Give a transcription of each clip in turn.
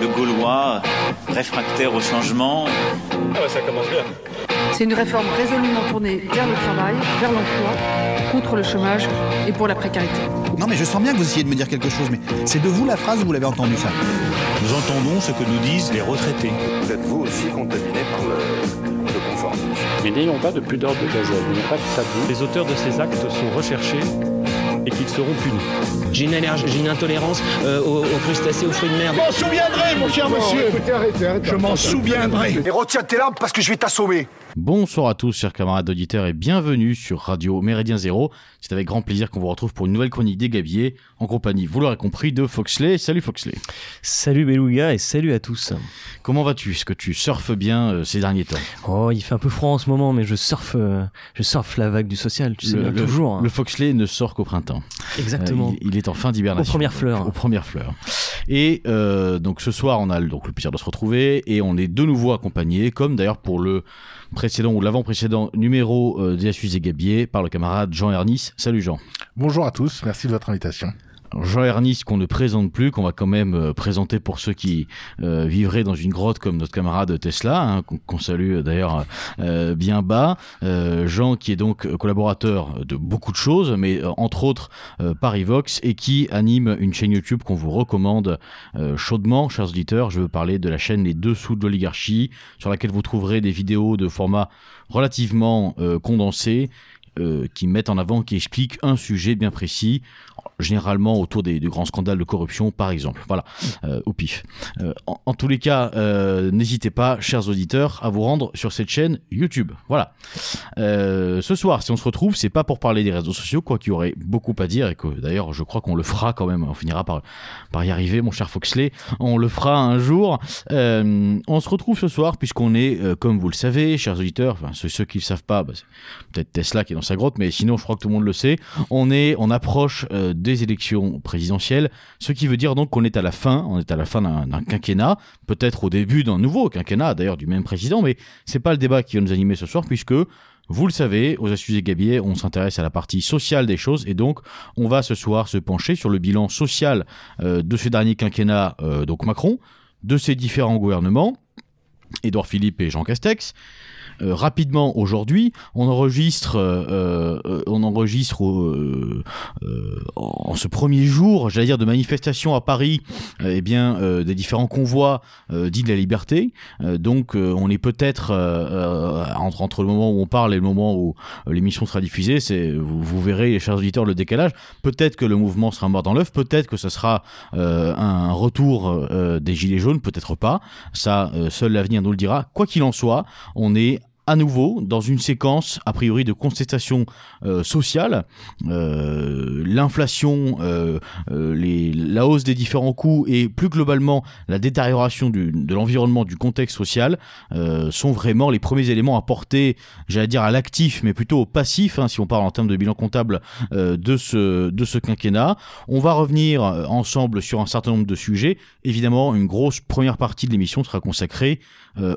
le Gaulois, réfractaire au changement. Ah ouais, ça commence bien. C'est une réforme résolument tournée vers le travail, vers l'emploi, contre le chômage et pour la précarité. Non mais je sens bien que vous essayez de me dire quelque chose, mais c'est de vous la phrase ou vous l'avez entendu ça Nous entendons ce que nous disent les retraités. Vous êtes vous aussi contaminé par le, le conformisme. Mais n'ayons pas de pudeur de gazelle, n'ayons pas de tabou. Les auteurs de ces actes sont recherchés et qu'ils seront punis. J'ai une allergie, j'ai une intolérance euh, aux, aux, crustacés, aux fruits de mer. Je m'en souviendrai, mon cher monsieur. Écoutez, arrêtez, arrêtez, je m'en souviendrai. Et retiens tes larmes parce que je vais t'assommer. Bonsoir à tous, chers camarades auditeurs, et bienvenue sur Radio Méridien Zéro. C'est avec grand plaisir qu'on vous retrouve pour une nouvelle chronique des Gabiers, en compagnie, vous l'aurez compris, de Foxley. Salut Foxley. Salut Beluga et salut à tous. Comment vas-tu? Est-ce que tu surfes bien euh, ces derniers temps? Oh, il fait un peu froid en ce moment, mais je surfe, euh, je surfe la vague du social, tu sais le, bien, toujours. Hein. Le Foxley ne sort qu'au printemps. Exactement. Euh, il, il, est en fin d'hibernation. Aux premières fleurs. Aux premières fleurs. Et euh, donc ce soir, on a donc le plaisir de se retrouver et on est de nouveau accompagné, comme d'ailleurs pour le précédent ou l'avant-précédent numéro euh, des Astuces et Gabier par le camarade Jean Ernis. Salut Jean. Bonjour à tous, merci de votre invitation. Jean Ernest qu'on ne présente plus, qu'on va quand même euh, présenter pour ceux qui euh, vivraient dans une grotte comme notre camarade Tesla, hein, qu'on qu salue d'ailleurs euh, bien bas. Jean qui est donc collaborateur de beaucoup de choses, mais entre autres par Evox et qui anime une chaîne YouTube qu'on vous recommande chaudement, chers auditeurs. Je veux parler de la chaîne Les Dessous de l'oligarchie, sur laquelle vous trouverez des vidéos de format relativement condensé qui mettent en avant, qui expliquent un sujet bien précis, généralement autour des, des grands scandales de corruption, par exemple. Voilà, euh, au pif. Euh, en, tous les cas, euh, n'hésitez pas, chers auditeurs, à vous rendre sur cette chaîne YouTube. Voilà. Euh, ce soir, si on se retrouve, c'est pas pour parler des réseaux sociaux, quoi qu'il y aurait beaucoup à dire, et que d'ailleurs, je crois qu'on le fera quand même. On finira par, par y arriver, mon cher Foxley. On le fera un jour. On se retrouve ce soir, puisqu'on est, comme vous le savez, chers auditeurs, enfin, ceux, qui ne le savent pas, bah, peut-être Tesla qui est dans sa grotte, mais sinon, je crois que tout le monde le sait. On est, on approche euh, des élections présidentielles, ce qui veut dire donc qu'on est à la fin, on est à la fin d'un quinquennat, peut-être au début d'un nouveau quinquennat, d'ailleurs du même président, mais c'est pas le débat qui va nous animer ce soir, puisque vous le savez, aux Astuces et Gabier, on s'intéresse à la partie sociale des choses et donc on va ce soir se pencher sur le bilan social euh, de ce dernier quinquennat, euh, donc Macron, de ses différents gouvernements, Édouard Philippe et Jean Castex, euh, rapidement aujourd'hui, on enregistre, euh, euh, on enregistre en ce premier jour, j'allais dire, de manifestation à Paris, eh bien, des différents convois dits de la liberté. donc, on est peut-être entre, entre le moment où on parle et le moment où l'émission sera diffusée, c'est vous, vous, verrez, les chers auditeurs, le décalage. Peut-être que le mouvement sera mort dans l'œuf, peut-être que ce sera un retour des gilets jaunes, peut-être pas. Ça, seul l'avenir nous le dira. Quoi qu'il en soit, on est à nouveau dans une séquence a priori de contestation euh, sociale, euh, l'inflation, euh, la hausse des différents coûts et plus globalement la détérioration du, de l'environnement, du contexte social sont vraiment les premiers éléments à porter, j'allais dire à l'actif, mais plutôt au passif, hein, si on parle en termes de bilan comptable de ce de ce quinquennat. On va revenir ensemble sur un certain nombre de sujets. Évidemment, une grosse première partie de l'émission sera consacrée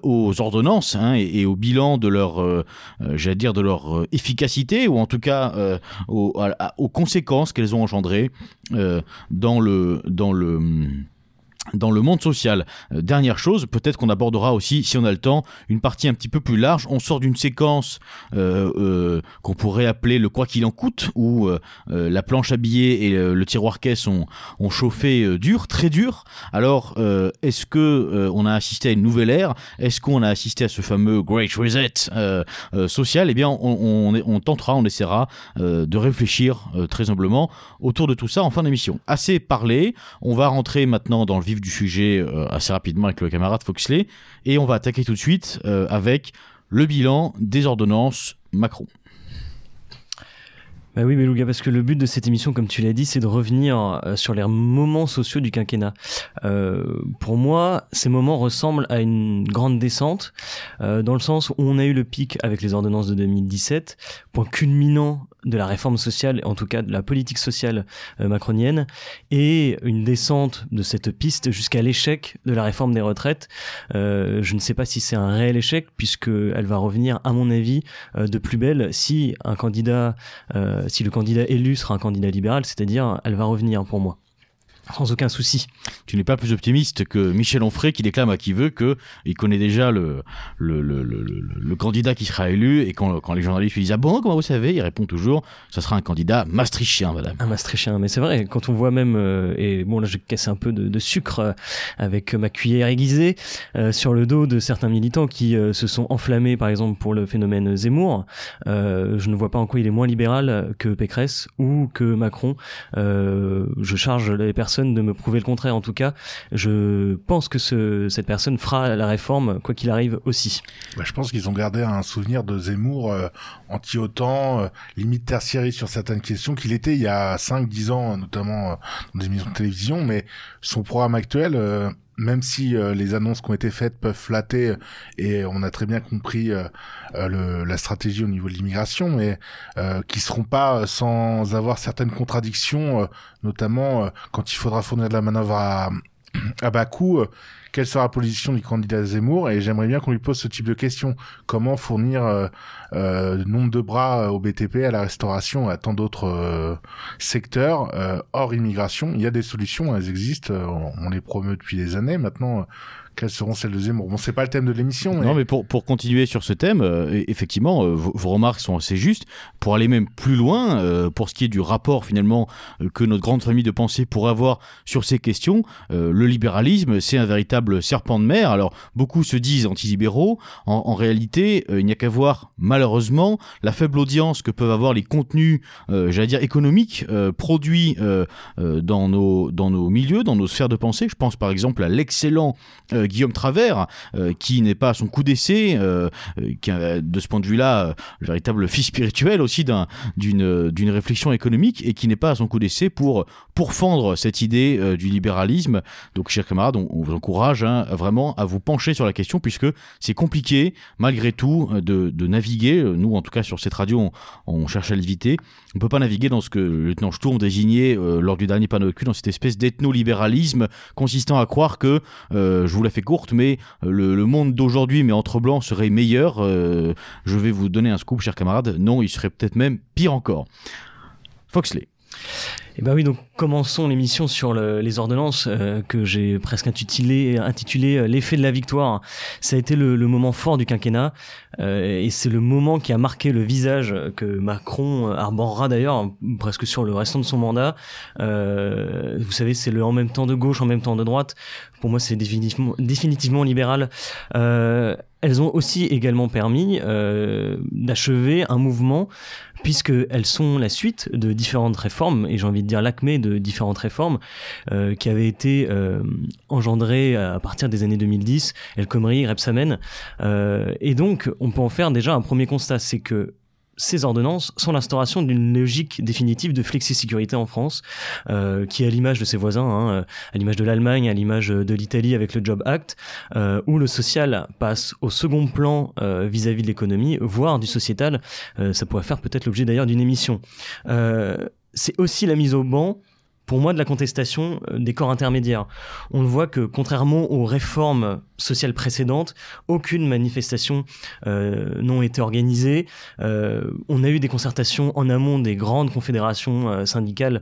aux ordonnances hein, et, au bilan leur, euh, de leur euh, efficacité ou en tout cas euh, aux, conséquences qu'elles ont engendrées dans le dans le dans le monde social. Euh, dernière chose, peut-être qu'on abordera aussi, si on a le temps, une partie un petit peu plus large. On sort d'une séquence euh, euh, qu'on pourrait appeler le quoi qu'il en coûte, où la planche à billets et le tiroir caisse ont, ont chauffé dur, très dur. Alors, est-ce que on a assisté à une nouvelle ère? Est-ce qu'on a assisté à ce fameux Great Reset social? Eh bien, on, on, tentera, on essaiera de réfléchir très humblement autour de tout ça en fin d'émission. Assez parlé, on va rentrer maintenant dans le vif du sujet euh, assez rapidement avec le camarade Foxley et on va attaquer tout de suite euh, avec le bilan des ordonnances Macron. Bah oui, Beluga, parce que le but de cette émission, comme tu l'as dit, c'est de revenir euh, sur les moments sociaux du quinquennat. Pour moi, ces moments ressemblent à une grande descente, dans le sens où on a eu le pic avec les ordonnances de 2017, point culminant de la réforme sociale, en tout cas de la politique sociale euh, macronienne, et une descente de cette piste jusqu'à l'échec de la réforme des retraites. Euh, je ne sais pas si c'est un réel échec, puisque elle va revenir, à mon avis, euh, de plus belle si un candidat, si le candidat élu sera un candidat libéral, c'est-à-dire elle va revenir pour moi. Sans aucun souci. Tu n'es pas plus optimiste que Michel Onfray qui déclame à qui veut que il connaît déjà le, le, le, le, le candidat qui sera élu et quand, quand les journalistes lui disent ah bon comment vous savez? Il répond toujours ça sera un candidat maastrichtien madame. Un maastrichtien mais c'est vrai quand on voit même euh, et bon là je casse un peu de, de sucre euh, avec ma cuillère aiguisée euh, sur le dos de certains militants qui se sont enflammés par exemple pour le phénomène Zemmour. je ne vois pas en quoi il est moins libéral que Pécresse ou que Macron. je charge les personnes de me prouver le contraire. En tout cas, je pense que ce, cette personne fera la réforme, quoi qu'il arrive aussi. Bah, je pense qu'ils ont gardé un souvenir de Zemmour euh, anti-OTAN, euh, limite tertiaire sur certaines questions, qu'il était il y a 5-10 ans, notamment euh, dans des émissions de télévision, mais son programme actuel même si euh, les annonces qui ont été faites peuvent flatter et on a très bien compris euh, euh, la stratégie au niveau de l'immigration, mais qui seront pas sans avoir certaines contradictions, notamment quand il faudra fournir de la manœuvre à, à bas coût quelle sera la position du candidat Zemmour et j'aimerais bien qu'on lui pose ce type de questions. Comment fournir euh, euh, nombre de bras au BTP, à la restauration, à tant d'autres euh, secteurs hors immigration? Il y a des solutions, elles existent, on, les promeut depuis des années. Maintenant, quelles seront celles de Zemmour Bon, c'est pas le thème de l'émission. Non, mais pour, pour continuer sur ce thème, euh, effectivement, euh, vos, remarques sont assez justes. Pour aller même plus loin, euh, pour ce qui est du rapport finalement que notre grande famille de pensée pourrait avoir sur ces questions, le libéralisme, c'est un véritable serpent de mer. Alors, beaucoup se disent antilibéraux. En, en réalité, il n'y a qu'à voir, malheureusement, la faible audience que peuvent avoir les contenus, j'allais dire, économiques produits dans, nos, dans nos milieux, dans nos sphères de pensée. Je pense par exemple à l'excellent Guillaume Travers, euh, qui n'est pas à son coup d'essai, euh, qui a de ce point de vue-là le véritable fils spirituel aussi d'une réflexion économique et qui n'est pas à son coup d'essai pour pourfendre cette idée du libéralisme. Donc, chers camarades, on, vous encourage hein, vraiment à vous pencher sur la question puisque c'est compliqué malgré tout de, naviguer. Nous, en tout cas, sur cette radio, on, cherche à l'éviter. On peut pas naviguer dans ce que le lieutenant Sturm désignait lors du dernier panneau cul, dans cette espèce d'ethno-libéralisme consistant à croire que, je vous la fait courte, mais euh, le, monde d'aujourd'hui, mais entre blancs, serait meilleur. Euh, je vais vous donner un scoop, chers camarades. Non, il serait peut-être même pire encore. Foxley. Eh ben oui, donc commençons l'émission sur les ordonnances euh, que j'ai presque intitulé, intitulé euh, l'effet de la victoire. Ça a été le, moment fort du quinquennat euh, et c'est le moment qui a marqué le visage que Macron arborera d'ailleurs presque sur le restant de son mandat. vous savez, c'est le en même temps de gauche, en même temps de droite. Pour moi, c'est définitivement, définitivement libéral elles ont aussi également permis euh, d'achever un mouvement puisqu'elles sont la suite de différentes réformes, et j'ai envie de dire l'acmé de différentes réformes, euh, qui avaient été euh, engendrées à partir des années 2010, El Khomri, Repsamen. Euh, et donc, on peut en faire déjà un premier constat, c'est que ces ordonnances sont l'instauration d'une logique définitive de flexi-sécurité en France, euh, qui est à l'image de ses voisins, hein, à l'image de l'Allemagne, à l'image de l'Italie avec le Job Act, euh, où le social passe au second plan euh, vis-à-vis de l'économie, voire du sociétal. Euh, ça pourrait faire peut-être l'objet d'ailleurs d'une émission. Euh, c'est aussi la mise au banc pour moi de la contestation euh, des corps intermédiaires. On voit que contrairement aux réformes sociales précédentes, aucune manifestation euh, n'ont été organisées. Euh, on a eu des concertations en amont des grandes confédérations euh, syndicales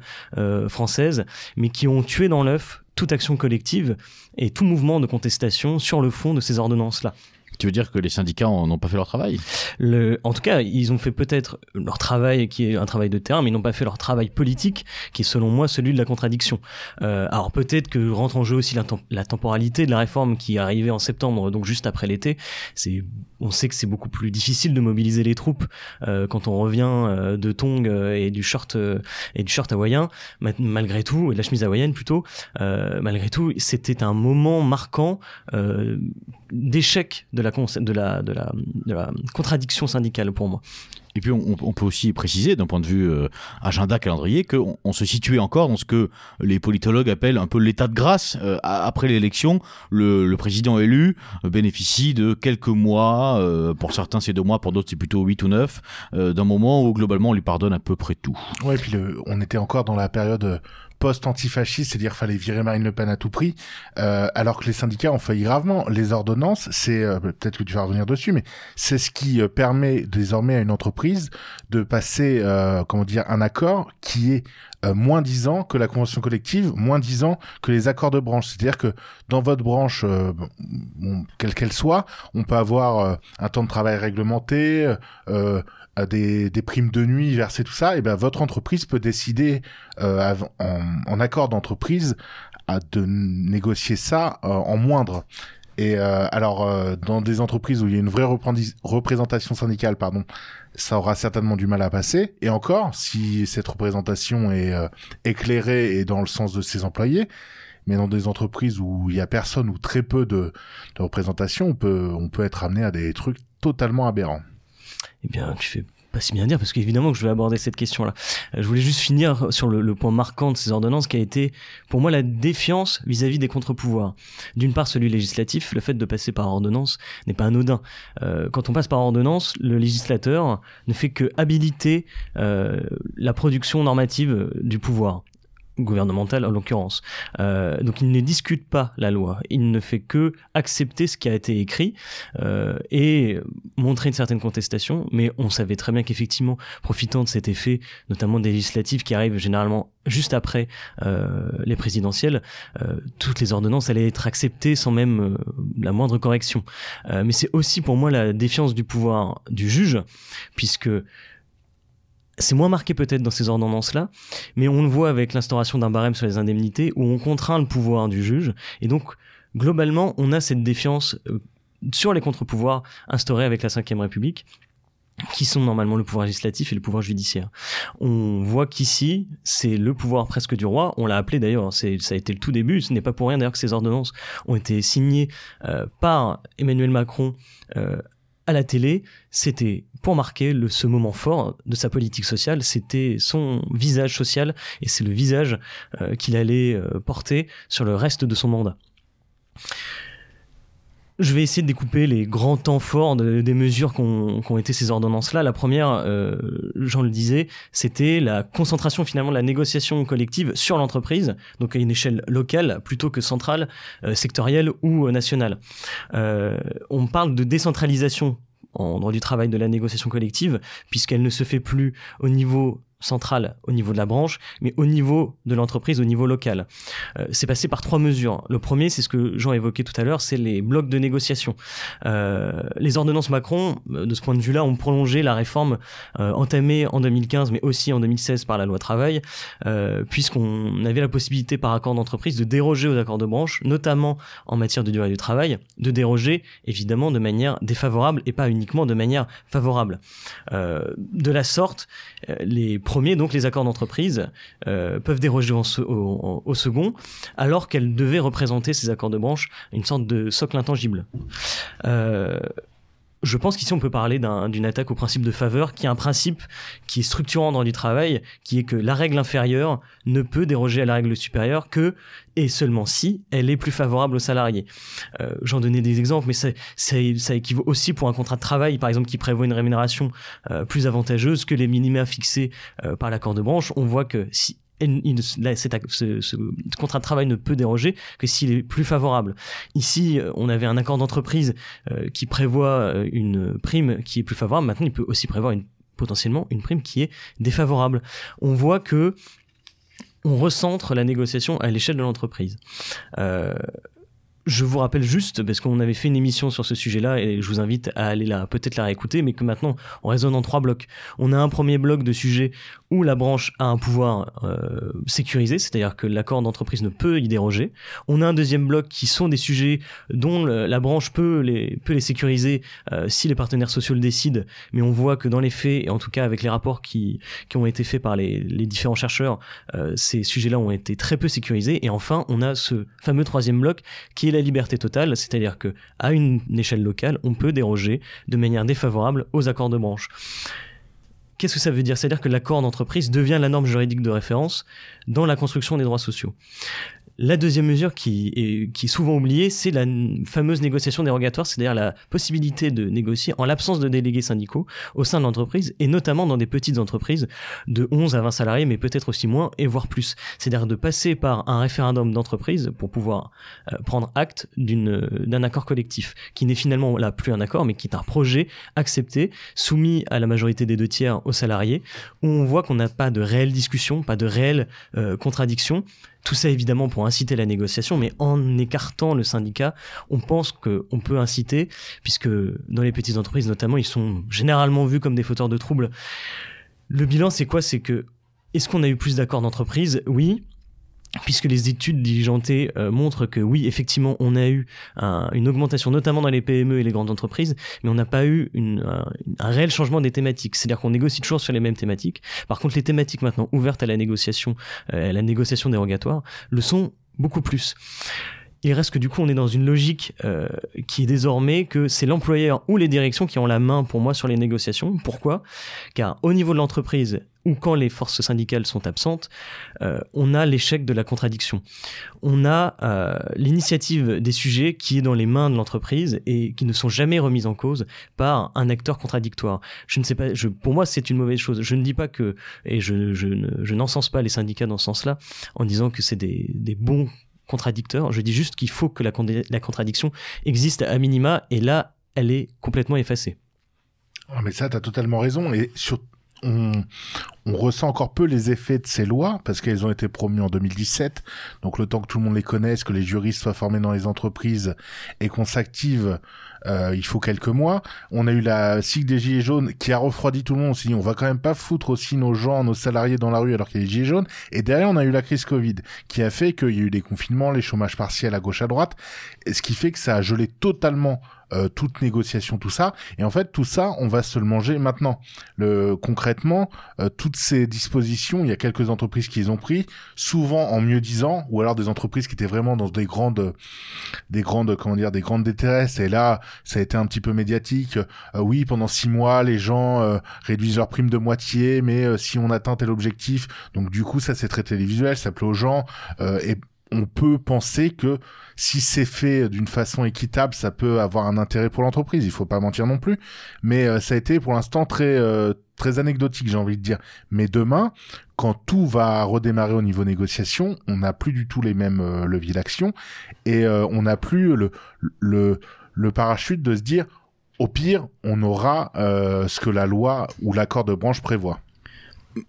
françaises, mais qui ont tué dans l'œuf toute action collective et tout mouvement de contestation sur le fond de ces ordonnances-là. Tu veux dire que les syndicats n'ont pas fait leur travail? En tout cas, ils ont fait peut-être leur travail qui est un travail de terrain, mais ils n'ont pas fait leur travail politique, qui est selon moi celui de la contradiction. Euh, alors peut-être que rentre en jeu aussi la, temporalité de la réforme qui est arrivée en septembre, donc juste après l'été. On sait que c'est beaucoup plus difficile de mobiliser les troupes euh, quand on revient euh, de tongs euh, et du short et du short hawaïen. Malgré tout, et de la chemise hawaïenne plutôt. malgré tout, c'était un moment marquant d'échec de la, de, la, de, la, de la contradiction syndicale pour moi. Et puis on, on, peut aussi préciser d'un point de vue euh, agenda calendrier qu'on on se situait encore dans ce que les politologues appellent un peu l'état de grâce. Euh, après l'élection, le, le, président élu bénéficie de quelques mois, euh, pour certains c'est deux mois, pour d'autres c'est plutôt huit ou neuf, d'un moment où globalement on lui pardonne à peu près tout. Ouais, et puis le, on était encore dans la période post-antifasciste, c'est-à-dire fallait virer Marine Le Pen à tout prix, euh, alors que les syndicats ont failli gravement. Les ordonnances, c'est euh, peut-être que tu vas revenir dessus, mais c'est ce qui euh, permet désormais à une entreprise de passer, euh, comment dire, un accord qui est euh, moins disant que la convention collective, moins disant que les accords de branche. C'est-à-dire que dans votre branche, bon, quelle qu'elle soit, on peut avoir un temps de travail réglementé, des, des primes de nuit versées, tout ça. Et ben votre entreprise peut décider euh, en, en accord d'entreprise de négocier ça euh, en moindre. Et euh, alors, euh, dans des entreprises où il y a une vraie représentation syndicale, pardon, ça aura certainement du mal à passer. Et encore, si cette représentation est euh, éclairée et dans le sens de ses employés, mais dans des entreprises où il y a personne ou très peu de, de représentation, on peut, on peut être amené à des trucs totalement aberrants. Eh bien, tu fais pas si bien dire parce qu'évidemment que je vais aborder cette question-là. Euh, je voulais juste finir sur le, point marquant de ces ordonnances qui a été pour moi la défiance vis-à-vis des contre-pouvoirs. D'une part celui législatif, le fait de passer par ordonnance n'est pas anodin. Euh, quand on passe par ordonnance, le législateur ne fait que habiliter euh, la production normative du pouvoir gouvernementale en l'occurrence. Euh, donc il ne discute pas la loi, il ne fait que accepter ce qui a été écrit euh, et montrer une certaine contestation, mais on savait très bien qu'effectivement, profitant de cet effet, notamment des législatives qui arrivent généralement juste après euh, les présidentielles, euh, toutes les ordonnances allaient être acceptées sans même euh, la moindre correction. Euh, mais c'est aussi pour moi la défiance du pouvoir du juge, puisque c'est moins marqué peut-être dans ces ordonnances-là, mais on le voit avec l'instauration d'un barème sur les indemnités où on contraint le pouvoir du juge. Et donc, globalement, on a cette défiance euh, sur les contre-pouvoirs instaurés avec la Ve République qui sont normalement le pouvoir législatif et le pouvoir judiciaire. On voit qu'ici, c'est le pouvoir presque du roi. On l'a appelé d'ailleurs, ça a été le tout début. Ce n'est pas pour rien d'ailleurs que ces ordonnances ont été signées euh, par Emmanuel Macron euh, à la télé, c'était pour marquer ce moment fort de sa politique sociale, c'était son visage social et c'est le visage euh, qu'il allait euh, porter sur le reste de son mandat. Je vais essayer de découper les grands temps forts de, des mesures qu'ont qu été ces ordonnances-là. La première, euh, Jean le disait, c'était la concentration finalement de la négociation collective sur l'entreprise, donc à une échelle locale plutôt que centrale, euh, sectorielle ou nationale. Euh, on parle de décentralisation en droit du travail de la négociation collective, puisqu'elle ne se fait plus au niveau centrale au niveau de la branche, mais au niveau de l'entreprise, au niveau local. Euh, c'est passé par trois mesures. Le premier, c'est ce que Jean évoquait tout à l'heure, c'est les blocs de négociation. Euh, les ordonnances Macron, euh, de ce point de vue-là, ont prolongé la réforme entamée en 2015, mais aussi en 2016 par la loi travail, puisqu'on avait la possibilité par accord d'entreprise de déroger aux accords de branche, notamment en matière de durée du travail, de déroger évidemment de manière défavorable et pas uniquement de manière favorable. De la sorte, les premier, donc les accords d'entreprise, euh, peuvent déroger au, second, alors qu'elles devaient représenter ces accords de branche une sorte de socle intangible. Euh, je pense qu'ici on peut parler d'une un, attaque au principe de faveur, qui est un principe qui est structurant dans du travail, qui est que la règle inférieure ne peut déroger à la règle supérieure que et seulement si elle est plus favorable aux salariés. Euh, J'en donnais des exemples, mais ça, équivaut aussi pour un contrat de travail, par exemple, qui prévoit une rémunération euh, plus avantageuse que les minima fixés euh, par l'accord de branche. On voit que si là, ce, contrat de travail ne peut déroger que s'il est plus favorable. Ici, on avait un accord d'entreprise euh, qui prévoit une prime qui est plus favorable. Maintenant, il peut aussi prévoir potentiellement une prime qui est défavorable. On voit que on recentre la négociation à l'échelle de l'entreprise. Euh, je vous rappelle juste, parce qu'on avait fait une émission sur ce sujet-là, et je vous invite à aller là, peut-être la réécouter, mais que maintenant, on raisonne en trois blocs. On a un premier bloc de sujets où la branche a un pouvoir euh, sécurisé, c'est-à-dire que l'accord d'entreprise ne peut y déroger. On a un deuxième bloc qui sont des sujets dont la branche peut les, peut les sécuriser euh, si les partenaires sociaux le décident, mais on voit que dans les faits, et en tout cas avec les rapports qui, qui ont été faits par les, les différents chercheurs, euh, ces sujets-là ont été très peu sécurisés. Et enfin, on a ce fameux troisième bloc qui est la liberté totale, c'est-à-dire que à une échelle locale, on peut déroger de manière défavorable aux accords de branche. Qu'est-ce que ça veut dire? C'est-à-dire que l'accord d'entreprise devient la norme juridique de référence dans la construction des droits sociaux. La deuxième mesure qui est, souvent oubliée, c'est la fameuse négociation dérogatoire, c'est-à-dire la possibilité de négocier en l'absence de délégués syndicaux au sein de l'entreprise et notamment dans des petites entreprises de 11 à 20 salariés, mais peut-être aussi moins et voire plus. C'est-à-dire de passer par un référendum d'entreprise pour pouvoir euh, prendre acte d'un accord collectif qui n'est finalement là plus un accord, mais qui est un projet accepté, soumis à la majorité des deux tiers aux salariés, où on voit qu'on n'a pas de réelle discussion, pas de réelle euh, contradiction tout ça évidemment pour inciter la négociation, mais en écartant le syndicat, on pense qu'on peut inciter, puisque dans les petites entreprises notamment, ils sont généralement vus comme des fauteurs de troubles. Le bilan, c'est quoi? C'est que, est-ce qu'on a eu plus d'accords d'entreprise? Oui puisque les études diligentées euh, montrent que oui, effectivement, on a eu une augmentation, notamment dans les PME et les grandes entreprises, mais on n'a pas eu un, réel changement des thématiques. C'est-à-dire qu'on négocie toujours sur les mêmes thématiques. Par contre, les thématiques maintenant ouvertes à la négociation, euh, à la négociation dérogatoire, le sont beaucoup plus. Il reste que du coup, on est dans une logique euh, qui est désormais que c'est l'employeur ou les directions qui ont la main pour moi sur les négociations. Pourquoi? Car au niveau de l'entreprise, ou quand les forces syndicales sont absentes, euh, on a l'échec de la contradiction. On a euh, l'initiative des sujets qui est dans les mains de l'entreprise et qui ne sont jamais remises en cause par un acteur contradictoire. Je ne sais pas, pour moi c'est une mauvaise chose. Je ne dis pas que, et je, n'encense pas les syndicats dans ce sens-là en disant que c'est des bons contradicteurs. Je dis juste qu'il faut que la, la contradiction existe à minima et là elle est complètement effacée. Ah, mais ça, tu as totalement raison. Et on, on, ressent encore peu les effets de ces lois parce qu'elles ont été promues en 2017. Donc le temps que tout le monde les connaisse, que les juristes soient formés dans les entreprises et qu'on s'active, euh, il faut quelques mois. On a eu la cycle des gilets jaunes qui a refroidi tout le monde. On s'est dit on va quand même pas foutre aussi nos gens, nos salariés dans la rue alors qu'il y a les gilets jaunes. Et derrière on a eu la crise Covid qui a fait qu'il y a eu des confinements, les chômages partiels à gauche à droite, ce qui fait que ça a gelé totalement euh, toute négociation, tout ça. Et en fait, tout ça, on va se le manger maintenant. Le, concrètement, euh, toutes ces dispositions, il y a quelques entreprises qui les ont pris, souvent en mieux disant, ou alors des entreprises qui étaient vraiment dans des grandes, des grandes, comment dire, des grandes détresses. Et là, ça a été un petit peu médiatique. Euh, oui, pendant six mois, les gens réduisent leur prime de moitié, mais si on atteint tel objectif, donc du coup, ça c'est très télévisuel, ça plaît aux gens. et on peut penser que si c'est fait d'une façon équitable, ça peut avoir un intérêt pour l'entreprise. Il faut pas mentir non plus. Mais euh, ça a été pour l'instant très euh, très anecdotique, j'ai envie de dire. Mais demain, quand tout va redémarrer au niveau négociation, on n'a plus du tout les mêmes euh, leviers d'action et on n'a plus le, parachute de se dire au pire, on aura ce que la loi ou l'accord de branche prévoit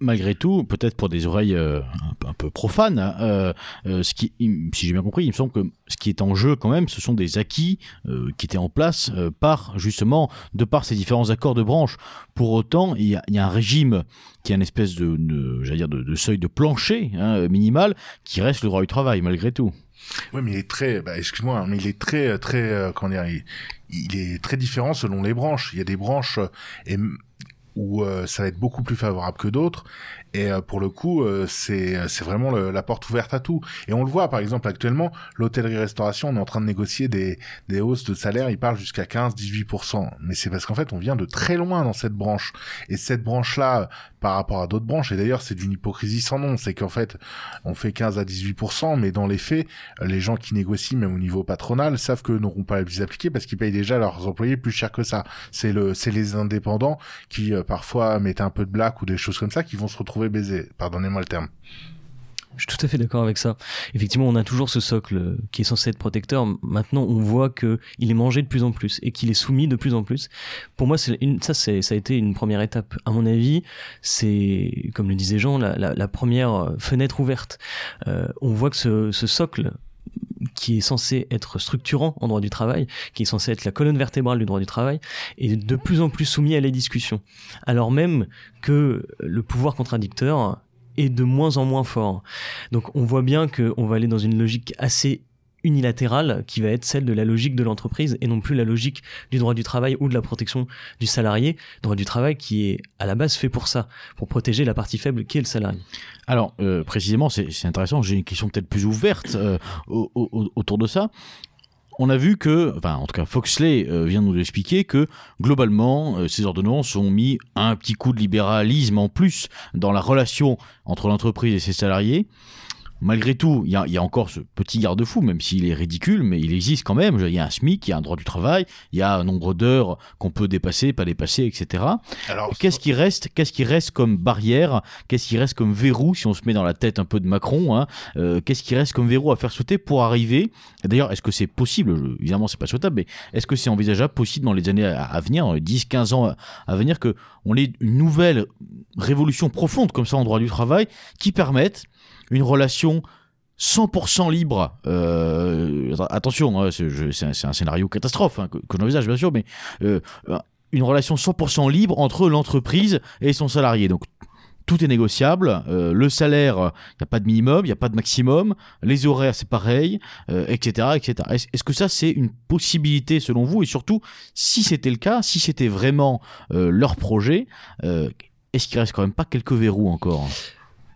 malgré tout, peut-être pour des oreilles euh, un, peu profanes, hein, euh, euh, si j'ai bien compris, il me semble que ce qui est en jeu quand même, ce sont des acquis qui étaient en place par justement de par ces différents accords de branche. Pour autant, il y a, un régime qui est une espèce de, dire de, seuil de plancher hein, minimal qui reste le droit du travail malgré tout. Oui, mais il est très, bah, excuse-moi, hein, mais il est très, très, comment dire, il, est très différent selon les branches. Il y a des branches et où euh, ça va être beaucoup plus favorable que d'autres. Et euh, pour le coup, euh, c'est c'est vraiment la porte ouverte à tout. Et on le voit, par exemple, actuellement, l'hôtellerie-restauration, on est en train de négocier des, des hausses de salaire, il parle jusqu'à 15-18%. Mais c'est parce qu'en fait, on vient de très loin dans cette branche. Et cette branche-là, par rapport à d'autres branches, et d'ailleurs, c'est d'une hypocrisie sans nom, c'est qu'en fait, on fait 15 à 18%, mais dans les faits, les gens qui négocient, même au niveau patronal, savent que n'auront pas à les appliquer parce qu'ils payent déjà leurs employés plus cher que ça. C'est le, c'est les indépendants qui, parfois, mettent un peu de black ou des choses comme ça, qui vont se retrouver baiser. Pardonnez-moi le terme. Je suis tout à fait d'accord avec ça. Effectivement, on a toujours ce socle qui est censé être protecteur. Maintenant, on voit que il est mangé de plus en plus et qu'il est soumis de plus en plus. Pour moi, ça, ça a été une première étape. À mon avis, c'est, comme le disait Jean, la, première fenêtre ouverte. Euh, on voit que ce, ce socle qui est censé être structurant en droit du travail, qui est censé être la colonne vertébrale du droit du travail, est de plus en plus soumis à les discussions. Alors même que le pouvoir contradicteur est de moins en moins fort. Donc on voit bien qu'on va aller dans une logique assez unilatérale qui va être celle de la logique de l'entreprise et non plus la logique du droit du travail ou de la protection du salarié, droit du travail qui est à la base fait pour ça, pour protéger la partie faible qui est le salarié. Alors euh, précisément, c'est intéressant, j'ai une question peut-être plus ouverte euh, autour de ça on a vu que, enfin en tout cas Foxley euh, vient nous expliquer que globalement ces ordonnances ont mis un petit coup de libéralisme en plus dans la relation entre l'entreprise et ses salariés malgré tout, il y a, y a, encore ce petit garde-fou, même s'il est ridicule, mais il existe quand même. Il y a un SMIC, il y a un droit du travail, il y a un nombre d'heures qu'on peut dépasser, pas dépasser, etc. Alors, qu'est-ce qui reste Qu'est-ce qui reste comme barrière Qu'est-ce qui reste comme verrou si on se met dans la tête un peu de Macron hein, euh, Qu'est-ce qui reste comme verrou à faire sauter pour arriver? D'ailleurs, est-ce que c'est possible? Évidemment, c'est pas souhaitable, mais est-ce que c'est envisageable possible dans les années à, venir, 10, 15 ans à venir, que on ait une nouvelle révolution profonde comme ça en droit du travail qui permette une relation 100% libre. Euh, attention, hein, c'est un, scénario catastrophe hein, que, j'envisage bien sûr, mais euh, une relation 100% libre entre l'entreprise et son salarié. Donc tout est négociable. Euh, le salaire, il n'y a pas de minimum, il n'y a pas de maximum. Les horaires, c'est pareil, etc., etc. Est-ce que ça, c'est une possibilité selon vous Et surtout, si c'était le cas, si c'était vraiment leur projet, est-ce qu'il reste quand même pas quelques verrous encore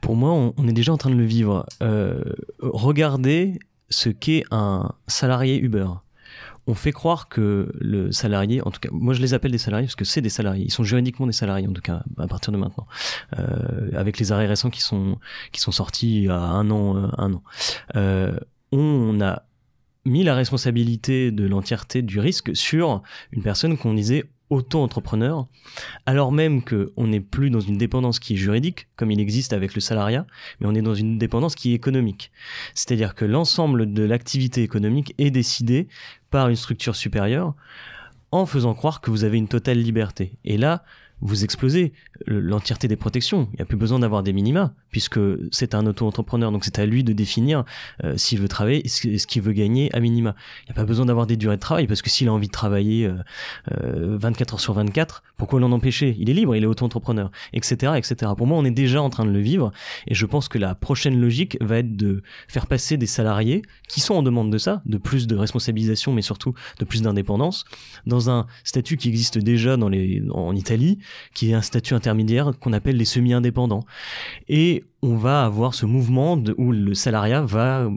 pour moi, on, est déjà en train de le vivre. Euh, regardez ce qu'est un salarié Uber. On fait croire que le salarié, en tout cas, moi je les appelle des salariés parce que c'est des salariés. Ils sont juridiquement des salariés en tout cas à partir de maintenant, euh, avec les arrêts récents qui sont sortis a un an, euh, un an. on a mis la responsabilité de l'entièreté du risque sur une personne qu'on disait auto-entrepreneur, alors même qu'on n'est plus dans une dépendance qui est juridique, comme il existe avec le salariat, mais on est dans une dépendance qui est économique. C'est-à-dire que l'ensemble de l'activité économique est décidé par une structure supérieure en faisant croire que vous avez une totale liberté. Et là, vous explosez l'entièreté des protections. Il n'y a plus besoin d'avoir des minima, puisque c'est un auto-entrepreneur, donc c'est à lui de définir euh, s'il veut travailler et ce qu'il veut gagner à minima. Il n'y a pas besoin d'avoir des durées de travail, parce que s'il a envie de travailler euh, 24 euh, heures sur 24, pourquoi l'en empêcher? Il est libre, il est auto-entrepreneur, etc., etc. Pour moi, on est déjà en train de le vivre, et je pense que la prochaine logique va être de faire passer des salariés qui sont en demande de ça, de plus de responsabilisation, mais surtout de plus d'indépendance, dans un statut qui existe déjà dans les, en Italie, qui est un statut intermédiaire qu'on appelle les semi-indépendants. Et on va avoir ce mouvement où le salariat va,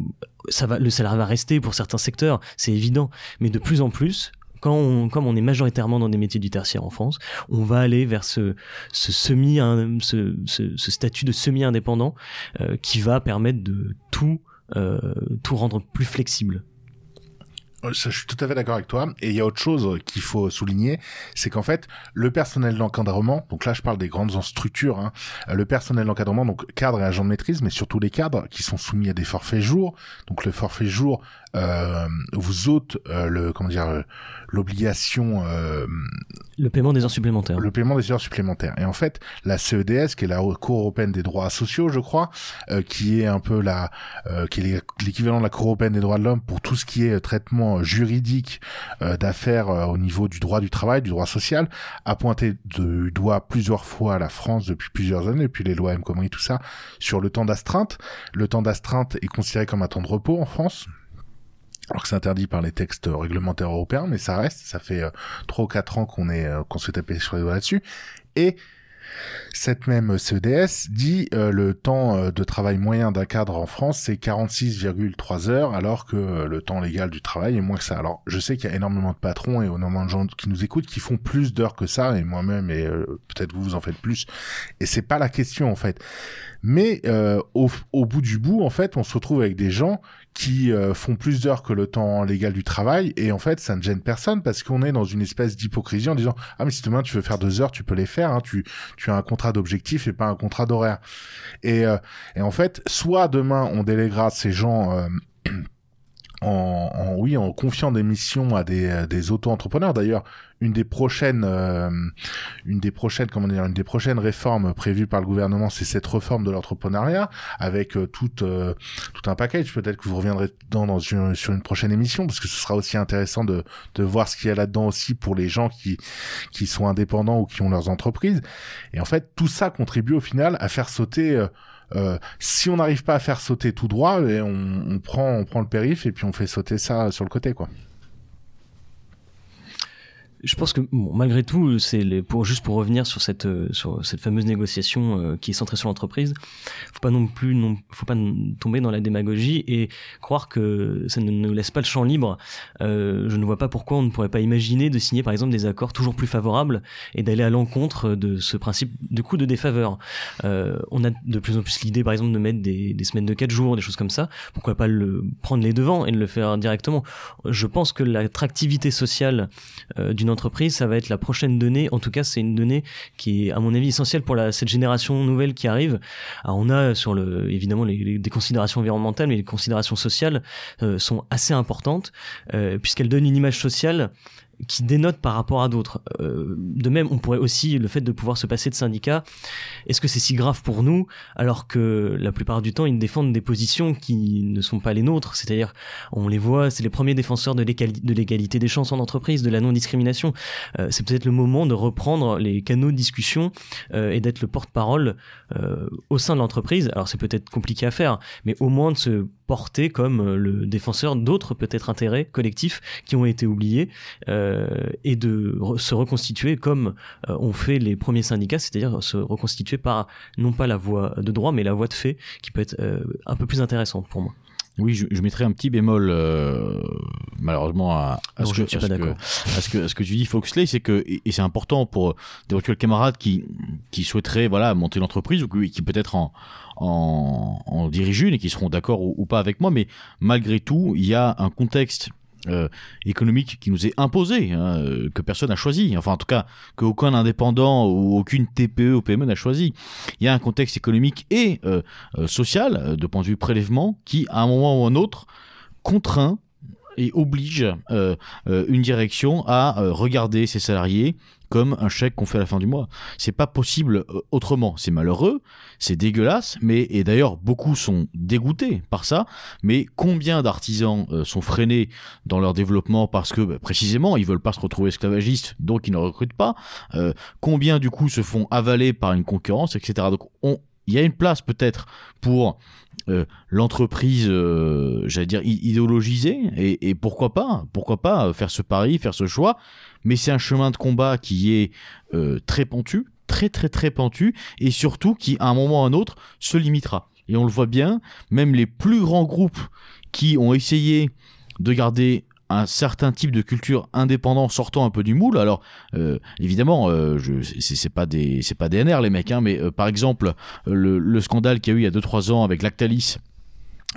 ça va, le va rester pour certains secteurs, c'est évident, mais de plus en plus, quand on, comme on est majoritairement dans des métiers du tertiaire en France, on va aller vers ce, ce semi, ce, ce, statut de semi-indépendant euh, qui va permettre de tout, euh, tout rendre plus flexible. Euh, je suis tout à fait d'accord avec toi. Et il y a autre chose qu'il faut souligner, c'est qu'en fait, le personnel d'encadrement, donc là je parle des grandes structures, hein, euh, le personnel d'encadrement, donc cadre et agent de maîtrise, mais surtout les cadres qui sont soumis à des forfaits jours. Donc le forfait jour euh, vous ôte euh, le comment dire euh, l'obligation le paiement des heures supplémentaires. le paiement des heures supplémentaires. Et en fait la CEDS qui est la Cour européenne des droits sociaux je crois qui est un peu la qui est l'équivalent de la Cour européenne des droits de l'homme pour tout ce qui est traitement juridique d'affaires au niveau du droit du travail du droit social a pointé du doigt plusieurs fois la France depuis plusieurs années depuis les lois M. Tout ça sur le temps d'astreinte. Le temps d'astreinte est considéré comme un temps de repos en France alors que c'est interdit par les textes réglementaires européens, mais ça reste, ça fait euh, trois ou quatre ans qu'on est euh, qu'on s'est tapé sur les doigts là-dessus. Et cette même CEDS dit euh, le temps de travail moyen d'un cadre en France, c'est 46,3 heures, alors que le temps légal du travail est moins que ça. Alors, je sais qu'il y a énormément de patrons et énormément de gens qui nous écoutent qui font plus d'heures que ça, et moi-même, et peut-être vous, vous en faites plus. Et c'est pas la question, en fait. Mais au, au bout du bout, en fait, on se retrouve avec des gens qui euh, font plus d'heures que le temps légal du travail. Et en fait ça ne gêne personne parce qu'on est dans une espèce d'hypocrisie en disant ah mais si demain tu veux faire deux heures tu peux les faire hein, tu tu as un contrat d'objectif et pas un contrat d'horaire. Et euh, et en fait soit demain on déléguera ces gens euh, en, en, oui en confiant des missions à des, des auto-entrepreneurs. D'ailleurs une des prochaines euh, une des prochaines comment dire une des prochaines réformes prévues par le gouvernement c'est cette réforme de l'entrepreneuriat avec euh, tout euh, tout un package. Peut-être que vous reviendrez dans une, sur une prochaine émission parce que ce sera aussi intéressant de de voir ce qu'il y a là-dedans aussi pour les gens qui qui sont indépendants ou qui ont leurs entreprises. Et en fait tout ça contribue au final à faire sauter euh, si on n'arrive pas à faire sauter tout droit, et on, prend, on prend le périph et puis on fait sauter ça sur le côté, quoi. Je pense que bon, malgré tout, c'est pour juste pour revenir sur cette euh, sur cette fameuse négociation euh, qui est centrée sur l'entreprise, faut pas non plus non faut pas tomber dans la démagogie et croire que ça ne nous laisse pas le champ libre. Euh, je ne vois pas pourquoi on ne pourrait pas imaginer de signer par exemple des accords toujours plus favorables et d'aller à l'encontre de ce principe de coup de défaveur. On a de plus en plus l'idée par exemple de mettre des, des semaines de 4 jours, des choses comme ça. Pourquoi pas le prendre les devants et de le faire directement? Je pense que l'attractivité sociale euh, entreprise, ça va être la prochaine donnée. En tout cas, c'est une donnée qui est, à mon avis, essentielle pour cette génération nouvelle qui arrive. On a sur le, évidemment, les, des considérations environnementales, mais les considérations sociales euh, sont assez importantes, euh, puisqu'elles donnent une image sociale qui dénote par rapport à d'autres. Euh, de même, on pourrait aussi, le fait de pouvoir se passer de syndicats, est-ce que c'est si grave pour nous alors que la plupart du temps, ils défendent des positions qui ne sont pas les nôtres? C'est-à-dire, on les voit, c'est les premiers défenseurs de l'égalité des chances en entreprise, de la non-discrimination. Euh, c'est peut-être le moment de reprendre les canaux de discussion euh, et d'être le porte-parole au sein de l'entreprise. Alors c'est peut-être compliqué à faire, mais au moins de se porter comme le défenseur d'autres peut-être intérêts collectifs qui ont été oubliés. Euh, et de se reconstituer comme euh, ont fait les premiers syndicats, c'est-à-dire se reconstituer par non pas la voie de droit, mais la voie de fait, qui peut être euh, un peu plus intéressante pour moi. Oui, je, je, mettrais un petit bémol, malheureusement, à, ce que, à, ce que, ce que, tu dis, Foxley, c'est que, et, c'est important pour d'éventuels camarades qui, qui souhaiteraient voilà, monter l'entreprise ou qui, qui peut-être en, en, en dirigent une et qui seront d'accord ou, pas avec moi, mais malgré tout, il y a un contexte euh, économique qui nous est imposé, hein, euh, que personne n'a choisi, enfin en tout cas qu'aucun indépendant ou aucune TPE ou PME n'a choisi. Il y a un contexte économique et euh, social, de point de vue prélèvement, qui à un moment ou un autre contraint et oblige une direction à regarder ses salariés comme un chèque qu'on fait à la fin du mois. C'est pas possible euh, autrement. C'est malheureux, c'est dégueulasse, mais et d'ailleurs beaucoup sont dégoûtés par ça. Mais combien d'artisans euh, sont freinés dans leur développement parce que bah, précisément ils veulent pas se retrouver esclavagistes, donc ils ne recrutent pas. Euh, combien du coup se font avaler par une concurrence, etc. Donc on, il y a une place peut-être pour euh, l'entreprise, euh, j'allais dire idéologisée, et, pourquoi pas, pourquoi pas faire ce pari, faire ce choix. Mais c'est un chemin de combat qui est euh, très pentu, très très très pentu, et surtout qui à un moment ou à un autre se limitera. Et on le voit bien, même les plus grands groupes qui ont essayé de garder un certain type de culture indépendant sortant un peu du moule. Alors euh, évidemment, euh, c'est, pas des c'est pas les mecs, hein, mais euh, par exemple le, le scandale qu'il y a eu il y a 2-3 ans avec Lactalis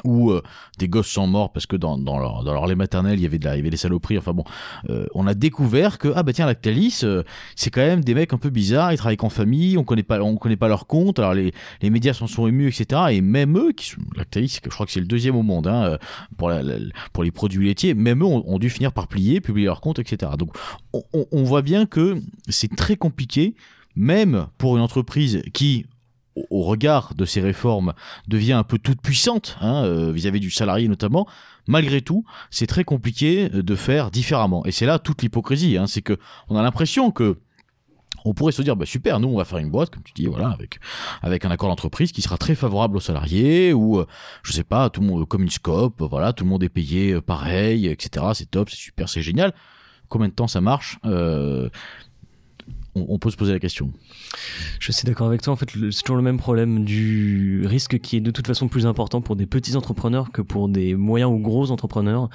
où euh, des gosses sont morts parce que dans, dans, leur, dans lait maternel il y avait il y avait des saloperies. Enfin bon euh, on a découvert que ah bah tiens Lactalis euh, c'est quand même des mecs un peu bizarres ils travaillent qu'en famille on connaît pas on connaît pas leur compte. Alors les, les médias s'en sont émus etc et même eux qui sont Lactalis je crois que c'est le deuxième au monde hein, pour les produits laitiers même eux ont, dû finir par plier publier leur compte etc donc on, on, on voit bien que c'est très compliqué même pour une entreprise qui au regard de ces réformes, devient un peu toute puissante hein, euh, vis-à-vis du salarié notamment, malgré tout, c'est très compliqué de faire différemment. Et c'est là toute l'hypocrisie. Hein, c'est que on a l'impression que on pourrait se dire bah super nous on va faire une boîte comme tu dis voilà avec avec un accord d'entreprise qui sera très favorable aux salariés ou euh, je sais pas tout le monde comme une scope voilà tout le monde est payé euh, pareil etc c'est top c'est super c'est génial combien de temps ça marche euh, on, on, peut se poser la question. Je suis d'accord avec toi. En fait, c'est toujours le même problème du risque qui est de toute façon plus important pour des petits entrepreneurs que pour des moyens ou gros entrepreneurs.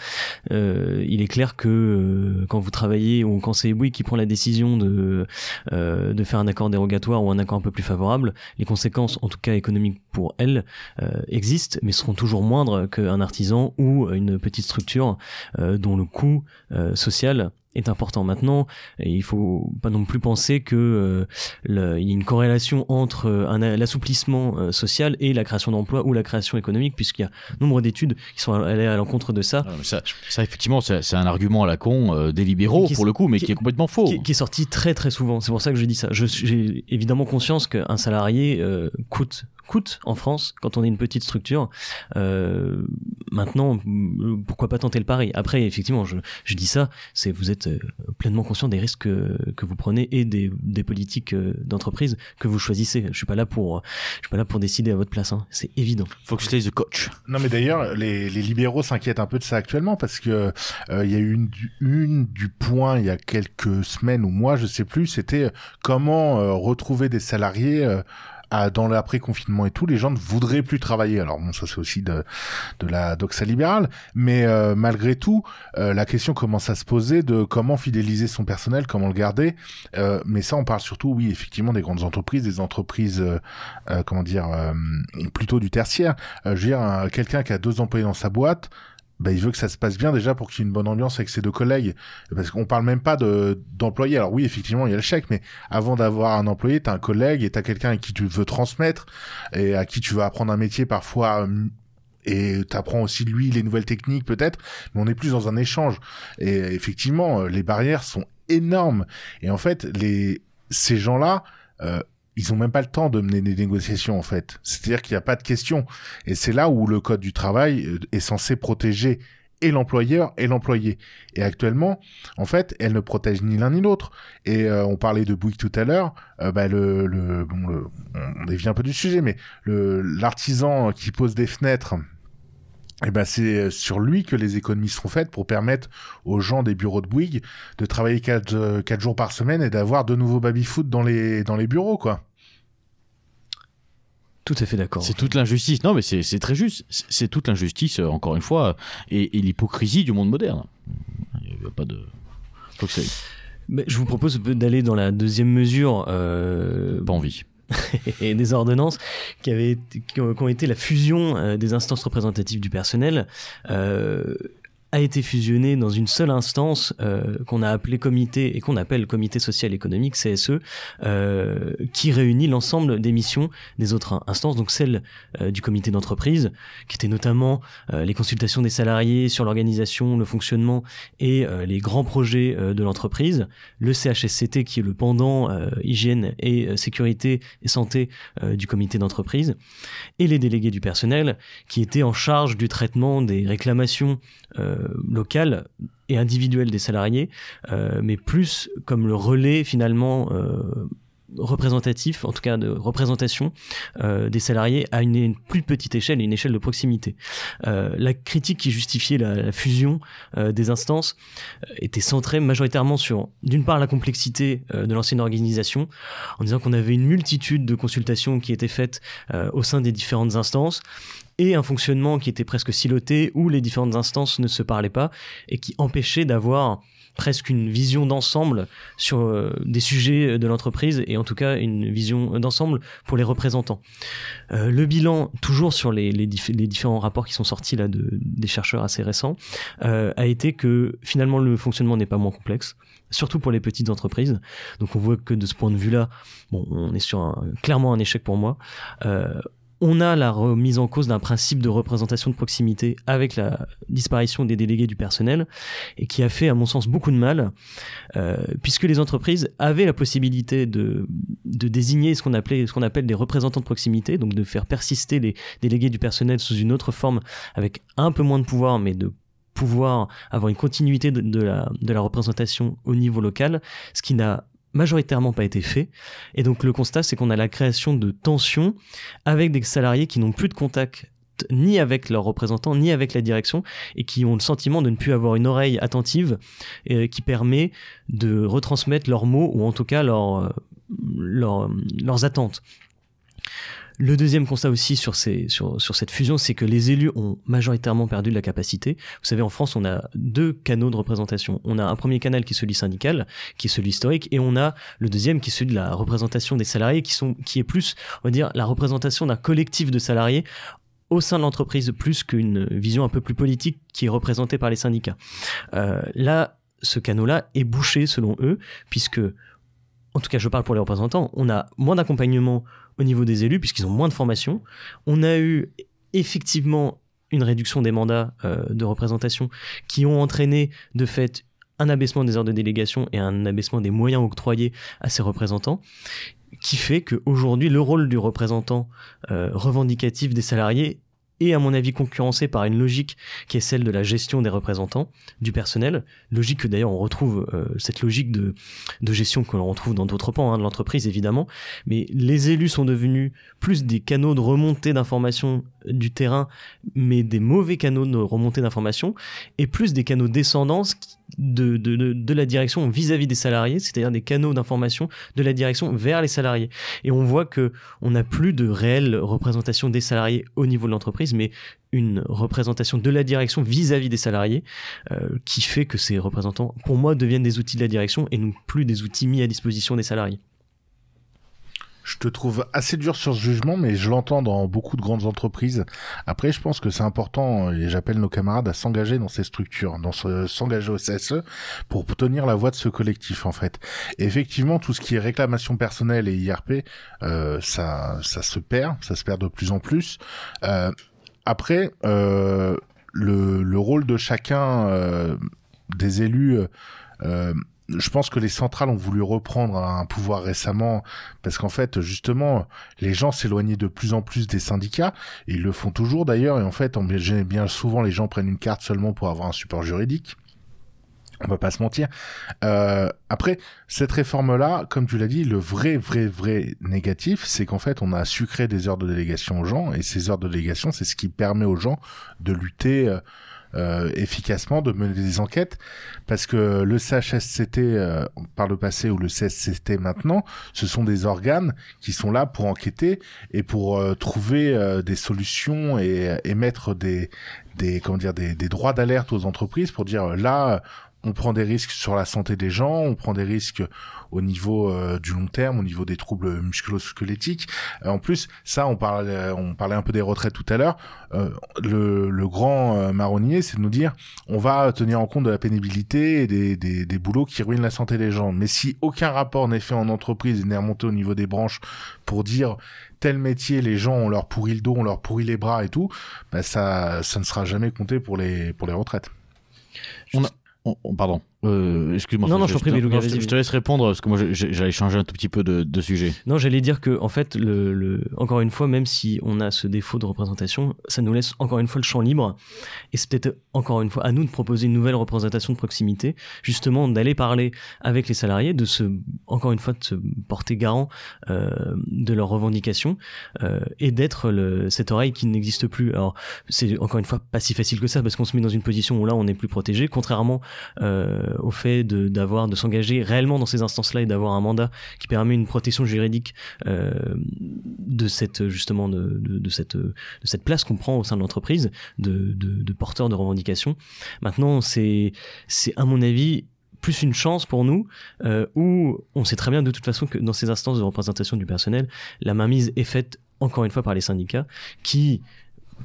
Euh, il est clair que euh, quand vous travaillez ou quand c'est oui qui prend la décision de euh, de faire un accord dérogatoire ou un accord un peu plus favorable, les conséquences, en tout cas économiques pour elle, euh, existent, mais seront toujours moindres qu'un artisan ou une petite structure euh, dont le coût euh, social est important maintenant. Et il faut pas non plus penser que euh, le, il y a une corrélation entre euh, l'assouplissement euh, social et la création d'emplois ou la création économique, puisqu'il y a nombre d'études qui sont allées à l'encontre de ça. Ah, ça, ça, effectivement, c'est un argument à la con euh, des libéraux pour le coup, mais qui, qui, est complètement faux. Qui, qui, est sorti très très souvent. C'est pour ça que je dis ça. J'ai évidemment conscience qu'un salarié coûte coûte en France quand on est une petite structure. Euh, maintenant, pourquoi pas tenter le pari? Après, effectivement, je, je dis ça, c'est vous êtes euh, pleinement conscient des risques que, que vous prenez et des, des politiques euh, d'entreprise que vous choisissez. Je suis pas là pour, je suis pas là pour décider à votre place. Hein. C'est évident. Faut que je the coach. Non, mais d'ailleurs, les, les libéraux s'inquiètent un peu de ça actuellement parce que euh, il y a eu une, une du point il y a quelques semaines ou mois, je sais plus, c'était comment euh, retrouver des salariés euh, à, dans l'après-confinement et tout, les gens ne voudraient plus travailler. Alors bon, ça c'est aussi de, de la doxa libérale, mais euh, malgré tout, euh, la question commence à se poser de comment fidéliser son personnel, comment le garder. Euh, mais ça, on parle surtout, oui, effectivement, des grandes entreprises, des entreprises, euh, comment dire, plutôt du tertiaire. je veux dire, quelqu'un qui a deux employés dans sa boîte, bah, il veut que ça se passe bien déjà pour qu'il y ait une bonne ambiance avec ses deux collègues. Parce qu'on parle même pas de. Alors oui, effectivement, il y a le chèque, mais avant d'avoir un employé, t'as un collègue et t'as quelqu'un à qui tu veux transmettre et à qui tu vas apprendre un métier parfois et t'apprends aussi lui les nouvelles techniques peut-être, mais on est plus dans un échange. Et effectivement, les barrières sont énormes. Et en fait, les ces gens-là, euh, ils ont même pas le temps de mener des négociations en fait. C'est-à-dire qu'il n'y a pas de question. Et c'est là où le code du travail euh, est censé protéger et l'employeur et l'employé. Et actuellement, en fait, elle ne protège ni l'un ni l'autre. Et euh, on parlait de Bouygues tout à l'heure. Euh, bah, le, le, bon, le, on dévie un peu du sujet, mais l'artisan qui pose des fenêtres eh ben c'est sur lui que les économies seront faites pour permettre aux gens des bureaux de Bouygues de travailler quatre, quatre jours par semaine et d'avoir de nouveaux baby-foot dans les, dans les bureaux, quoi. Tout à fait d'accord. C'est toute l'injustice. Non, mais c'est très juste. C'est toute l'injustice, euh, encore une fois, et, et l'hypocrisie du monde moderne. Il n'y a pas de. Faut que mais je vous propose d'aller dans la deuxième mesure. Euh... Pas envie. et des ordonnances qui, avaient, qui ont été la fusion euh, des instances représentatives du personnel. Euh, a été fusionné dans une seule instance euh, qu'on a appelé comité et qu'on appelle comité social économique CSE euh, qui réunit l'ensemble des missions des autres instances donc celle euh, du comité d'entreprise qui était notamment les consultations des salariés sur l'organisation le fonctionnement et les grands projets de l'entreprise. Le CHSCT qui est le pendant hygiène et sécurité et santé du comité d'entreprise. Et les délégués du personnel qui étaient en charge du traitement des réclamations locale et individuelle des salariés, euh, mais plus comme le relais finalement euh, représentatif, en tout cas de représentation euh, des salariés à une, plus petite échelle, une échelle de proximité. Euh, la critique qui justifiait la, fusion euh, des instances était centrée majoritairement sur, d'une part, la complexité de l'ancienne organisation, en disant qu'on avait une multitude de consultations qui étaient faites au sein des différentes instances, et un fonctionnement qui était presque siloté où les différentes instances ne se parlaient pas et qui empêchait d'avoir presque une vision d'ensemble sur euh, des sujets de l'entreprise et en tout cas une vision d'ensemble pour les représentants. Euh, le bilan, toujours sur les, les, différents rapports qui sont sortis là de, des chercheurs assez récents, euh, a été que finalement le fonctionnement n'est pas moins complexe surtout pour les petites entreprises. Donc on voit que de ce point de vue-là, bon, on est sur un, clairement un échec pour moi. On a la remise en cause d'un principe de représentation de proximité avec la disparition des délégués du personnel et qui a fait à mon sens beaucoup de mal euh, puisque les entreprises avaient la possibilité de, désigner ce qu'on appelle des représentants de proximité donc de faire persister les délégués du personnel sous une autre forme avec un peu moins de pouvoir mais de pouvoir avoir une continuité de, de, la, de la représentation au niveau local, ce qui n'a majoritairement pas été fait. Et donc le constat, c'est qu'on a la création de tensions avec des salariés qui n'ont plus de contact ni avec leurs représentants, ni avec la direction, et qui ont le sentiment de ne plus avoir une oreille attentive euh, qui permet de retransmettre leurs mots, ou en tout cas leur, leur, leurs attentes. Le deuxième constat aussi sur, ces, cette fusion, c'est que les élus ont majoritairement perdu de la capacité. Vous savez, en France, on a deux canaux de représentation. On a un premier canal qui est celui syndical, qui est celui historique, et on a le deuxième qui est celui de la représentation des salariés, qui, sont, est plus, on va dire, la représentation d'un collectif de salariés au sein de l'entreprise, plus qu'une vision un peu plus politique qui est représentée par les syndicats. Euh, là, ce canal-là est bouché selon eux, puisque, en tout cas, je parle pour les représentants, on a moins d'accompagnement au niveau des élus, puisqu'ils ont moins de formation. On a eu effectivement une réduction des mandats euh, de représentation qui ont entraîné de fait un abaissement des heures de délégation et un abaissement des moyens octroyés à ces représentants qui fait qu'aujourd'hui, le rôle du représentant euh, revendicatif des salariés est, à mon avis, concurrencé par une logique qui est celle de la gestion des représentants, du personnel. Logique que d'ailleurs on retrouve, euh, cette logique de, de gestion que l'on retrouve dans d'autres pans hein, de l'entreprise, évidemment. Mais les élus sont devenus plus des canaux de remontée d'informations du terrain, mais des mauvais canaux de remontée d'informations, et plus des canaux descendance de, de, de, la direction vis-à-vis des salariés, c'est-à-dire des canaux d'information de la direction vers les salariés. Et on voit que on n'a plus de réelle représentation des salariés au niveau de l'entreprise, mais une représentation de la direction vis-à-vis des salariés, euh, qui fait que ces représentants, pour moi, deviennent des outils de la direction et non plus des outils mis à disposition des salariés. Je te trouve assez dur sur ce jugement, mais je l'entends dans beaucoup de grandes entreprises. Après, je pense que c'est important, et j'appelle nos camarades à s'engager dans ces structures, dans s'engager au CSE, pour tenir la voix de ce collectif, en fait. Effectivement, tout ce qui est réclamation personnelle et IRP, euh, ça, ça se perd, ça se perd de plus en plus. Euh, après, euh, le, le, rôle de chacun des élus je pense que les centrales ont voulu reprendre un pouvoir récemment parce qu'en fait, justement, les gens s'éloignaient de plus en plus des syndicats et ils le font toujours d'ailleurs. Et en fait, bien souvent, les gens prennent une carte seulement pour avoir un support juridique. On va pas se mentir. Euh, après, cette réforme-là, comme tu l'as dit, le vrai, vrai, vrai négatif, c'est qu'en fait, on a sucré des heures de délégation aux gens, et ces heures de délégation, c'est ce qui permet aux gens de lutter euh, euh, efficacement, de mener des enquêtes, parce que le CHSCT euh, par le passé ou le CSCT maintenant, ce sont des organes qui sont là pour enquêter et pour euh, trouver euh, des solutions et émettre des des comment dire des, des droits d'alerte aux entreprises pour dire là on prend des risques sur la santé des gens, on prend des risques au niveau euh, du long terme, au niveau des troubles musculo-squelettiques. Euh, en plus, ça, on parlait, on parlait un peu des retraites tout à l'heure. Euh, le, le, grand marronnier, c'est de nous dire, on va tenir en compte de la pénibilité et des, des, des boulots qui ruinent la santé des gens. Mais si aucun rapport n'est fait en entreprise et n'est remonté au niveau des branches pour dire tel métier, les gens ont leur pourri le dos, on leur pourri les bras et tout, bah ça, ça ne sera jamais compté pour les pour les retraites. On a, on, pardon. Euh, excuse-moi. Non, non, je, je, prie, je, je, te laisse répondre parce que moi j'allais changer un tout petit peu de, de sujet. Non, j'allais dire que en fait, le, le, encore une fois, même si on a ce défaut de représentation, ça nous laisse encore une fois le champ libre. Et c'est peut-être encore une fois à nous de proposer une nouvelle représentation de proximité, justement d'aller parler avec les salariés, de se, encore une fois, de se porter garant euh, de leurs revendications euh, et d'être cette oreille qui n'existe plus. Alors, c'est encore une fois pas si facile que ça parce qu'on se met dans une position où là on est plus protégé, contrairement euh, au fait de, d'avoir de s'engager réellement dans ces instances-là et d'avoir un mandat qui permet une protection juridique euh, de cette justement de, de, cette de cette place qu'on prend au sein de l'entreprise de, de, de porteur de revendications. Maintenant, c'est c'est à mon avis plus une chance pour nous, euh, où on sait très bien de toute façon que dans ces instances de représentation du personnel, la mainmise est faite encore une fois par les syndicats, qui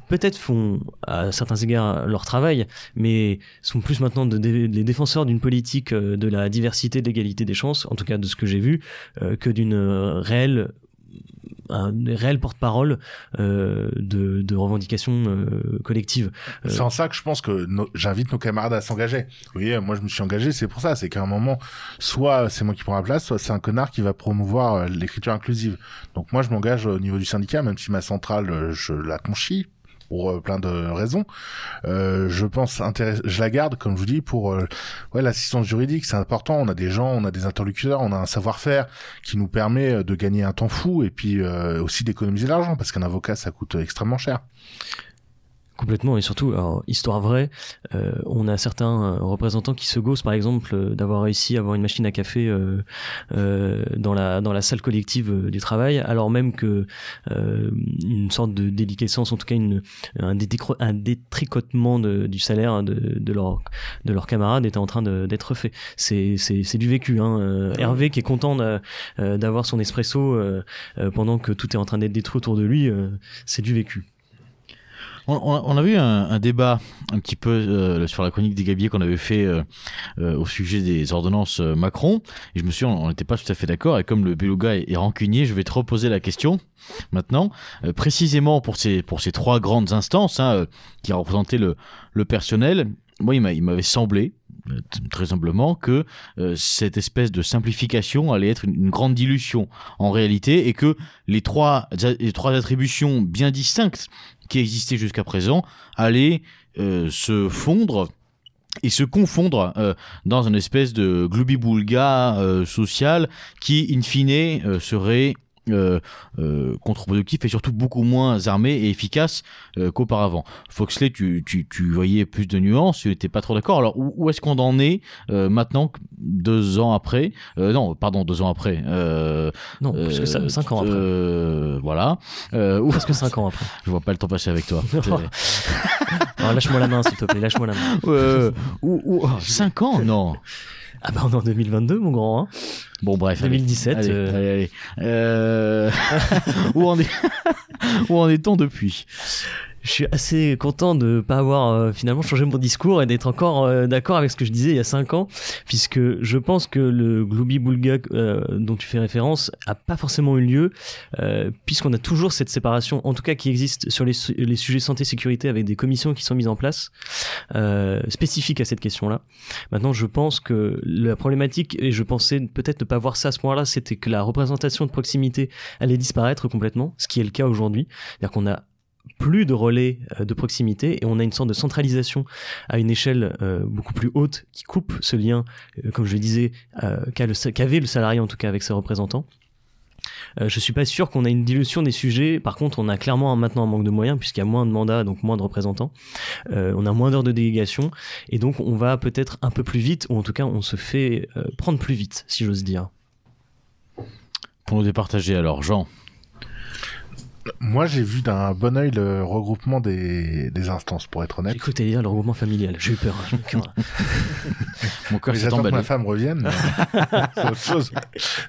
peut-être font à certains égards leur travail, mais sont plus maintenant de, de, les défenseurs d'une politique euh, de la diversité, de l'égalité des chances, en tout cas de ce que j'ai vu, euh, que d'une réelle un réel porte-parole euh, de, de, revendications euh, collectives. Euh, c'est en ça que je pense que no, j'invite nos camarades à s'engager. Oui, moi je me suis engagé, c'est pour ça, c'est qu'à un moment, soit c'est moi qui prends la place, soit c'est un connard qui va promouvoir l'écriture inclusive. Donc moi je m'engage au niveau du syndicat, même si ma centrale, je la conchis pour euh, plein de raisons. Euh, je pense je la garde comme je vous dis pour euh, ouais l'assistance juridique, c'est important. On a des gens, on a des interlocuteurs, on a un savoir-faire qui nous permet de gagner un temps fou et puis aussi d'économiser l'argent parce qu'un avocat ça coûte extrêmement cher. Complètement, et surtout, alors, histoire vraie, euh, on a certains euh, représentants qui se gossent, par exemple, euh, d'avoir réussi à avoir une machine à café euh, euh, dans, la, dans la salle collective euh, du travail, alors même que une sorte de déliquescence, en tout cas une, un, un détricotement de, du salaire de, de leurs de leurs camarades était en train d'être fait. C'est du vécu. Hein. Hervé qui est content d'avoir son espresso pendant que tout est en train d'être détruit autour de lui, c'est du vécu. On, a vu un, débat un petit peu euh, sur la chronique des Gabiers qu'on avait fait euh, euh, au sujet des ordonnances Macron. Et je me suis on n'était pas tout à fait d'accord. Et comme le Beluga est, est, rancunier, je vais te reposer la question maintenant. Précisément pour ces, pour ces trois grandes instances hein, qui représentaient le, le personnel, moi, il m'avait semblé, très simplement que cette espèce de simplification allait être une, une grande dilution en réalité et que les trois, les trois attributions bien distinctes qui existaient jusqu'à présent allaient euh, se fondre et se confondre euh, dans une espèce de gloubi-boulga euh, social qui, in fine, serait euh, euh, contre-productif et surtout beaucoup moins armé et efficace euh, qu'auparavant. Foxley, tu, tu, tu voyais plus de nuances, tu n'étais pas trop d'accord. Alors où, où est-ce qu'on en est maintenant, deux ans après Non, pardon, deux ans après. Non, plus que ça, cinq ans après. voilà. Où- Presque 5 ans après. Je vois pas le temps passer avec toi. Alors, lâche-moi la main, s'il te plaît, lâche-moi la main. Ou, ou- oh, cinq ans Non. Ah bah on est en 2022, mon grand. Hein. Bon, bref. allez. 2017. Allez, euh, allez, allez. Euh, où en est où en est-on depuis? Je suis assez content de pas avoir euh, finalement changé mon discours et d'être encore euh, d'accord avec ce que je disais il y a 5 ans, puisque je pense que le Glooby Boulga euh, dont tu fais référence a pas forcément eu lieu, euh, puisqu'on a toujours cette séparation, en tout cas qui existe sur les, su- les sujets santé-sécurité avec des commissions qui sont mises en place euh, spécifiques à cette question-là. Maintenant, je pense que la problématique, et je pensais peut-être ne pas voir ça à ce moment-là, c'était que la représentation de proximité allait disparaître complètement, ce qui est le cas aujourd'hui. C'est-à-dire qu'on a plus de relais euh, de proximité et on a une sorte de centralisation à une échelle euh, beaucoup plus haute qui coupe ce lien, euh, comme je le disais, qu'avait le salarié en tout cas avec ses représentants. Euh, je suis pas sûr qu'on a une dilution des sujets. Par contre, on a clairement maintenant un manque de moyens puisqu'il y a moins de mandats, donc moins de représentants. On a moins d'heures de délégation et donc on va peut-être un peu plus vite ou en tout cas on se fait prendre plus vite, si j'ose dire. Pour nous départager alors, Jean. Moi, j'ai vu d'un bon œil le regroupement des, des instances, pour être J'ai honnête. cru que t'allais dire le regroupement familial. J'ai eu peur. hein, j'ai. Mon cœur Mais s'est J'attends que emballé. ma femme revienne. c'est autre chose.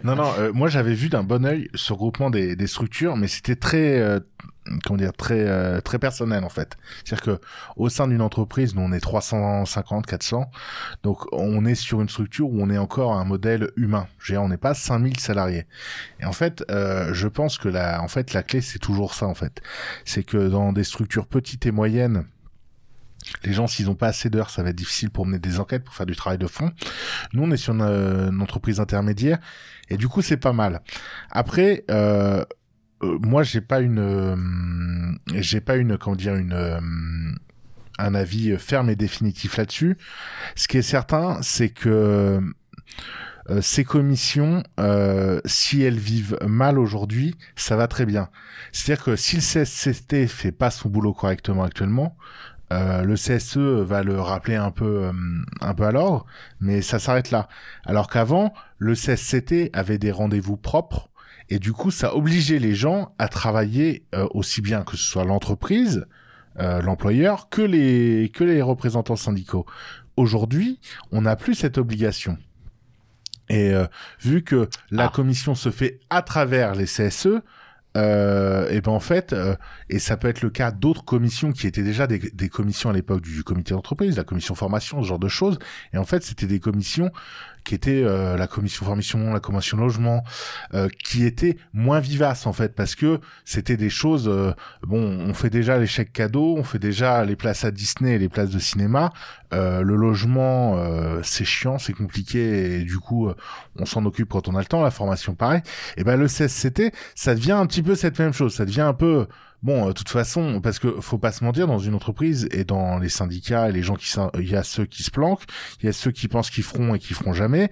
Non, non, euh, moi j'avais vu d'un bon œil ce regroupement des, des structures, mais c'était très, euh, comment dire, très, euh, très personnel en fait. C'est-à-dire que au sein d'une entreprise, nous on est 350, 400, donc on est sur une structure où on est encore un modèle humain. Je dire, on n'est pas 5000 salariés. Et en fait, euh, je pense que la, en fait, la clé c'est toujours ça en fait. C'est que dans des structures petites et moyennes, les gens, s'ils n'ont pas assez d'heures, ça va être difficile pour mener des enquêtes, pour faire du travail de fond. Nous, on est sur une, euh, une entreprise intermédiaire, et du coup, c'est pas mal. Après, euh, euh, moi, j'ai pas une, euh, j'ai pas une, comment dire, une, euh, un avis ferme et définitif là-dessus. Ce qui est certain, c'est que ces commissions, si elles vivent mal aujourd'hui, ça va très bien. C'est-à-dire que si le CSCT fait pas son boulot correctement actuellement, euh, le CSE va le rappeler un peu, un peu à l'ordre, mais ça s'arrête là. Alors qu'avant, le CSCT avait des rendez-vous propres, et du coup, ça obligeait les gens à travailler euh, aussi bien que ce soit l'entreprise, euh, l'employeur, que les, que les représentants syndicaux. Aujourd'hui, on n'a plus cette obligation. Et euh, vu que la Ah. commission se fait à travers les CSE, euh, et ben en fait, euh, et ça peut être le cas d'autres commissions qui étaient déjà des, des commissions à l'époque du comité d'entreprise, la commission formation, ce genre de choses. Et en fait, c'était des commissions qui étaient euh, la commission formation, la commission logement, euh, qui étaient moins vivaces en fait, parce que c'était des choses. euh, bon, on fait déjà les chèques cadeaux, on fait déjà les places à Disney et les places de cinéma. Euh, le logement, euh, c'est chiant, c'est compliqué, et du coup, euh, on s'en occupe quand on a le temps. La formation, pareil. Et ben le CSCT, ça devient un petit peu cette même chose. Ça devient un peu Bon, euh, de toute façon, parce que faut pas se mentir, dans une entreprise et dans les syndicats et les gens qui, il y a ceux qui se planquent, il y a ceux qui pensent qu'ils feront et qui feront jamais,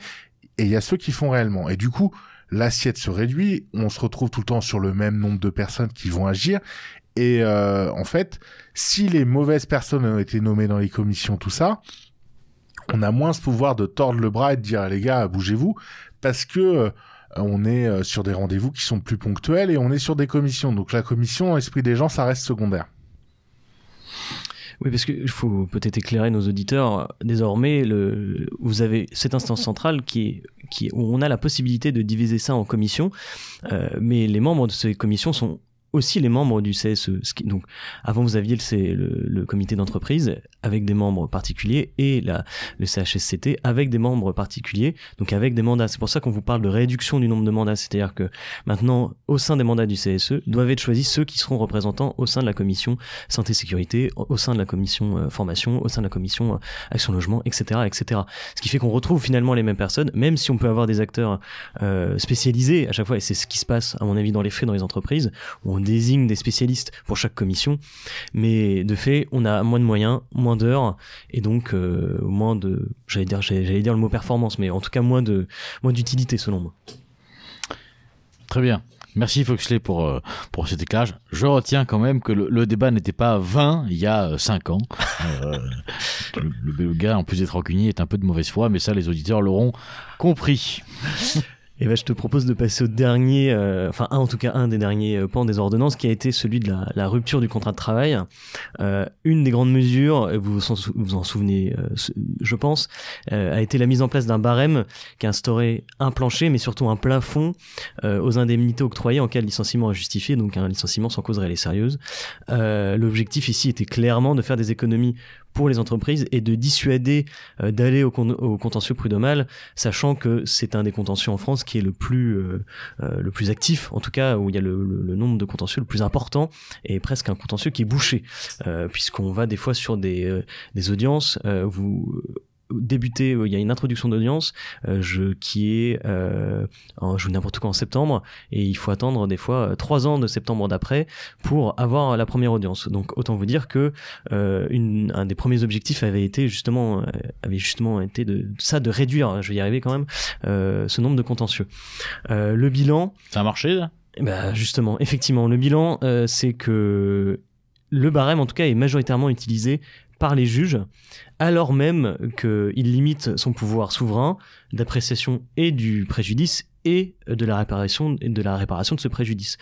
et il y a ceux qui font réellement. Et du coup, l'assiette se réduit, on se retrouve tout le temps sur le même nombre de personnes qui vont agir. Et euh, en fait, si les mauvaises personnes ont été nommées dans les commissions, tout ça, on a moins ce pouvoir de tordre le bras et de dire les gars, bougez-vous, parce que euh, on est euh, sur des rendez-vous qui sont plus ponctuels et on est sur des commissions. Donc la commission, dans l'esprit des gens, ça reste secondaire. Oui, parce qu'il faut peut-être éclairer nos auditeurs. Désormais, vous avez cette instance centrale qui où on a la possibilité de diviser ça en commissions, euh, mais les membres de ces commissions sont aussi les membres du CSE. Donc, avant, vous aviez le comité d'entreprise avec des membres particuliers et la, le CHSCT avec des membres particuliers, donc avec des mandats. C'est pour ça qu'on vous parle de réduction du nombre de mandats. C'est-à-dire que maintenant, au sein des mandats du CSE, doivent être choisis ceux qui seront représentants au sein de la commission santé-sécurité, au sein de la commission euh, formation, au sein de la commission euh, action-logement, etc., etc. Ce qui fait qu'on retrouve finalement les mêmes personnes, même si on peut avoir des acteurs euh, spécialisés à chaque fois, et c'est ce qui se passe, à mon avis, dans les faits dans les entreprises, où on désigne des spécialistes pour chaque commission, mais de fait, on a moins de moyens, moins d'heures, et donc euh, moins de, j'allais dire, j'allais dire le mot performance, mais en tout cas moins de, moins d'utilité selon moi. Très bien. Merci Foxley pour, euh, pour cet éclairage. Je retiens quand même que le, débat n'était pas 20 il y a 5 ans. Euh, le, le, gars, en plus d'être rancunier, est un peu de mauvaise foi, mais ça, les auditeurs l'auront compris. Et ben, je te propose de passer au dernier, euh, enfin un en tout cas un des derniers euh, pans des ordonnances, qui a été celui de la, la rupture du contrat de travail. Euh, une des grandes mesures, vous vous en, souvenez, euh, je pense, euh, a été la mise en place d'un barème qui a instauré un plancher, mais surtout un plafond aux indemnités octroyées en cas de licenciement injustifié, donc un licenciement sans cause réelle et sérieuse. L'objectif ici était clairement de faire des économies pour les entreprises et de dissuader euh, d'aller au, au, contentieux prud'homal, sachant que c'est un des contentieux en France qui est le plus euh, euh, le plus actif, en tout cas où il y a le, le, le, nombre de contentieux le plus important et presque un contentieux qui est bouché, euh, puisqu'on va des fois sur des, euh, des audiences, vous débuter, il y a une introduction d'audience euh, je, qui est, euh, en, je n'importe quoi en septembre, et il faut attendre des fois trois ans de septembre d'après pour avoir la première audience. Donc autant vous dire que euh, une, un des premiers objectifs avait été justement, avait justement été de ça, de réduire, je vais y arriver quand même, euh, ce nombre de contentieux. Euh, le bilan. Ça a marché là bah justement, effectivement, le bilan, euh, c'est que le barème, en tout cas, est majoritairement utilisé par les juges, alors même qu'il limite son pouvoir souverain d'appréciation et du préjudice et de la réparation de ce préjudice.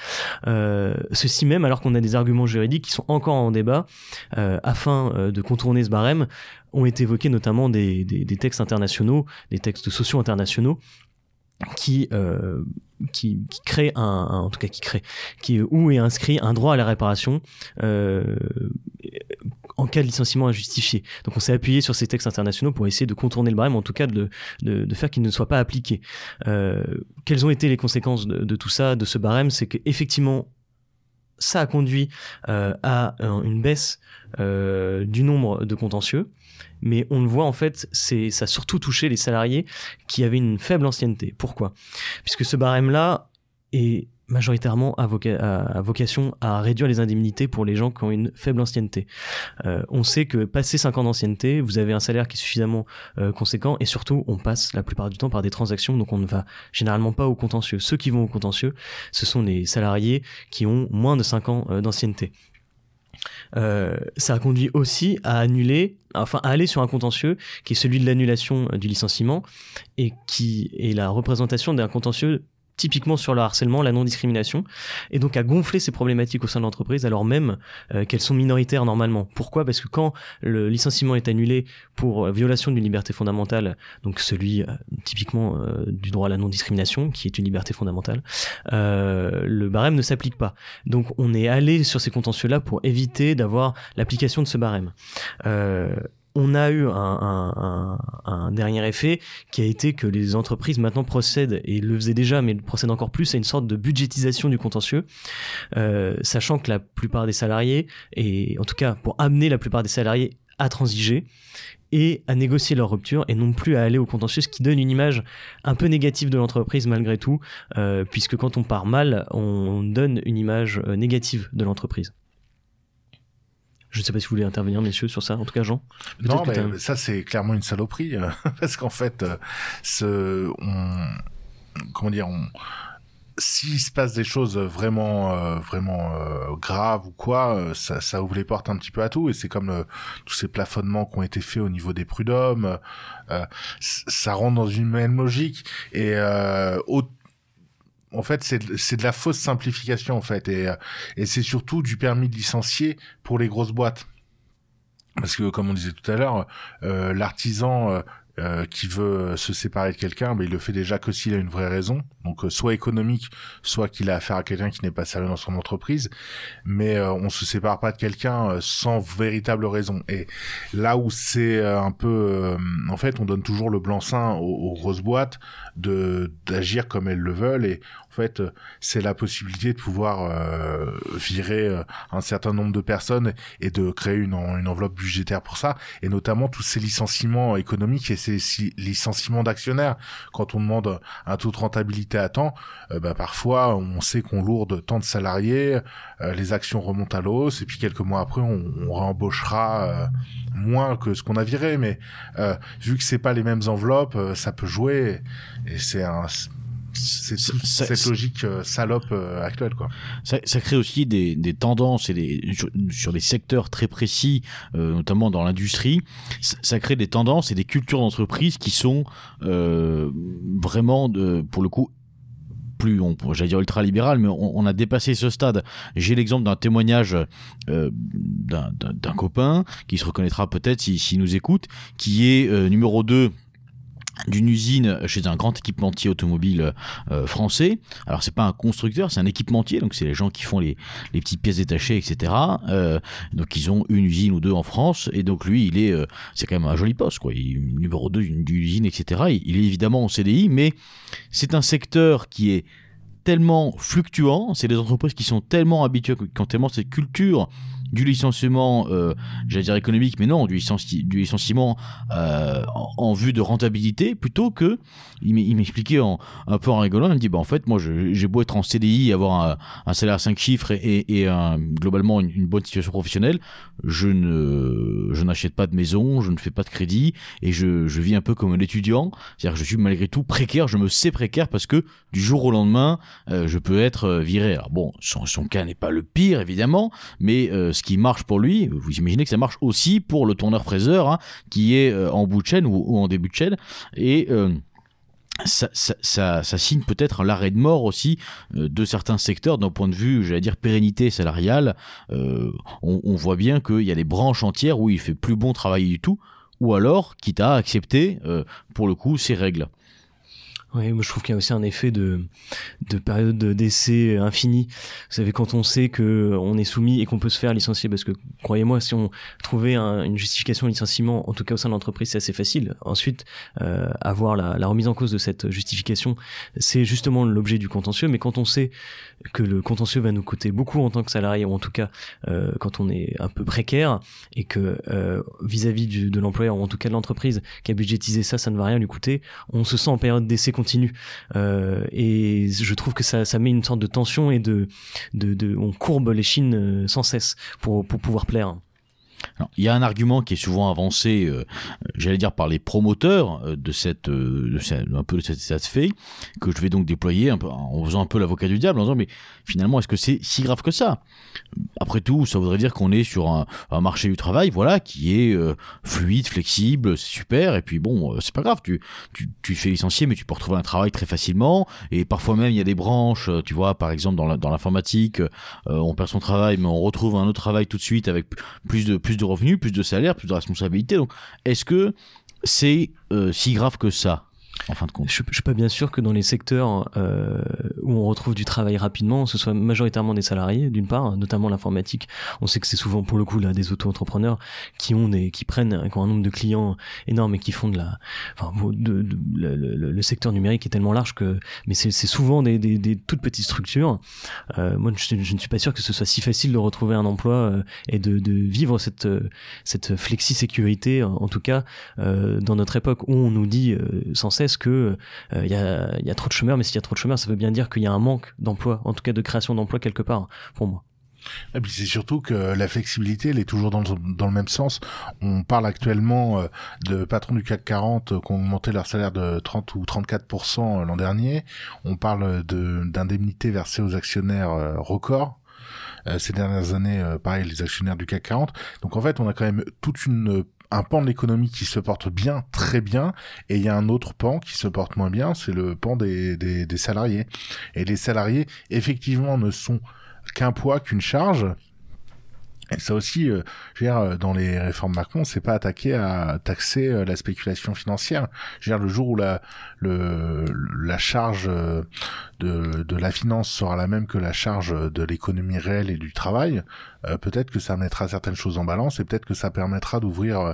Euh, ceci même alors qu'on a des arguments juridiques qui sont encore en débat euh, afin euh, de contourner ce barème ont été évoqués notamment des, textes internationaux, des textes sociaux internationaux qui, euh, qui, un, en tout cas qui crée où est inscrit un droit à la réparation en cas de licenciement injustifié. Donc on s'est appuyé sur ces textes internationaux pour essayer de contourner le barème, en tout cas de, de, faire qu'il ne soit pas appliqué. Euh, quelles ont été les conséquences de, tout ça, de ce barème? C'est qu'effectivement, ça a conduit euh, à une baisse euh, du nombre de contentieux, mais on le voit en fait, ça a surtout touché les salariés qui avaient une faible ancienneté. Pourquoi? Puisque ce barème-là est majoritairement à, voca à, vocation à réduire les indemnités pour les gens qui ont une faible ancienneté. Euh, on sait que passé 5 ans d'ancienneté, vous avez un salaire qui est suffisamment euh, conséquent et surtout on passe la plupart du temps par des transactions donc on ne va généralement pas au contentieux. Ceux qui vont au contentieux, ce sont les salariés qui ont moins de 5 ans euh, d'ancienneté. Ça a conduit aussi à annuler, enfin à aller sur un contentieux qui est celui de l'annulation du licenciement et qui est la représentation d'un contentieux typiquement sur le harcèlement, la non-discrimination, et donc à gonfler ces problématiques au sein de l'entreprise alors même euh, qu'elles sont minoritaires normalement. Pourquoi? Parce que quand le licenciement est annulé pour euh, violation d'une liberté fondamentale, donc celui euh, typiquement du droit à la non-discrimination, qui est une liberté fondamentale, le barème ne s'applique pas. Donc on est allé sur ces contentieux-là pour éviter d'avoir l'application de ce barème. On a eu un, dernier effet qui a été que les entreprises maintenant procèdent, et le faisaient déjà, mais procèdent encore plus à une sorte de budgétisation du contentieux, euh, sachant que la plupart des salariés, et en tout cas pour amener la plupart des salariés à transiger, et à négocier leur rupture et non plus à aller au contentieux, ce qui donne une image un peu négative de l'entreprise malgré tout, euh, puisque quand on part mal, on donne une image euh, négative de l'entreprise. Je ne sais pas si vous voulez intervenir, messieurs, sur ça. En tout cas, Jean. Non, mais ça, c'est clairement une saloperie. parce qu'en fait, euh, ce, on, comment dire, on, s'il se passe des choses vraiment euh, vraiment euh, graves ou quoi, euh, ça, ça ouvre les portes un petit peu à tout et c'est comme euh, tous ces plafonnements qui ont été faits au niveau des prud'hommes, euh, ça rentre dans une même logique et au, en fait, c'est c'est de la fausse simplification en fait et et c'est surtout du permis de licencier pour les grosses boîtes parce que comme on disait tout à l'heure, l'artisan euh, qui veut se séparer de quelqu'un, mais il le fait déjà que s'il a une vraie raison, donc euh, soit économique, soit qu'il a affaire à quelqu'un qui n'est pas sérieux dans son entreprise. Mais euh, on se sépare pas de quelqu'un euh, sans véritable raison. Et là où c'est un peu, en fait, on donne toujours le blanc-seing aux, aux grosses boîtes de d'agir comme elles le veulent. Et en fait c'est la possibilité de pouvoir euh, virer euh, un certain nombre de personnes et de créer une, enveloppe budgétaire pour ça. Et notamment tous ces licenciements économiques et ces licenciements d'actionnaires. Quand on demande un taux de rentabilité à temps euh, bah, parfois on sait qu'on lourde tant de salariés euh, les actions remontent à l'hausse et puis quelques mois après on, on réembauchera euh, moins que ce qu'on a viré. Mais vu que c'est pas les mêmes enveloppes ça peut jouer c'est un c'est cette logique euh, salope euh, actuelle quoi. Ça, ça, crée aussi des, des tendances et des, sur, sur, des secteurs très précis, euh, notamment dans l'industrie. Ça, ça, crée des tendances et des cultures d'entreprise qui sont vraiment de, pour le coup plus, on, j'allais dire ultra libéral, mais on, on a dépassé ce stade. J'ai l'exemple d'un témoignage euh, d'un copain qui se reconnaîtra peut-être s'il si, si nous écoute, qui est euh, numéro 2 d'une usine chez un grand équipementier automobile euh, français. Alors c'est pas un constructeur, c'est un équipementier, donc c'est les gens qui font les, les petites pièces détachées, etc. Euh, donc ils ont une usine ou deux en France, et donc lui il est, euh, c'est quand même un joli poste, quoi. Il numéro 2 d'une usine, etc. Il, il est évidemment en CDI, mais c'est un secteur qui est tellement fluctuant, c'est des entreprises qui sont tellement habituées, qui ont tellement cette culture du licenciement, euh, j'allais dire économique, mais non, du, licenci du licenciement euh, en, vue de rentabilité, plutôt que, il m'expliquait un peu en rigolant, il me dit, bah en fait, moi j'ai beau être en CDI, avoir un, salaire à 5 chiffres et, globalement une, bonne situation professionnelle, je ne n'achète pas de maison, je ne fais pas de crédit, et je, vis un peu comme un étudiant, c'est-à-dire que je suis malgré tout précaire, je me sais précaire parce que du jour au lendemain, euh, je peux être viré. Alors bon, son, son cas n'est pas le pire, évidemment, mais euh, ce qui marche pour lui, vous imaginez que ça marche aussi pour le tourneur-fraiseur hein, qui est euh, en bout de chaîne ou, en début de chaîne. Et euh, ça, signe peut-être l'arrêt de mort aussi euh, de certains secteurs d'un point de vue, j'allais dire, pérennité salariale. On, voit bien qu'il y a des branches entières où il fait plus bon travailler du tout, ou alors, quitte à accepter, pour le coup, ces règles. Oui, moi je trouve qu'il y a aussi un effet de, de période d'essai infinie. Vous savez, quand on sait que on est soumis et qu'on peut se faire licencier, parce que croyez-moi, si on trouvait un, une justification de licenciement, en tout cas au sein de l'entreprise, c'est assez facile. Ensuite, euh, avoir la, la, remise en cause de cette justification, c'est justement l'objet du contentieux. Mais quand on sait que le contentieux va nous coûter beaucoup en tant que salarié, ou en tout cas euh, quand on est un peu précaire, et que euh, vis-à-vis -vis de l'employeur, ou en tout cas de l'entreprise qui a budgétisé ça, ça ne va rien lui coûter, on se sent en période d'essai continue. Euh, et je trouve que ça, ça met une sorte de tension et de, de, de on courbe les chines sans cesse pour, pour pouvoir plaire. Il y a un argument qui est souvent avancé, euh, j'allais dire par les promoteurs euh, euh, de cette, un peu de cet état de fait, que je vais donc déployer en faisant un peu l'avocat du diable, en disant mais finalement est-ce que c'est si grave que ça? Après tout, ça voudrait dire qu'on est sur un, marché du travail, voilà, qui est fluide, flexible, c'est super, et puis bon, c'est pas grave, tu, tu, tu fais licencier, mais tu peux retrouver un travail très facilement, et parfois même il y a des branches, tu vois, par exemple dans l'informatique, on perd son travail, mais on retrouve un autre travail tout de suite avec plus de de revenus, plus de salaire, plus de responsabilité. Donc, est-ce que c'est euh, si grave que ça? En fin de compte. Je, je suis pas bien sûr que dans les secteurs euh, où on retrouve du travail rapidement, ce soit majoritairement des salariés, d'une part, notamment l'informatique. On sait que c'est souvent pour le coup là des auto-entrepreneurs qui ont des, qui prennent, qui ont un nombre de clients énorme et qui font de la, enfin, le, secteur numérique est tellement large que, mais c'est souvent des, des, des, toutes petites structures. Euh, moi, je, ne suis pas sûr que ce soit si facile de retrouver un emploi euh, et de, vivre cette cette flexi sécurité, en tout cas euh, dans notre époque où on nous dit euh, sans cesse que il euh, y, a, trop de chômeurs, mais s'il y a trop de chômeurs, ça veut bien dire qu'il y a un manque d'emploi, en tout cas de création d'emploi quelque part, pour moi. Et puis c'est surtout que la flexibilité, elle est toujours dans le, dans le même sens. On parle actuellement euh, de patrons du CAC 40 qui ont augmenté leur salaire de 30 ou 34% l'an dernier. On parle d'indemnités versées aux actionnaires euh, records. ces dernières années, pareil, les actionnaires du CAC 40. Donc en fait, on a quand même toute une un pan de l'économie qui se porte bien, très bien, et il y a un autre pan qui se porte moins bien, c'est le pan des, salariés. Et les salariés, effectivement, ne sont qu'un poids, qu'une charge, Et ça aussi, euh, je veux dire, euh, dans les réformes Macron, c'est pas attaqué à taxer euh, la spéculation financière. Je veux dire, le jour où la, le, la charge euh, de, de la finance sera la même que la charge de l'économie réelle et du travail, euh, peut-être que ça mettra certaines choses en balance et peut-être que ça permettra d'ouvrir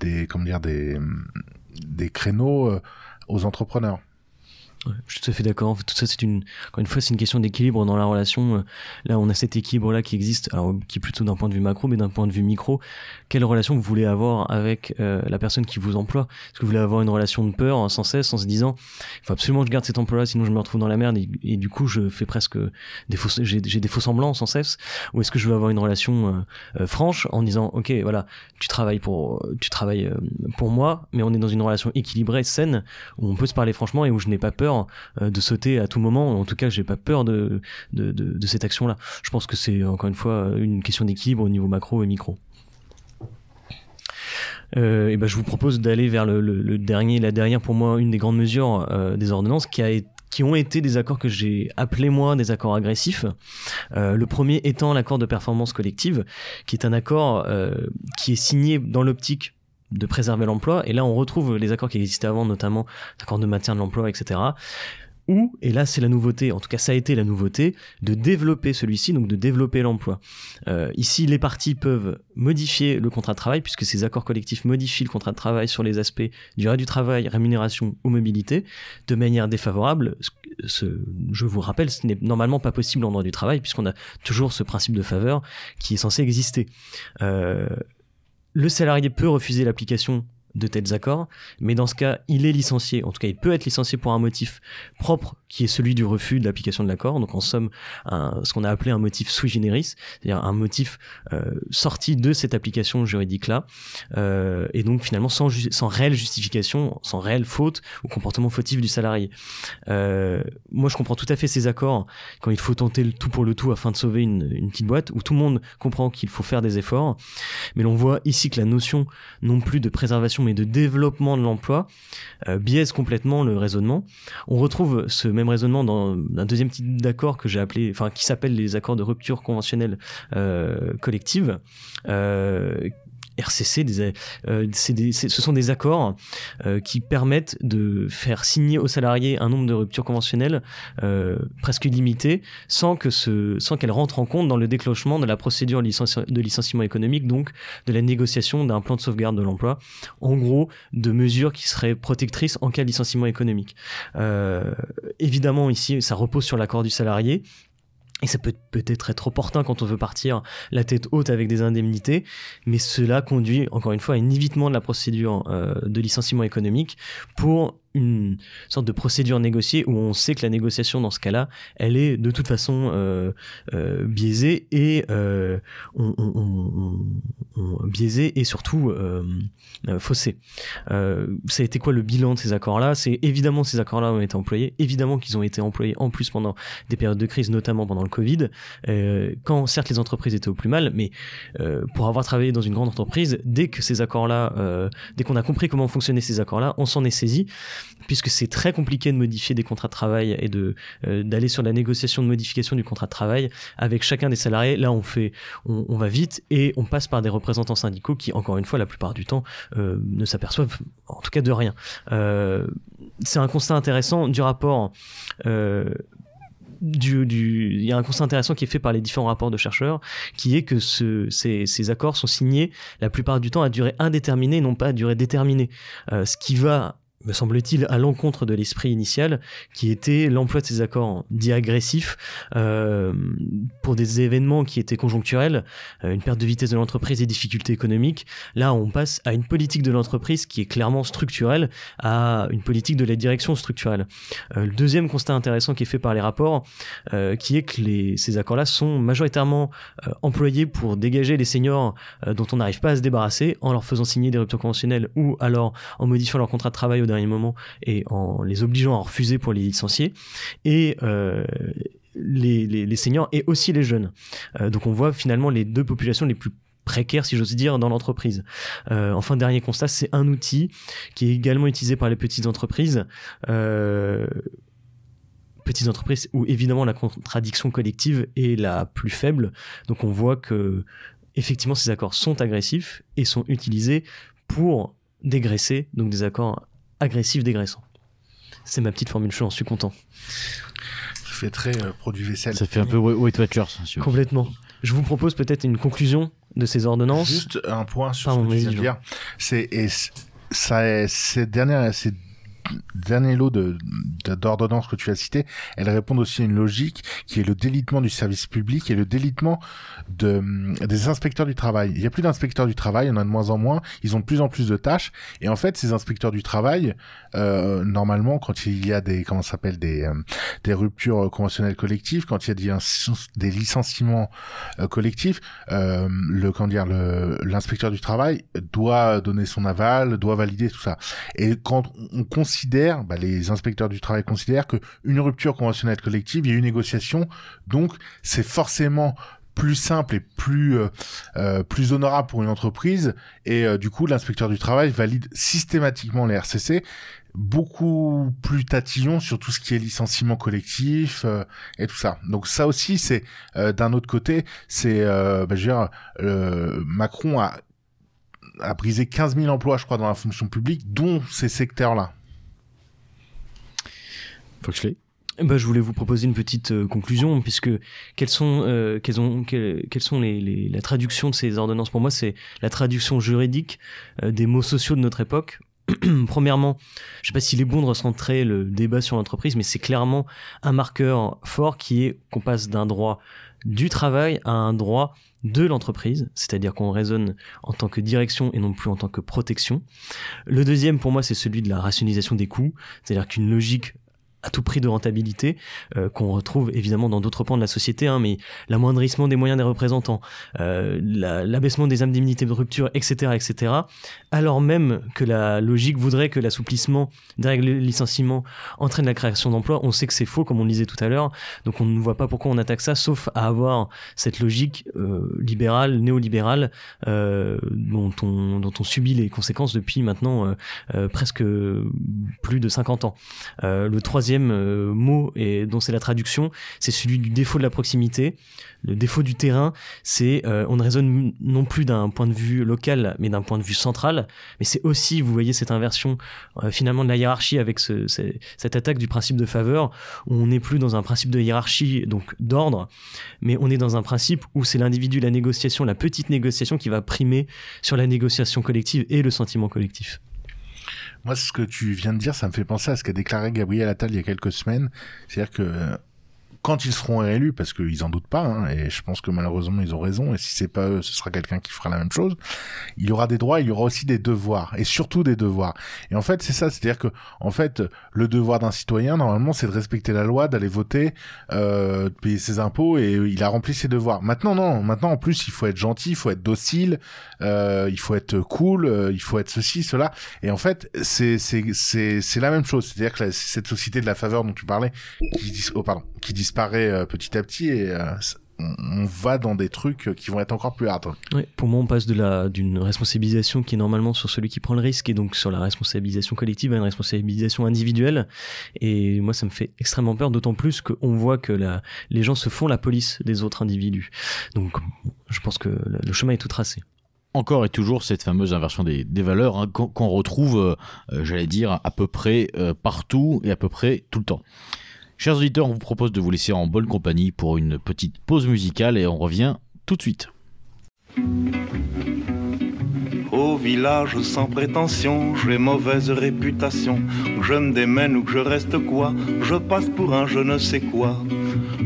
des, comment dire, des, des créneaux aux entrepreneurs. Je suis tout à fait d'accord. En fait, tout ça, c'est une, encore une fois, c'est une question d'équilibre dans la relation. Là, on a cet équilibre-là qui existe, alors, qui est plutôt d'un point de vue macro, mais d'un point de vue micro. Quelle relation vous voulez avoir avec euh, la personne qui vous emploie? Est-ce que vous voulez avoir une relation de peur hein, sans cesse, en se disant, il faut absolument que je garde cet emploi-là, sinon je me retrouve dans la merde et, du coup, je fais presque des faux, j'ai, des faux semblants sans cesse? Ou est-ce que je veux avoir une relation euh, euh, franche en disant, ok, voilà, tu travailles pour, tu travailles pour moi, mais on est dans une relation équilibrée, saine, où on peut se parler franchement et où je n'ai pas peur euh, de sauter à tout moment. En tout cas, j'ai pas peur de, cette action-là. Je pense que c'est encore une fois une question d'équilibre au niveau macro et micro. Euh, et ben, je vous propose d'aller vers le, dernier, la dernière pour moi, une des grandes mesures euh, des ordonnances qui ont été des accords que j'ai appelés moi des accords agressifs. Le premier étant l'accord de performance collective, qui est un accord qui est signé dans l'optique de préserver l'emploi. Et là, on retrouve les accords qui existaient avant, notamment l'accord de maintien de l'emploi, etc ou, et là c'est la nouveauté, en tout cas ça a été la nouveauté, de développer celui-ci, donc de développer l'emploi. Euh, ici, les parties peuvent modifier le contrat de travail, puisque ces accords collectifs modifient le contrat de travail sur les aspects durée du travail, rémunération ou mobilité, de manière défavorable. Ce, je vous rappelle, ce n'est normalement pas possible en droit du travail, puisqu'on a toujours ce principe de faveur qui est censé exister. Euh, le salarié peut refuser l'application de tels accords, mais dans ce cas, il est licencié. En tout cas, il peut être licencié pour un motif propre, qui est celui du refus de l'application de l'accord. Donc, en somme, ce qu'on a appelé un motif sui generis, c'est-à-dire un motif euh, sorti de cette application juridique-là, euh, et donc finalement sans, sans réelle justification, sans réelle faute ou comportement fautif du salarié. Euh, moi, je comprends tout à fait ces accords quand il faut tenter le tout pour le tout afin de sauver une, une petite boîte, où tout le monde comprend qu'il faut faire des efforts, mais l'on voit ici que la notion non plus de préservation mais de développement de l'emploi euh, biaise complètement le raisonnement. On retrouve ce même raisonnement dans un deuxième type d'accord que j'ai appelé, enfin qui s'appelle les accords de rupture conventionnelle euh, collective, euh, RCC, euh, ce sont des accords euh, qui permettent de faire signer aux salariés un nombre de ruptures conventionnelles euh, presque illimité, sans que sans qu'elles rentrent en compte dans le déclenchement de la procédure de licenciement économique, donc de la négociation d'un plan de sauvegarde de l'emploi, en gros de mesures qui seraient protectrices en cas de licenciement économique. Évidemment, ici, ça repose sur l'accord du salarié, et ça peut peut-être être opportun quand on veut partir la tête haute avec des indemnités, mais cela conduit encore une fois à un évitement de la procédure euh, de licenciement économique pour une sorte de procédure négociée où on sait que la négociation dans ce cas-là, elle est de toute façon euh, euh, biaisée et euh, surtout euh, faussée. Euh, ça a été quoi le bilan de ces accords-là? C'est évidemment ces accords-là ont été employés, évidemment qu'ils ont été employés en plus pendant des périodes de crise, notamment pendant le Covid, euh, quand certes les entreprises étaient au plus mal, mais pour avoir travaillé dans une grande entreprise, dès que ces accords-là, dès qu'on a compris comment fonctionnaient ces accords-là, on s'en est saisi puisque c'est très compliqué de modifier des contrats de travail et de euh, d'aller sur la négociation de modification du contrat de travail avec chacun des salariés. Là, on fait, on, va vite et on passe par des représentants syndicaux qui, encore une fois, la plupart du temps, euh, ne s'aperçoivent, en tout cas, de rien. Euh, c'est un constat intéressant du rapport. Il y a un constat intéressant qui est fait par les différents rapports de chercheurs, qui est que ce, ces, accords sont signés la plupart du temps à durée indéterminée, non pas à durée déterminée. Ce qui va me semble-t-il, à l'encontre de l'esprit initial, qui était l'emploi de ces accords dits agressifs euh, pour des événements qui étaient conjoncturels, euh, une perte de vitesse de l'entreprise et difficultés économiques. Là, on passe à une politique de l'entreprise qui est clairement structurelle, à une politique de la direction structurelle. Euh, le deuxième constat intéressant qui est fait par les rapports, qui est que ces accords-là sont majoritairement employés pour dégager les seniors dont on n'arrive pas à se débarrasser en leur faisant signer des ruptures conventionnelles ou alors en modifiant leur contrat de travail dernier moment et en les obligeant à refuser pour les licencier. Et euh, les, les, seniors et aussi les jeunes. Euh, donc on voit finalement les deux populations les plus précaires, si j'ose dire, dans l'entreprise. Euh, enfin, dernier constat, c'est un outil qui est également utilisé par les petites entreprises. Petites entreprises où évidemment la contradiction collective est la plus faible. Donc on voit que effectivement, ces accords sont agressifs et sont utilisés pour dégraisser, donc des accords agressifs dégraissants. C'est ma petite formule, je en suis content. Ça fait très euh, produit vaisselle. Ça fait un peu Weight Watchers. si vous- Complètement. Je vous propose peut-être une conclusion de ces ordonnances. Juste un point sur Pardon, ce que tu viens de dire. C'est et c- ça, ces dernières, ces derniers lots de de- d'ordonnances que tu as cités, elles répondent aussi à une logique qui est le délitement du service public et le délitement de des inspecteurs du travail. Il y a plus d'inspecteurs du travail, il y en a de moins en moins. Ils ont de plus en plus de tâches et en fait, ces inspecteurs du travail, euh, normalement, quand il y a des comment s'appelle des euh, des ruptures euh, conventionnelles collectives, quand il y a des, des licenciements collectifs, le l'inspecteur du travail doit donner son aval, doit valider tout ça. Et quand on considère, bah, les inspecteurs du travail considèrent que une rupture conventionnelle collective, il y a eu négociation, donc c'est forcément plus simple et plus euh, euh, plus honorable pour une entreprise. Et euh, du coup l'inspecteur du travail valide systématiquement les RCC beaucoup plus tatillon sur tout ce qui est licenciement collectif et tout ça. Donc ça aussi c'est d'un autre côté, c'est bah, je veux dire Macron a a brisé 15 000 emplois je crois dans la fonction publique dont ces Foxley Bah, je voulais vous proposer une petite euh, conclusion, puisque quelles sont, euh, ont, quelles, quelles sont les, les- la traduction de ces ordonnances? Pour moi, c'est la traduction juridique euh, des mots sociaux de notre époque. Premièrement, je sais pas s'il est bon de recentrer le débat sur l'entreprise, mais c'est clairement un marqueur fort qui est qu'on passe d'un droit du travail à un droit de l'entreprise, c'est-à-dire qu'on raisonne en tant que direction et non plus en tant que protection. Le deuxième, pour moi, c'est celui de la rationalisation des coûts, c'est-à-dire qu'une logique à tout prix de rentabilité euh, qu'on retrouve évidemment dans d'autres pans de la société, hein, mais l'amoindrissement des moyens des représentants, euh, la- l'abaissement des indemnités de rupture, etc., etc., alors même que la logique voudrait que l'assouplissement des règles de licenciement entraîne la création d'emplois, on sait que c'est faux, comme on le disait tout à l'heure, donc on ne voit pas pourquoi on attaque ça, sauf à avoir cette logique euh, libérale, néolibérale, dont, on, dont on subit les conséquences depuis maintenant presque plus de 50 ans. Le troisième euh, mot, et dont c'est la traduction, c'est celui du défaut de la proximité. Le défaut du terrain, c'est euh, on ne raisonne non plus d'un point de vue local, mais d'un point de vue central. Mais c'est aussi, vous voyez, cette inversion euh, finalement de la hiérarchie avec ce- ce- cette attaque du principe de faveur, où on n'est plus dans un principe de hiérarchie, donc d'ordre, mais on est dans un principe où c'est l'individu, la négociation, la petite négociation qui va primer sur la négociation collective et le sentiment collectif. Moi, ce que tu viens de dire, ça me fait penser à ce qu'a déclaré Gabriel Attal il y a quelques semaines. C'est-à-dire que euh, quand ils seront réélus, parce qu'ils en doutent pas, hein, et je pense que malheureusement ils ont raison, et si c'est pas eux, ce sera quelqu'un qui fera la même chose, il y aura des droits, il y aura aussi des devoirs, et surtout des devoirs. Et en fait, c'est ça, c'est-à-dire que, en fait, le devoir d'un citoyen, normalement, c'est de respecter la loi, d'aller voter, euh, de payer ses impôts, et il a rempli ses devoirs. Maintenant, non, maintenant, en plus, il faut être gentil, il faut être docile, euh, il faut être cool, euh, il faut être ceci, cela. Et en fait, c'est c'est la même chose. C'est-à-dire que la- cette société de la faveur dont tu parlais, qui dis oh pardon, qui disparaît euh, petit à petit, et euh, on, va dans des trucs qui vont être encore plus hard. Ouais, pour moi, on passe de la d'une responsabilisation qui est normalement sur celui qui prend le risque et donc sur la responsabilisation collective à une responsabilisation individuelle. Et moi, ça me fait extrêmement peur, d'autant plus qu'on voit que la, les gens se font la police des autres individus. Donc, je pense que le le chemin est tout tracé. encore et toujours cette fameuse inversion des, des valeurs hein, qu'on retrouve, euh, euh, j'allais dire, à peu près euh, partout et à peu près tout le temps. Chers auditeurs, on vous propose de vous laisser en bonne compagnie pour une petite pause musicale et on revient tout de suite. Au village sans prétention, j'ai mauvaise réputation. Je me démène ou que je reste quoi, je passe pour un je ne sais quoi.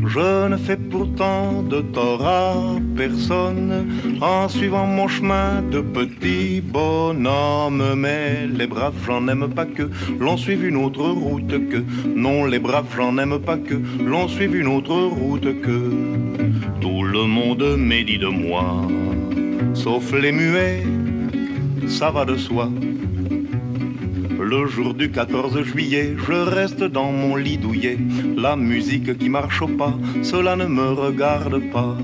Je ne fais pourtant de tort à personne en suivant mon chemin de petit bonhomme. Mais les braves, j'en aime pas que l'on suive une autre route que. Non, les braves, j'en aime pas que l'on suive une autre route que. Tout le monde médit de moi, sauf les muets, ça va de soi. Le jour du 14 juillet, je reste dans mon lit douillet. La musique qui marche au pas, cela ne me regarde pas.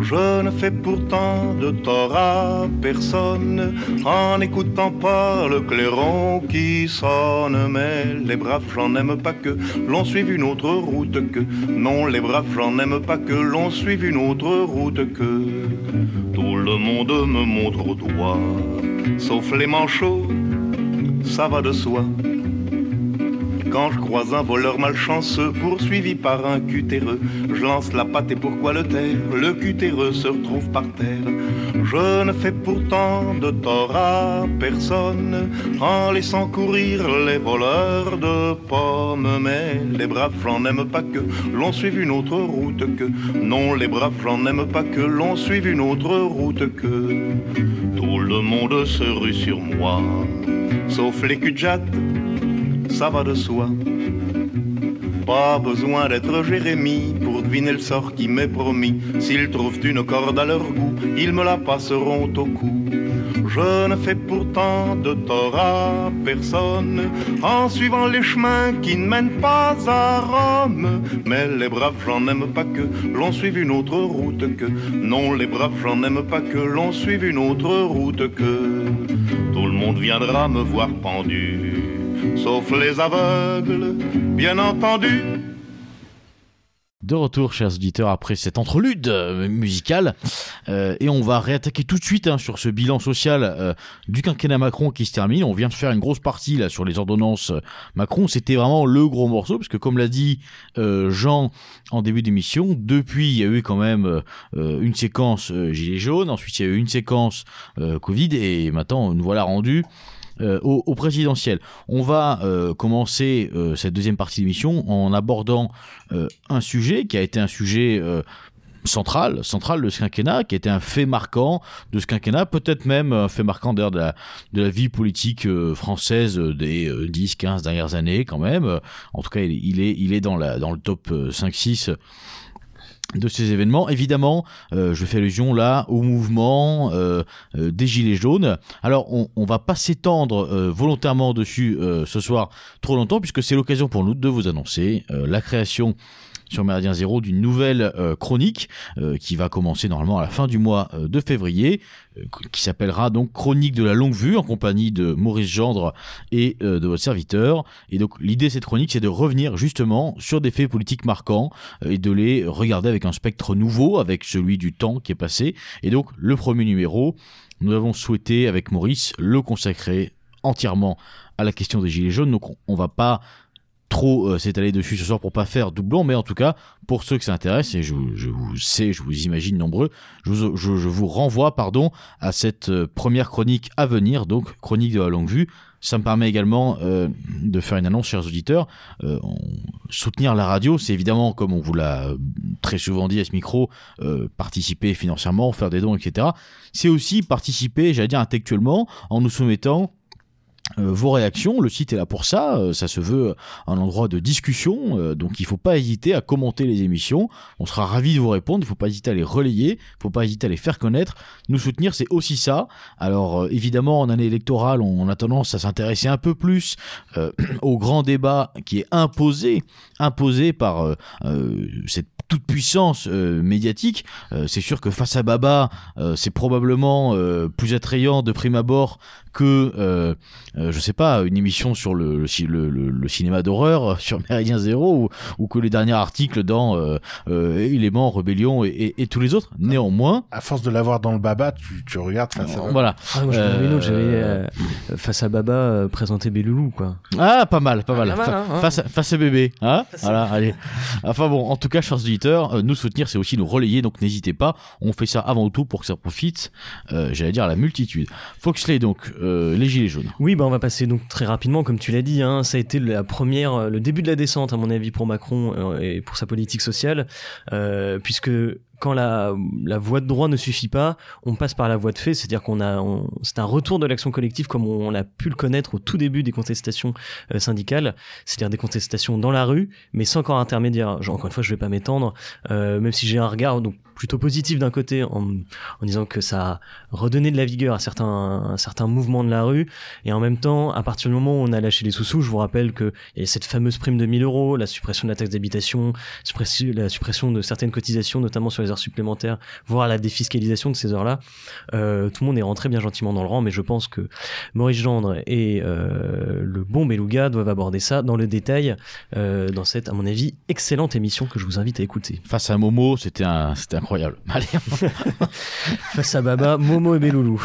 Je ne fais pourtant de tort à personne en n'écoutant pas le clairon qui sonne. Mais les braves, j'en aime pas que l'on suive une autre route que. Non, les braves, j'en aime pas que l'on suive une autre route que. Tout le monde me montre au doigt, sauf les manchots, ça va de soi. Quand je croise un voleur malchanceux poursuivi par un cutéreux, je lance la patte et pourquoi le taire? Le cutéreux se retrouve par terre. Je ne fais pourtant de tort à personne en laissant courir les voleurs de pommes. Mais les braves, j'en aime pas que l'on suive une autre route que. Non, les braves, j'en aime pas que l'on suive une autre route que. Tout le monde se rue sur moi, sauf les cul ça va de soi. Pas besoin d'être Jérémie pour deviner le sort qui m'est promis. S'ils trouvent une corde à leur goût, ils me la passeront au cou. Je ne fais pourtant de tort à personne en suivant les chemins qui ne mènent pas à Rome. Mais les braves, j'en aime pas que l'on suive une autre route que. Non, les braves, j'en aime pas que l'on suive une autre route que. Tout le monde viendra me voir pendu sauf les aveugles, bien entendu. De retour, chers auditeurs, après cette entrelude euh, musicale, euh, et on va réattaquer tout de suite hein, sur ce bilan social euh, du quinquennat Macron qui se termine. On vient de faire une grosse partie là sur les ordonnances Macron. C'était vraiment le gros morceau, parce que comme l'a dit Jean en début d'émission, depuis il y a eu quand même une séquence gilet jaune, ensuite il y a eu une séquence Covid, et maintenant nous voilà rendus euh, au, présidentiel. On va euh, commencer euh, cette deuxième partie de l'émission en abordant un sujet qui a été un sujet central, central de ce quinquennat, qui a été un fait marquant de ce quinquennat, peut-être même un fait marquant d'ailleurs de la, vie politique française des 10-15 dernières années quand même. En tout cas, il, est, il est dans le top 5-6 de ces événements. Évidemment, euh, je fais allusion là au mouvement euh, euh, des Gilets jaunes. Alors, on, on va pas s'étendre volontairement dessus ce soir trop longtemps, puisque c'est l'occasion pour nous de vous annoncer la création sur Méridien Zéro d'une nouvelle euh, chronique euh, qui va commencer normalement à la fin du mois euh, de février, qui s'appellera donc Chronique de la longue vue en compagnie de Maurice Gendre et de votre serviteur. Et donc l'idée de cette chronique, c'est de revenir justement sur des faits politiques marquants et de les regarder avec un spectre nouveau, avec celui du temps qui est passé. Et donc le premier numéro, nous avons souhaité avec Maurice le consacrer entièrement à la question des gilets jaunes. Donc on va pas trop euh, s'étaler dessus ce soir pour pas faire doublon, mais en tout cas, pour ceux que ça intéresse, et je, vous sais, je vous imagine nombreux, je vous, renvoie pardon, à cette euh, première chronique à venir, donc chronique de la longue vue. Ça me permet également euh, de faire une annonce, chers auditeurs. soutenir la radio, c'est évidemment, comme on vous l'a très souvent dit à ce micro, participer financièrement, faire des dons, etc. C'est aussi participer, j'allais dire intellectuellement, en nous soumettant euh, vos réactions. Le site est là pour ça. Euh, ça se veut un endroit de discussion. Euh, donc il ne faut pas hésiter à commenter les émissions. On sera ravis de vous répondre. Il ne faut pas hésiter à les relayer. Il ne faut pas hésiter à les faire connaître. Nous soutenir, c'est aussi ça. Alors évidemment, en année électorale, on a tendance à s'intéresser un peu plus au grand débat qui est imposé, imposé par cette toute puissance médiatique. c'est sûr que face à Baba, c'est probablement plus attrayant de prime abord que, euh, euh, je sais pas, une émission sur le, le, le, cinéma d'horreur sur Méridien Zéro ou, ou, que les derniers articles dans euh, euh Éléments, Rébellion et, et, tous les autres. Néanmoins. À force de l'avoir dans le Baba, tu, tu regardes face à Voilà. Ah, moi, j'avais euh, face à Baba présenter Béloulou, quoi. Ah, pas mal, pas mal. Ah, hein, hein. face, face à bébé. Hein voilà, allez. Enfin bon, en tout cas, chers auditeurs, nous soutenir, c'est aussi nous relayer, donc n'hésitez pas. On fait ça avant tout pour que ça profite, j'allais dire, à la multitude. Foxley, donc, euh, les gilets jaunes. Oui, bah on va passer donc très rapidement, comme tu l'as dit, hein, ça a été la première, euh, le début de la descente à mon avis pour Macron euh, et pour sa politique sociale, puisque quand la, la voie de droit ne suffit pas, on passe par la voie de fait, c'est-à-dire qu'on a, c'est un retour de l'action collective comme on, a pu le connaître au tout début des contestations euh, syndicales, c'est-à-dire des contestations dans la rue, mais sans corps intermédiaire. Genre, encore une fois, je vais pas m'étendre, euh, même si j'ai un regard plutôt positif d'un côté en, disant que ça a redonné de la vigueur à certains, certains mouvements de la rue, et en même temps, à partir du moment où on a lâché les sous-sous, je vous rappelle a cette fameuse prime de 1000 euros, la suppression de la taxe d'habitation, la suppression de certaines cotisations, notamment sur les heures supplémentaires, voire la défiscalisation de ces heures-là, euh, tout le monde est rentré bien gentiment dans le rang, mais je pense que Maurice Gendre et euh, le bon Beluga doivent aborder ça dans le détail euh, dans cette, à mon avis, excellente émission que je vous invite à écouter. Face à Momo, c'était un, incroyable. Allez. Face à Baba, Momo et Beloulou.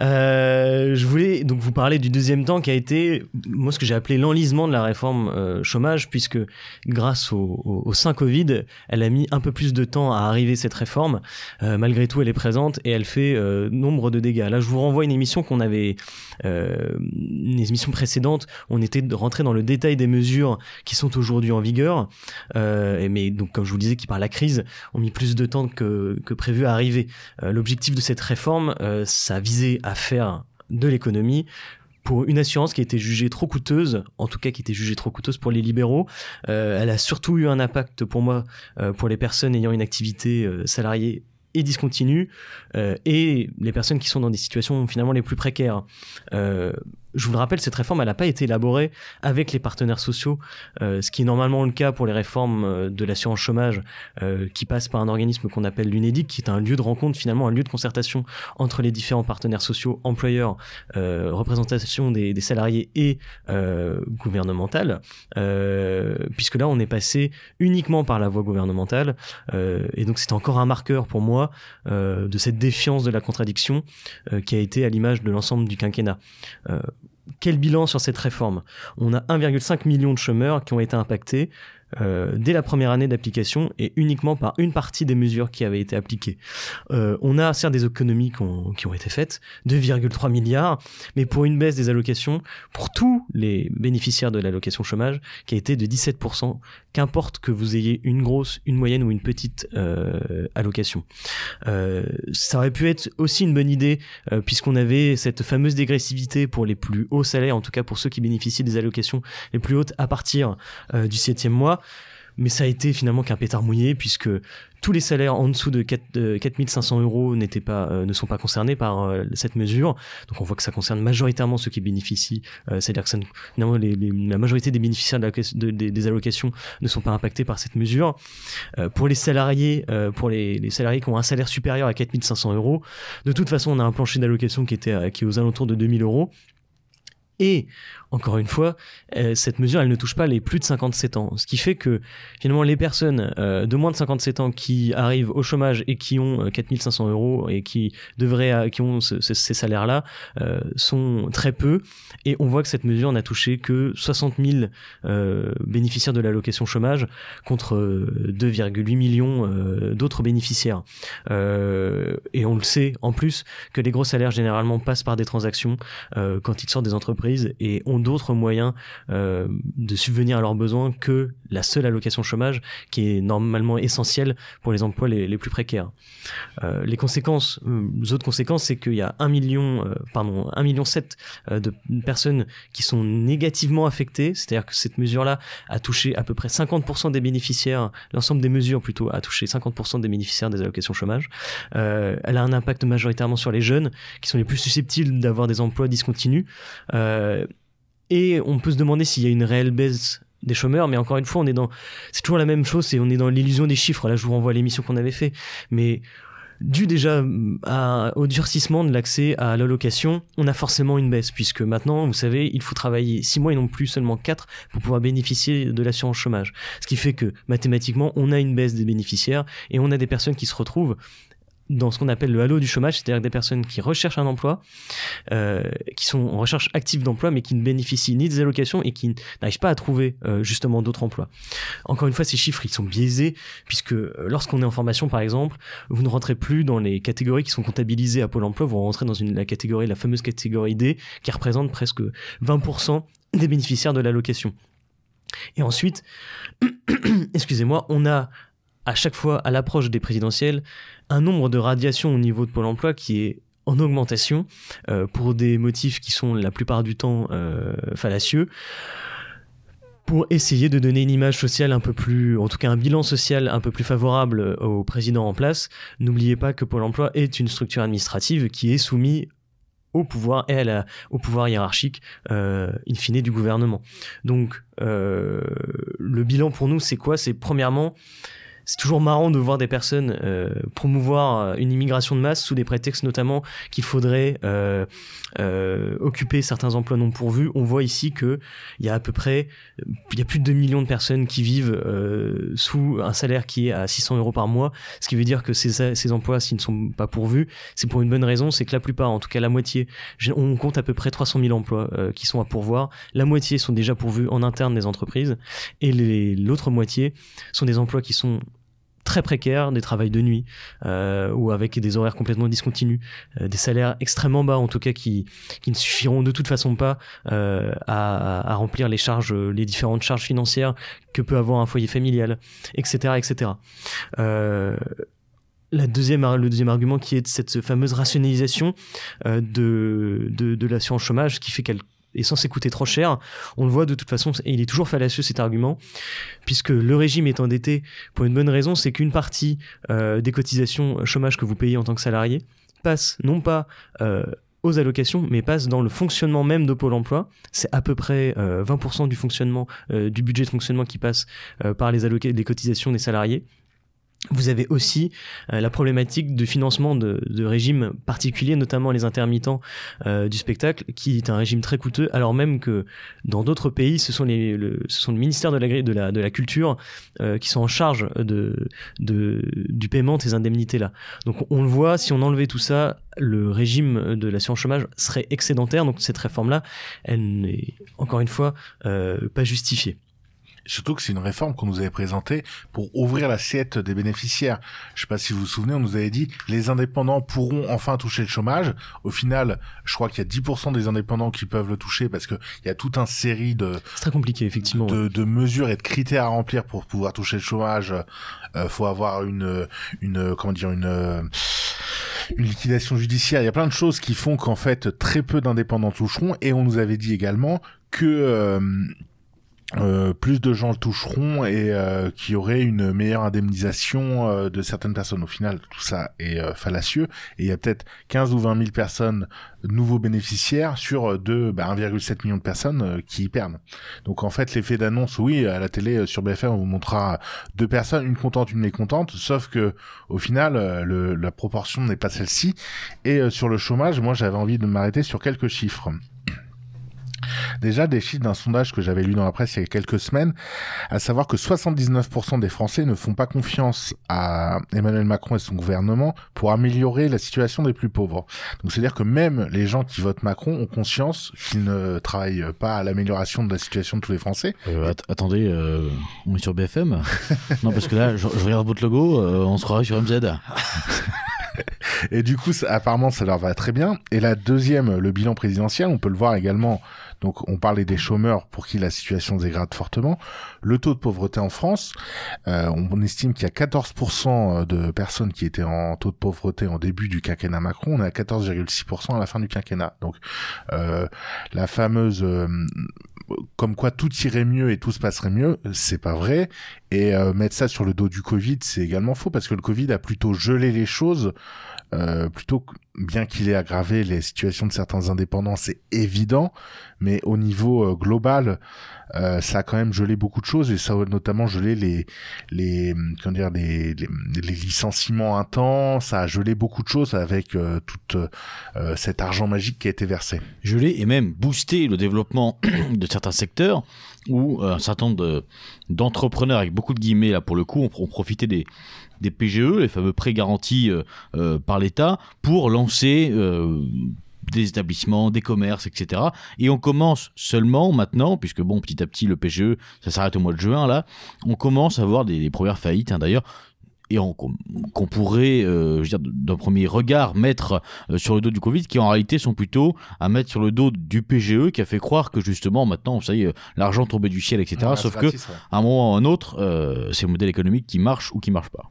Je voulais donc vous parler du deuxième temps qui a été, moi, ce que j'ai appelé l'enlisement de la réforme chômage, puisque grâce au, au, au sein Covid, elle a mis un peu plus de temps à arriver cette réforme. Euh, malgré tout, elle est présente et elle fait euh, nombre de dégâts. Là, je vous renvoie une émission qu'on avait, euh, une émission précédente, on était rentré dans le détail des mesures qui sont aujourd'hui en vigueur, mais donc comme je vous disais, qui par la crise ont mis plus de temps que, que prévu à arriver. L'objectif de cette réforme, ça visait à faire de l'économie pour une assurance qui a été jugée trop coûteuse, en tout cas qui était jugée trop coûteuse pour les libéraux. Euh, elle a surtout eu un impact pour moi, euh, pour les personnes ayant une activité euh, salariée et discontinue, et les personnes qui sont dans des situations finalement les plus précaires. Euh, je vous le rappelle, cette réforme, elle n'a pas été élaborée avec les partenaires sociaux, euh, ce qui est normalement le cas pour les réformes euh, de l'assurance chômage, euh, qui passent par un organisme qu'on appelle l'UNEDIC, qui est un lieu de rencontre, finalement un lieu de concertation entre les différents partenaires sociaux, employeurs, euh, représentation des, des, salariés et euh, gouvernementale, puisque là, on est passé uniquement par la voie gouvernementale, et donc c'est encore un marqueur pour moi de cette défiance de la contradiction qui a été à l'image de l'ensemble du quinquennat quel bilan sur cette réforme? On a 1,5 million de chômeurs qui ont été impactés euh, dès la première année d'application et uniquement par une partie des mesures qui avaient été appliquées. Euh, on a certes des économies qui ont, qui ont été faites, 2,3 milliards, mais pour une baisse des allocations pour tous les bénéficiaires de l'allocation chômage qui a été de 17%, qu'importe que vous ayez une grosse, une moyenne ou une petite euh, allocation. Euh, ça aurait pu être aussi une bonne idée euh, puisqu'on avait cette fameuse dégressivité pour les plus hauts salaires, en tout cas pour ceux qui bénéficient des allocations les plus hautes à partir euh, du septième mois mais ça a été finalement qu'un pétard mouillé puisque tous les salaires en dessous de 4, euh, 4500 euros n'étaient pas, euh, ne sont pas concernés par euh, cette mesure. Donc on voit que ça concerne majoritairement ceux qui bénéficient, euh, c'est-à-dire que la majorité des bénéficiaires de des allocations ne sont pas impactés par cette mesure. Pour les salariés, pour les, salariés qui ont un salaire supérieur à 4500 euros, de toute façon on a un plancher d'allocation qui qui est aux alentours de 2000 euros. Et encore une fois, euh, cette mesure, elle ne touche pas les plus de 57 ans. Ce qui fait que finalement, les personnes euh, de moins de 57 ans qui arrivent au chômage et qui ont euh, 4500 euros et qui devraient, euh, qui ont ce, ce, ces salaires-là, euh, sont très peu. Et on voit que cette mesure n'a touché que 60 000 euh, bénéficiaires de l'allocation chômage contre 2,8 millions d'autres bénéficiaires. et on le sait en plus que les gros salaires généralement passent par des transactions quand ils sortent des entreprises et ont d'autres moyens euh, de subvenir à leurs besoins que la seule allocation chômage qui est normalement essentielle pour les emplois les, plus précaires. Euh, les conséquences, euh, les autres conséquences, c'est qu'il y a un million, pardon, un million sept euh, de personnes qui sont négativement affectées, c'est-à-dire que cette mesure-là a touché à peu près 50% des bénéficiaires, l'ensemble des mesures plutôt a touché 50% des bénéficiaires des allocations chômage. Elle a un impact majoritairement sur les jeunes qui sont les plus susceptibles d'avoir des emplois discontinus. Et on peut se demander s'il y a une réelle baisse des chômeurs, mais encore une fois, on est dans, c'est toujours la même chose, c'est on est dans l'illusion des chiffres. Là, je vous renvoie à l'émission qu'on avait fait, mais dû déjà au durcissement de l'accès à l'allocation, on a forcément une baisse, puisque maintenant, vous savez, il faut travailler 6 mois et non plus seulement 4 pour pouvoir bénéficier de l'assurance chômage. Ce qui fait que mathématiquement, on a une baisse des bénéficiaires et on a des personnes qui se retrouvent dans ce qu'on appelle le halo du chômage, c'est-à-dire des personnes qui recherchent un emploi, euh, qui sont en recherche active d'emploi, mais qui ne bénéficient ni des allocations et qui n'arrivent pas à trouver euh, justement d'autres emplois. Encore une fois, ces chiffres, ils sont biaisés, puisque euh, lorsqu'on est en formation, par exemple, vous ne rentrez plus dans les catégories qui sont comptabilisées à Pôle emploi, vous rentrez dans une, la catégorie, la fameuse catégorie D, qui représente presque 20% des bénéficiaires de l'allocation. Et ensuite, excusez-moi, on a à chaque fois, à l'approche des présidentielles, un nombre de radiations au niveau de Pôle emploi qui est en augmentation euh, pour des motifs qui sont la plupart du temps euh, fallacieux pour essayer de donner une image sociale un peu plus, en tout cas un bilan social un peu plus favorable au président en place. N'oubliez pas que Pôle emploi est une structure administrative qui est soumise au pouvoir et à la, au pouvoir hiérarchique euh, in fine du gouvernement. Donc euh, le bilan pour nous c'est quoi? C'est premièrement c'est toujours marrant de voir des personnes euh, promouvoir euh, une immigration de masse sous des prétextes notamment qu'il faudrait euh, occuper certains emplois non pourvus. On voit ici que il y a à peu près, il y a plus de 2 millions de personnes qui vivent sous un salaire qui est à 600 euros par mois, ce qui veut dire que ces, ces emplois, s'ils ne sont pas pourvus, c'est pour une bonne raison, c'est que la plupart, en tout cas la moitié, on compte à peu près 300 000 emplois qui sont à pourvoir. La moitié sont déjà pourvus en interne des entreprises et l'autre moitié sont des emplois qui sont très précaires, des travails de nuit euh, ou avec des horaires complètement discontinus, euh, des salaires extrêmement bas en tout cas qui, qui ne suffiront de toute façon pas euh, à, à, remplir les charges, les différentes charges financières que peut avoir un foyer familial, etc., etc. Euh, la deuxième, le deuxième argument qui est cette fameuse rationalisation euh, de, de, de l'assurance chômage qui fait qu'elle est censé coûter trop cher. On le voit de toute façon, et il est toujours fallacieux cet argument, puisque le régime est endetté pour une bonne raison, c'est qu'une partie euh, des cotisations chômage que vous payez en tant que salarié passe non pas euh, aux allocations, mais passe dans le fonctionnement même de Pôle Emploi. C'est à peu près euh, 20% du fonctionnement, euh, du budget de fonctionnement qui passe euh, par les, les cotisations des salariés. Vous avez aussi euh, la problématique de financement de, de régimes particuliers, notamment les intermittents euh, du spectacle, qui est un régime très coûteux, alors même que dans d'autres pays, ce sont, les, le, ce sont ministère de la, de la, de la Culture euh, qui sont en charge de, de, du paiement de ces indemnités-là. Donc on le voit, si on enlevait tout ça, le régime de l'assurance chômage serait excédentaire, donc cette réforme-là, elle n'est encore une fois euh, pas justifiée. Surtout que c'est une réforme qu'on nous avait présentée pour ouvrir l'assiette des bénéficiaires. Je sais pas si vous vous souvenez, on nous avait dit les indépendants pourront enfin toucher le chômage. Au final, je crois qu'il y a 10% des indépendants qui peuvent le toucher parce que il y a toute une série de très compliqué effectivement de, de, mesures et de critères à remplir pour pouvoir toucher le chômage. Euh, faut avoir une une comment dire une une liquidation judiciaire. Il y a plein de choses qui font qu'en fait très peu d'indépendants toucheront et on nous avait dit également que euh, euh, plus de gens le toucheront et euh, qu'il y aurait une meilleure indemnisation euh, de certaines personnes. Au final, tout ça est euh, fallacieux et il y a peut-être 15 ou 20 000 personnes nouveaux bénéficiaires sur de bah, 1,7 million de personnes euh, qui y perdent. Donc en fait, l'effet d'annonce, oui, à la télé euh, sur BFM, on vous montrera deux personnes, une contente, une mécontente, sauf que au final, le, la proportion n'est pas celle-ci. Et sur le chômage, moi, j'avais envie de m'arrêter sur quelques chiffres. Déjà, des chiffres d'un sondage que j'avais lu dans la presse il y a quelques semaines, à savoir que 79% des Français ne font pas confiance à Emmanuel Macron et son gouvernement pour améliorer la situation des plus pauvres. Donc, c'est-à-dire que même les gens qui votent Macron ont conscience qu'ils ne travaillent pas à l'amélioration de la situation de tous les Français. Euh, att attendez, euh, on est sur BFM Non, parce que là, je, je regarde votre logo, euh, on se croirait sur MZ. Et du coup, apparemment, ça leur va très bien. Et la deuxième, le bilan présidentiel, on peut le voir également. Donc, on parlait des chômeurs pour qui la situation dégrade fortement. Le taux de pauvreté en France, euh, on estime qu'il y a 14% de personnes qui étaient en taux de pauvreté en début du quinquennat Macron. On est à 14,6% à la fin du quinquennat. Donc, euh, la fameuse euh, comme quoi tout irait mieux et tout se passerait mieux, c'est pas vrai. Et euh, mettre ça sur le dos du Covid, c'est également faux parce que le Covid a plutôt gelé les choses, euh, plutôt bien qu'il ait aggravé les situations de certains indépendants, c'est évident, mais au niveau euh, global, euh, ça a quand même gelé beaucoup de choses et ça a notamment gelé les les comment dire les, licenciements intenses, ça a gelé beaucoup de choses avec euh, tout euh, cet argent magique qui a été versé. Gelé et même boosté le développement de certains secteurs où un certain nombre de, d'entrepreneurs avec beaucoup de guillemets là pour le coup ont, ont profité des des PGE, les fameux prêts garantis euh, euh, par l'État, pour lancer euh, des établissements, des commerces, etc. Et on commence seulement maintenant, puisque bon, petit à petit, le PGE, ça s'arrête au mois de juin, là, on commence à voir des, des premières faillites, hein, d'ailleurs, et qu'on pourrait, euh, je veux dire, d'un premier regard, mettre euh, sur le dos du Covid, qui en réalité sont plutôt à mettre sur le dos du PGE, qui a fait croire que justement maintenant, vous savez, l'argent tombait du ciel, etc. Ouais, Sauf que, ouais. à un moment ou à un autre, euh, c'est le modèle économique qui marche ou qui marche pas.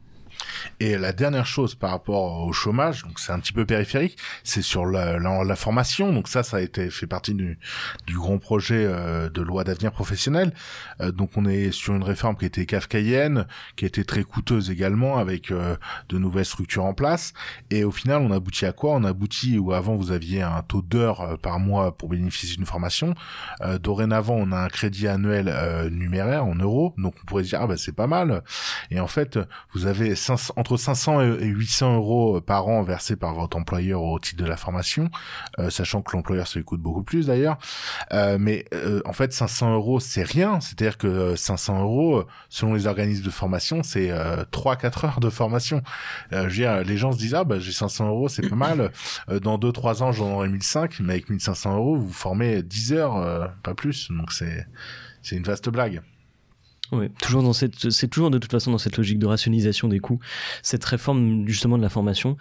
Et la dernière chose par rapport au chômage, donc c'est un petit peu périphérique, c'est sur la, la, formation. Donc ça, ça a été fait partie du, du grand projet euh, de loi d'avenir professionnel. Euh, donc on est sur une réforme qui était kafkaïenne, qui était très coûteuse également, avec euh, de nouvelles structures en place. Et au final, on aboutit à quoi? On aboutit où avant vous aviez un taux d'heures euh, par mois pour bénéficier d'une formation. Euh, dorénavant, on a un crédit annuel euh, numéraire en euros. Donc on pourrait dire ah bah c'est pas mal. Et en fait, vous avez 500 entre 500 et 800 euros par an versés par votre employeur au titre de la formation, euh, sachant que l'employeur lui coûte beaucoup plus d'ailleurs. Euh, mais euh, en fait, 500 euros c'est rien. C'est-à-dire que euh, 500 euros, euh, selon les organismes de formation, c'est euh, 3-4 heures de formation. Euh, je veux dire, les gens se disent ah bah j'ai 500 euros, c'est pas mal. Euh, dans 2-3 ans, j'en aurai 1005, mais avec 1500 euros, vous formez 10 heures, euh, pas plus. Donc c'est c'est une vaste blague. Oui, toujours dans cette, c'est toujours de toute façon dans cette logique de rationalisation des coûts. Cette réforme justement de la formation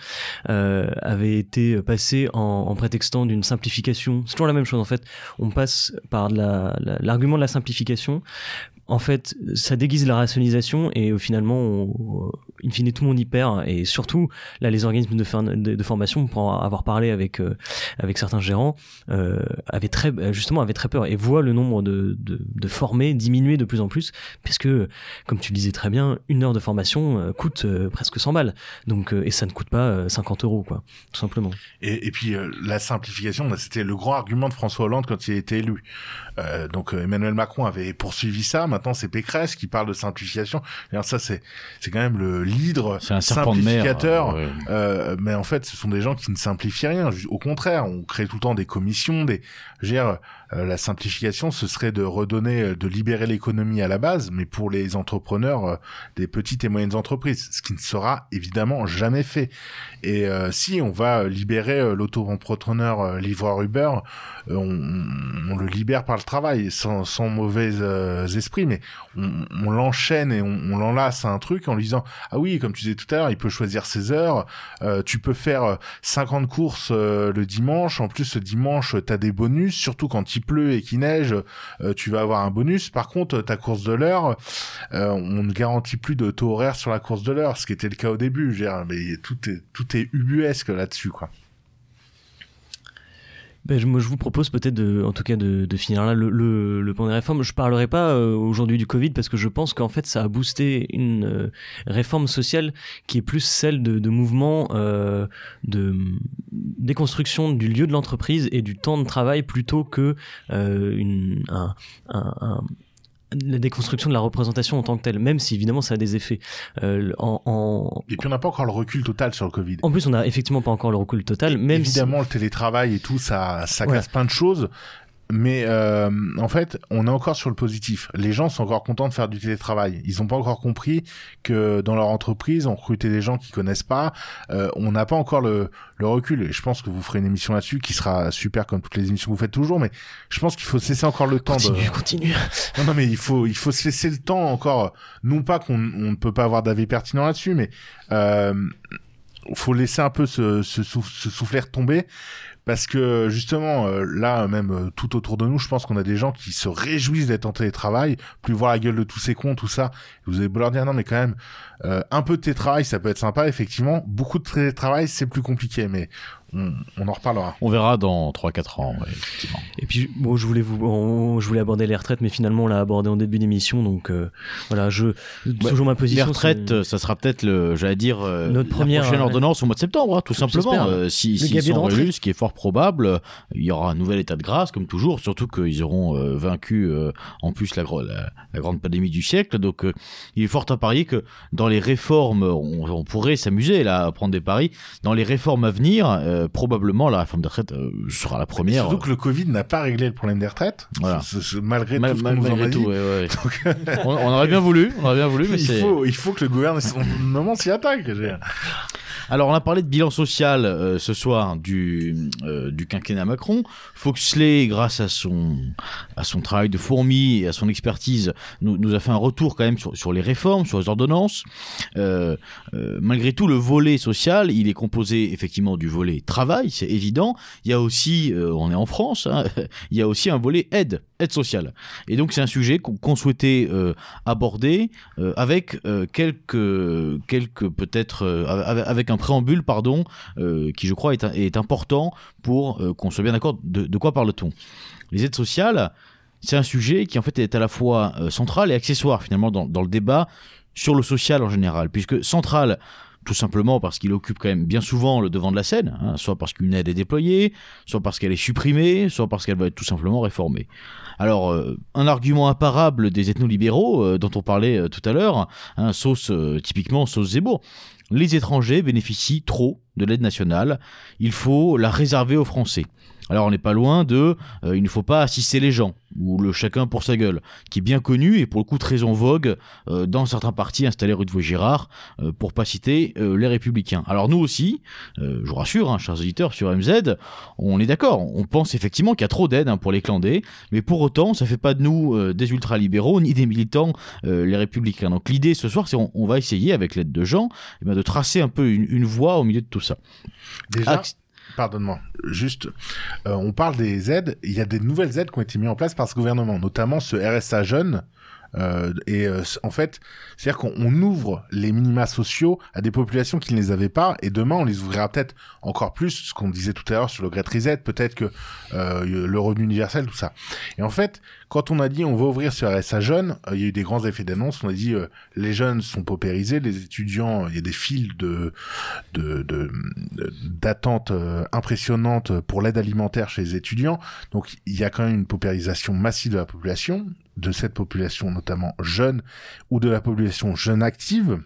euh, avait été passée en, en prétextant d'une simplification. C'est toujours la même chose en fait. On passe par de la- l'argument de la simplification. En fait, ça déguise la rationalisation et euh, finalement, on, in fine, tout le monde y perd. Et surtout, là, les organismes de, formation, pour avoir parlé avec euh, avec certains gérants, euh, avaient très justement avaient très peur et voient le nombre de, de, formés diminuer de plus en plus parce que, comme tu le disais très bien, une heure de formation euh, coûte euh, presque 100 balles. Donc, euh, et ça ne coûte pas euh, 50 euros, quoi, tout simplement. Et, puis euh, la simplification, bah, c'était le grand argument de François Hollande quand il a été élu. Euh, donc euh, Emmanuel Macron avait poursuivi ça. C'est Pécresse qui parle de simplification. Alors ça, c'est c'est quand même le leader C'est un serpent de mer, simplificateur. euh, ouais. Euh, mais en fait, ce sont des gens qui ne simplifient rien. Au contraire, on crée tout le temps des commissions, des. Je veux dire, la simplification, ce serait de redonner, euh, de libérer l'économie à la base, mais pour les entrepreneurs euh, des petites et moyennes entreprises, ce qui ne sera évidemment jamais fait. Et euh, si on va libérer euh, l'auto-entrepreneur euh, livreur Uber, euh, on, le libère par le travail, sans, mauvais euh, esprit, mais on, l'enchaîne et on, l'enlace à un truc en lui disant ah oui, comme tu disais tout à l'heure, il peut choisir ses heures, euh, tu peux faire euh, 50 courses euh, le dimanche, en plus le dimanche tu as des bonus, surtout quand il pleut et qu'il neige, euh, tu vas avoir un bonus. Par contre, ta course de l'heure, euh, on ne garantit plus de taux horaire sur la course de l'heure, ce qui était le cas au début. Mais tout est tout est ubuesque là-dessus, quoi. Ben, je, vous propose peut-être, de, en tout cas, de, finir là le, point des réformes. Je parlerai pas euh, aujourd'hui du Covid parce que je pense qu'en fait, ça a boosté une euh, réforme sociale qui est plus celle de, de mouvements euh, de déconstruction du lieu de l'entreprise et du temps de travail plutôt que euh, une, un, un, un la déconstruction de la représentation en tant que telle, même si évidemment ça a des effets. Euh, en, en... Et puis on n'a pas encore le recul total sur le Covid. En plus, on n'a effectivement pas encore le recul total, même Évidemment, si... le télétravail et tout, ça, ça Voilà. casse plein de choses. Mais euh, en fait, on est encore sur le positif. Les gens sont encore contents de faire du télétravail. Ils n'ont pas encore compris que dans leur entreprise, on recrutait des gens qui connaissent pas. Euh, on n'a pas encore le, le recul. Et je pense que vous ferez une émission là-dessus qui sera super comme toutes les émissions que vous faites toujours. Mais je pense qu'il faut se laisser encore le temps Continue, de. continue. Non, non, mais il faut, il faut se laisser le temps encore. Non pas qu'on on ne peut pas avoir d'avis pertinent là-dessus, mais euh, faut laisser un peu ce, ce souffler tomber. Parce que justement, euh, là, même euh, tout autour de nous, je pense qu'on a des gens qui se réjouissent d'être en télétravail, plus voir la gueule de tous ces cons, tout ça. Vous beau leur dire, non, mais quand même, euh, un peu de télétravail, ça peut être sympa, effectivement. Beaucoup de télétravail, c'est plus compliqué, mais on, on en reparlera. On verra dans 3-4 ans, ouais, effectivement. Et puis, bon, je voulais vous, on- je voulais aborder les retraites, mais finalement, on l'a abordé en début d'émission, donc euh, voilà, je toujours ma position. Les retraites, ça sera peut-être, le, j'allais dire, euh, Notre la première, prochaine euh, ordonnance au mois de septembre, hein, tout simplement. Euh, si s'ils sont élus, ce qui est fort probable, il y aura un nouvel état de grâce, comme toujours, surtout qu'ils auront euh, vaincu euh, en plus la, la, la grande pandémie du siècle. Donc, euh, il est fort à parier que dans les réformes, on, on pourrait s'amuser là à prendre des paris. Dans les réformes à venir, euh, probablement la réforme des retraites euh, sera la première. Surtout que le Covid n'a pas réglé le problème des retraites. Voilà. Malgré Mal- tout ce mal- qu'on nous en malgré a dit. tout, ouais, ouais. on, on aurait bien voulu, on aurait bien voulu, mais il faut, il faut que le gouvernement, s'y attaque. Alors, on a parlé de bilan social euh, ce soir du, euh, du quinquennat Macron. Foxley, grâce à son, à son travail de fourmi et à son expertise, nous, a fait un retour quand même sur, sur les réformes, sur les ordonnances. Euh, malgré tout, le volet social, il est composé effectivement du volet travail, c'est évident. Il y a aussi, on est en France, hein, il y a aussi un volet aide, aide sociale. Et donc, c'est un sujet qu'on souhaitait euh, aborder euh, avec euh, quelques, quelques peut-être, avec un préambule, pardon, qui je crois est, est important pour qu'on soit bien d'accord de, quoi parle-t-on. Les aides sociales, c'est un sujet qui en fait est à la fois central et accessoire finalement dans, dans le débat sur le social en général, puisque central tout simplement parce qu'il occupe quand même bien souvent le devant de la scène, hein, soit parce qu'une aide est déployée, soit parce qu'elle est supprimée, soit parce qu'elle va être tout simplement réformée. Alors, euh, un argument imparable des ethno-libéraux, euh, dont on parlait euh, tout à l'heure, hein, sauce, typiquement sauce Zemmour, les étrangers bénéficient trop de l'aide nationale, il faut la réserver aux Français. Alors on n'est pas loin de euh, il ne faut pas assister les gens ou le chacun pour sa gueule, qui est bien connu et pour le coup très en vogue euh, dans certains partis installés rue de Vaugirard, euh, pour pas citer euh, les Républicains. Alors nous aussi, euh, je vous rassure, hein, chers auditeurs sur MZ, on est d'accord, on pense effectivement qu'il y a trop d'aide hein, pour les clandés, mais pour autant ça fait pas de nous euh, des ultralibéraux ni des militants euh, les Républicains. Donc l'idée ce soir, c'est on, on va essayer avec l'aide de gens eh ben, de tracer un peu une, une voie au milieu de tout ça. Déjà, pardonne-moi, juste, euh, on parle des aides. Il y a des nouvelles aides qui ont été mises en place par ce gouvernement, notamment ce RSA jeune. Euh, et euh, en fait, c'est-à-dire qu'on on ouvre les minima sociaux à des populations qui ne les avaient pas, et demain on les ouvrira peut-être encore plus, ce qu'on disait tout à l'heure sur le Great Reset, peut-être que le revenu universel, tout ça. Et en fait, quand on a dit on va ouvrir ce RSA jeune, euh, il y a eu des grands effets d'annonce. On a dit euh, les jeunes sont paupérisés, les étudiants, il y a des files de d'attente euh, impressionnantes pour l'aide alimentaire chez les étudiants. Donc il y a quand même une paupérisation massive de la population, de cette population notamment jeune ou de la population jeune active.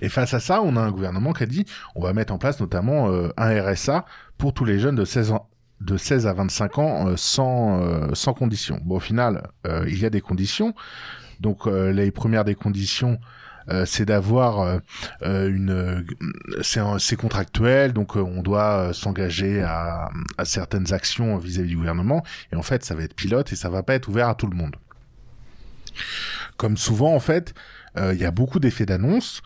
Et face à ça, on a un gouvernement qui a dit on va mettre en place notamment un RSA pour tous les jeunes de 16 ans de 16 à 25 ans euh, sans euh, sans conditions. Bon au final, euh, il y a des conditions. Donc les premières des conditions c'est d'avoir une euh, c'est contractuel donc on doit s'engager à, à certaines actions vis-à-vis du gouvernement et en fait ça va être pilote et ça va pas être ouvert à tout le monde comme souvent en fait il y a beaucoup d'effets d'annonce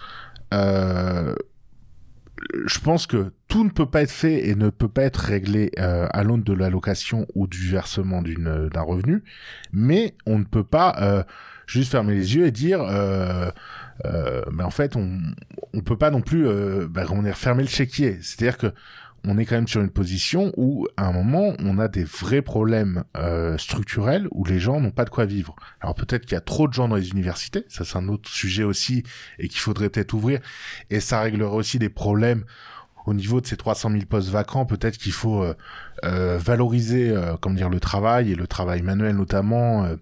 je pense que tout ne peut pas être fait et ne peut pas être réglé euh, à l'aune de l'allocation ou du versement d'une d'un revenu, mais on ne peut pas euh, juste fermer les yeux et dire, euh, euh, mais en fait, on on peut pas non plus, euh, bah, on est fermer le chéquier. C'est-à-dire que on est quand même sur une position où, à un moment, on a des vrais problèmes euh, structurels où les gens n'ont pas de quoi vivre. Alors peut-être qu'il y a trop de gens dans les universités, ça c'est un autre sujet aussi, et qu'il faudrait peut-être ouvrir, et ça réglerait aussi des problèmes au niveau de ces 300 000 postes vacants, peut-être qu'il faut euh, euh, valoriser, euh, comment dire, le travail et le travail manuel notamment, euh,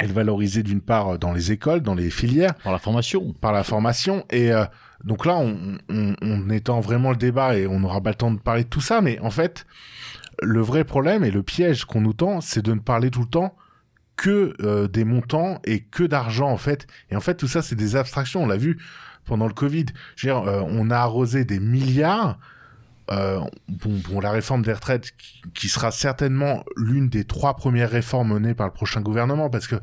et le valoriser d'une part dans les écoles, dans les filières, par la formation, par la formation, et euh, donc là, on, étend vraiment le débat et on n'aura pas le temps de parler de tout ça, mais en fait, le vrai problème et le piège qu'on nous tend, c'est de ne parler tout le temps que euh, des montants et que d'argent en fait. Et en fait, tout ça, c'est des abstractions. On l'a vu pendant le Covid. Euh, on a arrosé des milliards. Euh, bon, la réforme des retraites qui, sera certainement l'une des trois premières réformes menées par le prochain gouvernement parce que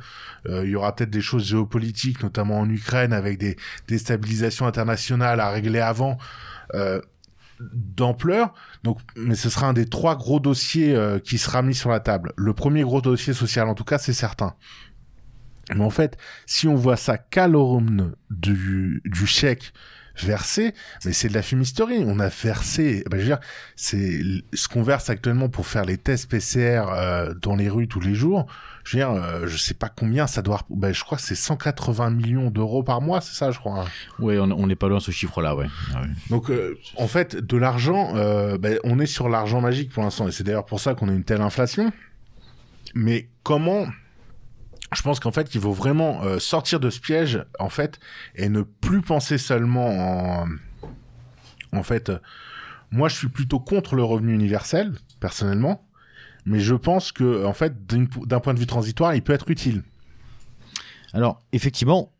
euh, il y aura peut-être des choses géopolitiques, notamment en Ukraine, avec des déstabilisations internationales à régler avant. Euh, d'ampleur. Donc, mais ce sera un des trois gros dossiers qui sera mis sur la table. Le premier gros dossier social, en tout cas, c'est certain. Mais en fait, si on voit ça qu'à du, du chèque versé, mais c'est de la fumisterie. On a versé, ben, je veux dire, c'est ce qu'on verse actuellement pour faire les tests PCR euh, dans les rues tous les jours. Je veux dire, euh, je sais pas combien ça doit. Ben, je crois que c'est 180 millions d'euros par mois, c'est ça, je crois. Oui, on n'est pas loin de ce chiffre-là, ouais. Ah ouais. Donc, euh, en fait, de l'argent, euh, ben, on est sur l'argent magique pour l'instant, et c'est d'ailleurs pour ça qu'on a une telle inflation. Mais comment je pense qu'en fait, il faut vraiment euh, sortir de ce piège, en fait, et ne plus penser seulement en... En fait, euh, moi, je suis plutôt contre le revenu universel, personnellement, mais je pense que, en fait, d'un point de vue transitoire, il peut être utile. Alors, effectivement,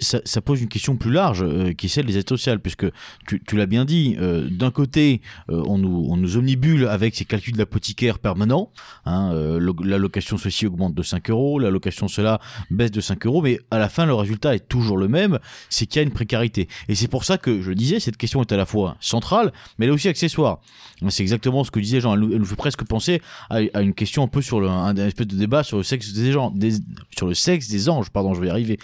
ça, ça, pose une question plus large euh, qui est celle des aides sociales, puisque tu, tu l'as bien dit, euh, d'un côté, euh, on, nous, on nous omnibule avec ces calculs d'apothicaire permanents, hein, l'allocation ceci augmente de 5 euros, l'allocation cela baisse de 5 euros, mais à la fin, le résultat est toujours le même, c'est qu'il y a une précarité. Et c'est pour ça que je disais, cette question est à la fois centrale, mais elle est aussi accessoire. C'est exactement ce que disait Jean, elle nous, fait presque penser à, une question un peu sur le, un, espèce de débat sur le sexe des gens, sur le sexe des anges, pardon, je vais y arriver.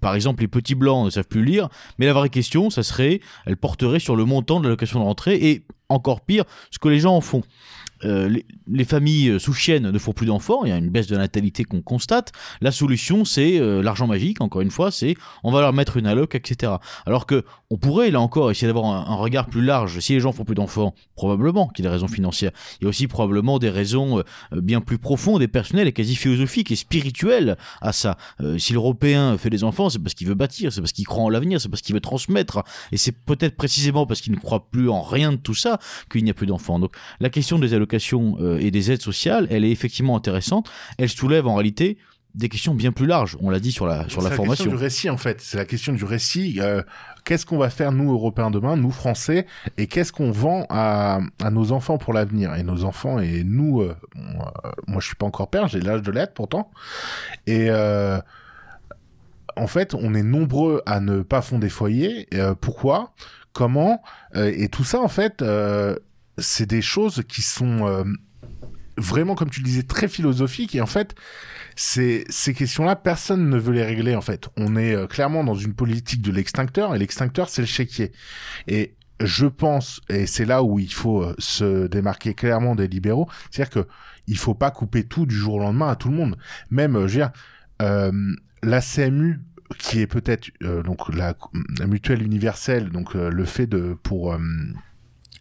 Par exemple, les petits blancs ne savent plus lire, mais la vraie question, ça serait, elle porterait sur le montant de l'allocation de rentrée et encore pire, ce que les gens en font. Euh, les, familles euh, sous chienne ne font plus d'enfants, il y a une baisse de natalité qu'on constate. La solution, c'est euh, l'argent magique, encore une fois, c'est on va leur mettre une alloc, etc. Alors que on pourrait, là encore, essayer d'avoir un, regard plus large. Si les gens font plus d'enfants, probablement qu'il y a des raisons financières. Il y a aussi probablement des raisons bien plus profondes et personnelles et quasi philosophiques et spirituelles à ça. si l'Européen fait des enfants, c'est parce qu'il veut bâtir, c'est parce qu'il croit en l'avenir, c'est parce qu'il veut transmettre. Et c'est peut-être précisément parce qu'il ne croit plus en rien de tout ça qu'il n'y a plus d'enfants. Donc la question des allocations euh, et des aides sociales, elle est effectivement intéressante. Elle soulève en réalité des questions bien plus larges. On l'a dit sur la sur la, formation. C'est la question du récit en fait. C'est la question du récit. Euh, qu'est-ce qu'on va faire nous Européens demain, nous Français, et qu'est-ce qu'on vend à, à nos enfants pour l'avenir? Et nos enfants et nous, euh, moi je suis pas encore père, j'ai l'âge de l'être pourtant. Et en fait, on est nombreux à ne pas fonder foyer. pourquoi? Comment? Et tout ça en fait c'est des choses qui sont euh, vraiment, comme tu le disais, très philosophiques. Et en fait, ces, ces questions-là, personne ne veut les régler. En fait, on est euh, clairement dans une politique de l'extincteur, et l'extincteur, c'est le chéquier. Et je pense, et c'est là où il faut euh, se démarquer clairement des libéraux, c'est-à-dire que il faut pas couper tout du jour au lendemain à tout le monde. Même, je veux dire, la CMU qui est peut-être donc la, mutuelle universelle, donc le fait de pour